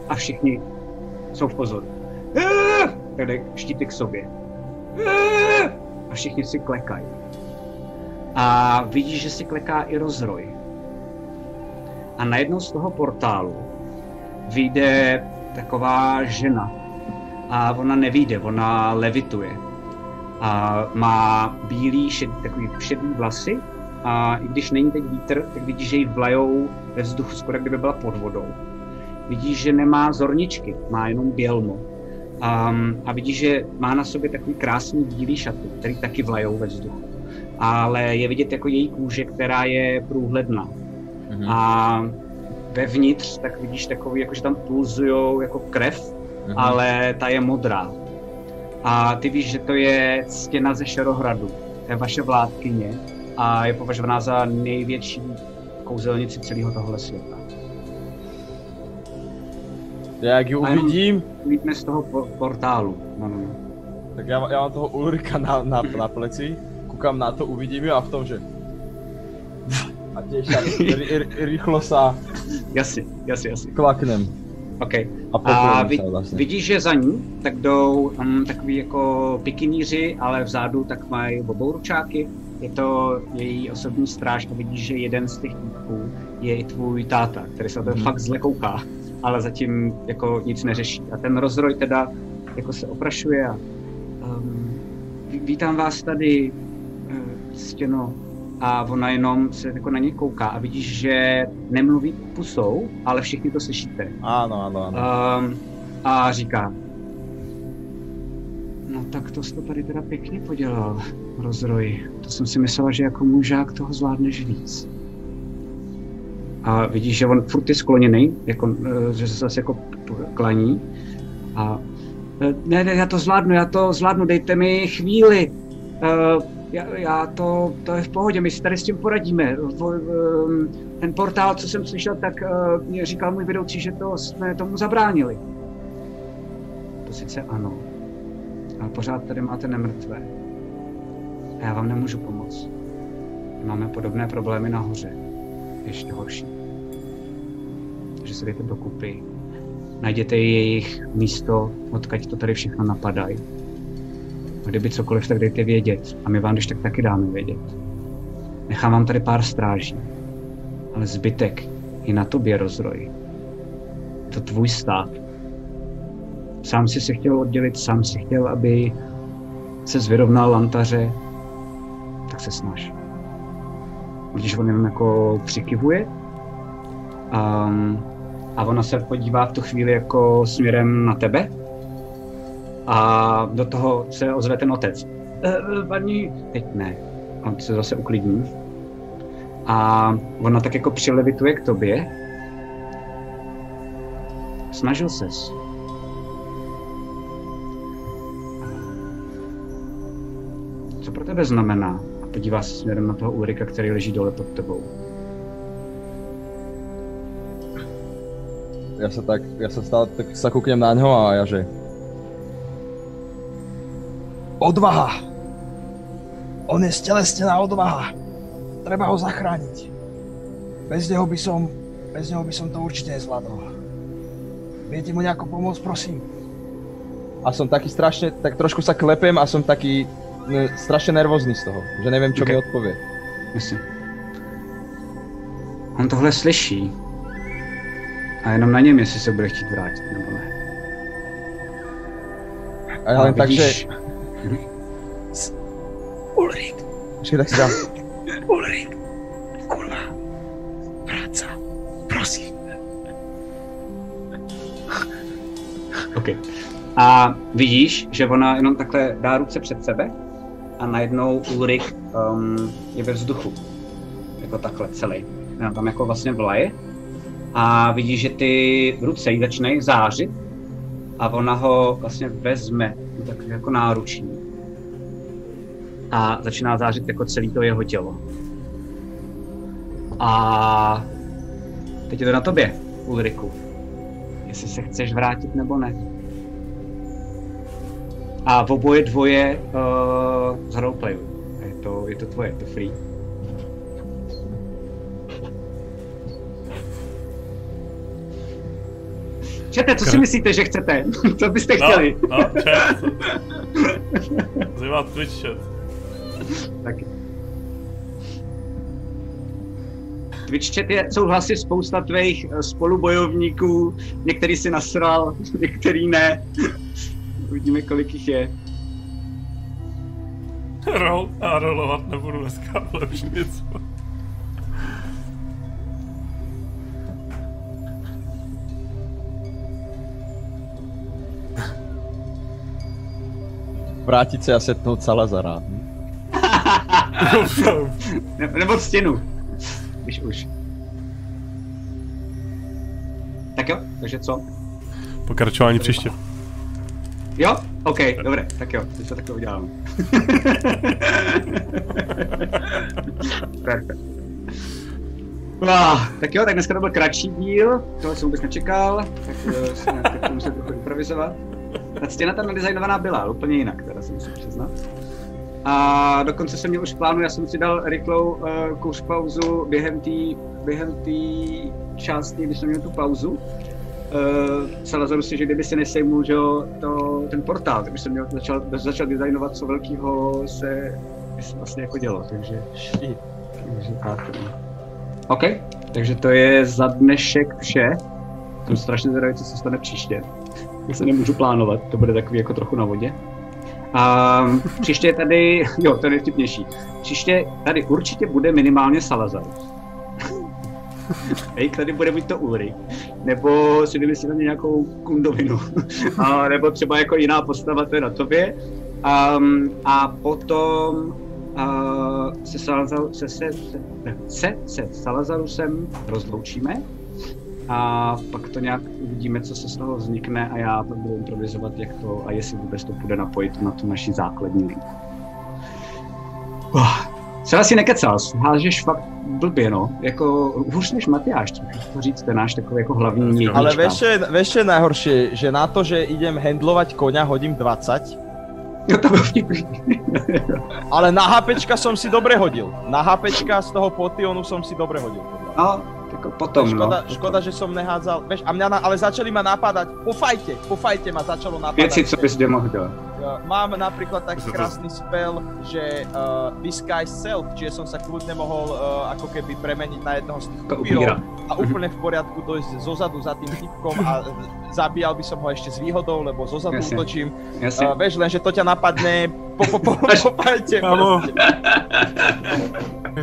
a všichni jsou v pozoru. Jde štíty k sobě. A všichni si klekají. A vidíš, že si kleká i rozroj. A najednou z toho portálu vyjde taková žena. A ona nevíde, ona levituje. A má bílý, šedý, takový šedý vlasy a i když není teď vítr, tak vidíš, že ji vlajou ve vzduchu, skoro kdyby byla pod vodou. Vidíš, že nemá zorničky, má jenom bělmo. Um, a vidíš, že má na sobě takový krásný bílý šaty, který taky vlajou ve vzduchu. Ale je vidět jako její kůže, která je průhledná. Mm-hmm. A vevnitř tak vidíš takový, jako že tam pulzujou jako krev, mm-hmm. ale ta je modrá. A ty víš, že to je stěna ze Šerohradu. To je vaše vládkyně a je považovaná za největší kouzelnici celého tohle světa. Jak ji uvidím? Vítne z toho portálu. No, no, no. Tak já, já mám toho Ulrika na, na, na pleci, koukám na to, uvidím ju a v tom, že... A těž tak rychlo sa... Jasně, jasně, jasně. Klaknem. OK. A, a vid, vlastně. vidíš, že za ní tak jdou um, takový jako pikiníři, ale vzadu tak mají obouručáky. Je to její osobní stráž a vidíš, že jeden z těch týpků je i tvůj táta, který se na to hmm. fakt zle kouká, ale zatím jako nic neřeší. A ten rozroj teda jako se oprašuje a um, vítám vás tady, uh, stěno, a ona jenom se jako na ně kouká a vidíš, že nemluví pusou, ale všichni to slyšíte. Ano, ano, ano. Um, a říká, no tak to jsi to tady teda pěkně podělal, rozroj. To jsem si myslela, že jako mužák toho zvládneš víc. A vidíš, že on furt je skloněný, jako, eh, že se zase jako klaní. A eh, ne, ne, já to zvládnu, já to zvládnu, dejte mi chvíli. Uh, já, já to, to je v pohodě, my si tady s tím poradíme. Ehm, ten portál, co jsem slyšel, tak eh, mě říkal můj vedoucí, že to jsme tomu zabránili. To sice ano, ale pořád tady máte nemrtvé. A já vám nemůžu pomoct. Máme podobné problémy nahoře. Ještě horší. Takže se dejte dokupy. Najděte jejich místo, odkaď to tady všechno napadají Kdyby cokoliv, tak dejte vědět. A my vám když tak taky dáme vědět. Nechám vám tady pár stráží. Ale zbytek je na tobě rozroj. Je to tvůj stát. Sám si se chtěl oddělit, sám si chtěl, aby se zvyrovnal lantaře, tak se snaž. Když on jenom jako přikivuje um, a ona se podívá v tu chvíli jako směrem na tebe a do toho se ozve ten otec. E, paní, teď ne. On se zase uklidní. A ona tak jako přilevituje k tobě. Snažil ses. Co pro tebe znamená? A podívá se směrem na toho Ulrika, který leží dole pod tebou. Já se tak, já se stále tak kouknem na něho a já že Odvaha. On je stelesnená odvaha. Treba ho zachrániť. Bez neho by som, bez neho by som to určite nezvládol. Viete mu nejako pomôcť, prosím? A som taký strašne, tak trošku sa klepem a som taký ne, strašne nervózny z toho, že nevím, čo okay. mi odpovie. Myslím. On tohle slyší. A jenom na něm, jestli se bude chtít vrátit, nebo ne. A já jen tak, že Ulrik. Počkej, tak si dám. Ulrik. Kurva. Práca. Prosím. OK. A vidíš, že ona jenom takhle dá ruce před sebe a najednou Ulrik um, je ve vzduchu. Jako takhle celý. Jenom tam jako vlastně vlaje. A vidíš, že ty ruce jí začínají zářit a ona ho vlastně vezme tak jako náručí a začíná zářit jako celé to jeho tělo. A teď je to na tobě, Ulriku. Jestli se chceš vrátit nebo ne. A v oboje dvoje uh, z roleplayu. Je to, je to tvoje, je to free. Čete, co si myslíte, že chcete? co byste no, chtěli? No, chat. Zajímá Twitch chat. Taky. Twitch chat je, jsou hlasy spousta tvých eh, spolubojovníků, některý si nasral, některý ne. Uvidíme, kolik jich je. Rol, a rolovat nebudu dneska, lepší něco. Vrátit se a setnout Salazara. Hm? Ne, nebo stěnu. Když už. Tak jo, takže co? Pokračování příště. Jo? OK, dobré, tak jo, teď se takhle udělám. Perfekt. Ah, tak jo, tak dneska to byl kratší díl, tohle jsem vůbec nečekal, tak jsem tak muset trochu improvizovat. Ta stěna tam nadizajnovaná byla, ale úplně jinak, teda jsem si přiznat. A dokonce jsem měl už plánu, já jsem si dal rychlou uh, kouř pauzu během té během tý části, když jsem měl tu pauzu. Uh, Salazaru si, že kdyby si nesejmul, že to, ten portál, tak bych jsem měl začal, začal designovat, co velkého se vlastně jako dělo, takže... takže tak. OK, takže to je za dnešek vše. Jsem strašně zvědavý, co se stane příště. Já se nemůžu plánovat, to bude takový jako trochu na vodě. A příště tady, jo, to je nejvtipnější. Příště tady určitě bude minimálně Salazar. Hej, tady bude buď to Ulrik, nebo si vymyslíme nějakou kundovinu, a, nebo třeba jako jiná postava, to je na tobě. Um, a potom uh, se, Salazar, se, se, se, se, se Salazarusem rozloučíme a pak to nějak uvidíme, co se z toho vznikne a já pak budu improvizovat, jak to a jestli vůbec to bude napojit na tu naši základní linku. Oh, se asi nekecal, hážeš fakt blbě, no. Jako hůř než Matyáš, to říct, ten náš takový jako hlavní jednička. Ale vieš, čo je, vieš, čo je najhoršie, že na to, že idem handlovať koňa, hodím 20, Jo, to bylo vtipný. ale na HPčka som si dobre hodil. Na HPčka z toho potionu som si dobre hodil. No, jako potom, škoda, no. škoda, že som nehádzal, vieš, a mňa na, ale začali ma napádať, po fajte, po fajte ma začalo napádať. Věci, co bys kde mohl dělat. Ja, Mám napríklad taký krásny spell, že uh, Disguise Self, čiže som sa kľudne mohol uh, ako keby premeniť na jednoho z tých upírov upíra. a úplne v poriadku dojsť zozadu za tým typkom a zabíjal by som ho ešte s výhodou, lebo zozadu Jasne. útočím. Jasně. Uh, vieš, len že to ťa napadne po, po, po, po. Kámo. proste.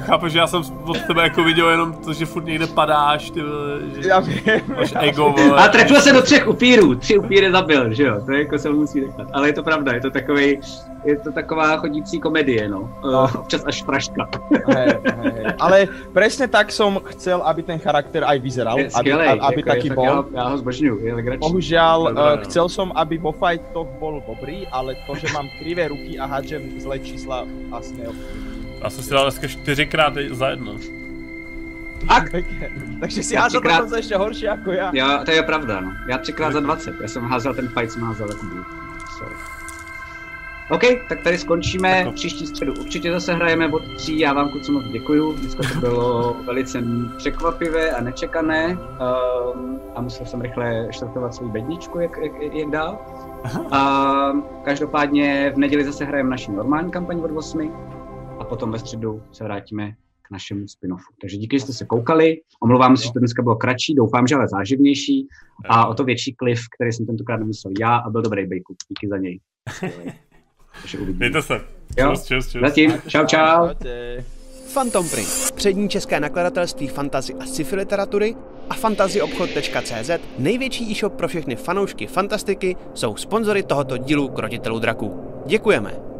Chápeš, že já jsem od tebe jako viděl jenom to, že furt někde padáš, ty vole, že Ja viem. máš ego, vole. A trefil se do třech upírů, tři upíry zabil, že jo, to je jako se mu musí nechat. Ale je to pravda, je to takový, je to taková chodící komedie, no. No. Uh, občas až fraška. Hej, hej, hej. Ale presne tak som chcel, aby ten charakter aj vyzeral, Je aby, skvělej, aby jako taký je, bol. Já, ho- já ho zbožňuju, je legrační. Bohužiaľ, Dobre, uh, no. chcel som, aby vo fightoch bol dobrý, ale to, že mám krivé ruky a hádžem zlé čísla, asi neovplyvní. Já jsem si dal dneska čtyřikrát za jedno. Tak. Takže si hádal Třikrát- dokonce ešte horšie ako ja. já, to je pravda, no. Já třikrát za 20, já jsem házel ten fight, jsem házel jako blue. Sorry. OK, tak tady skončíme. Jako- Příští středu určitě zase hrajeme od tří. Já vám kluci moc děkuju. Dneska to bylo velice překvapivé a nečekané. Um, a musel jsem rychle štartovat svou bedničku, jak, jak, jak dál. A každopádně v neděli zase hrajeme naši normální kampaň od 8. A potom ve středu se vrátíme k našemu spin-offu. Takže díky, že jste se koukali. Omlouvám se, že to dneska bylo kratší, doufám, že ale záživnější. A o to větší klif, který jsem tentokrát nemyslel já a byl dobrý bejku. Díky za něj. Takže uvidíme. Mějte se. Jo. Čus, čus, čus. Zatím, čau, čau. Phantom Print, přední české nakladatelství fantazy a sci-fi literatury a fantazyobchod.cz, největší e-shop pro všechny fanoušky fantastiky, jsou sponzory tohoto dílu Krotitelů draků. Děkujeme!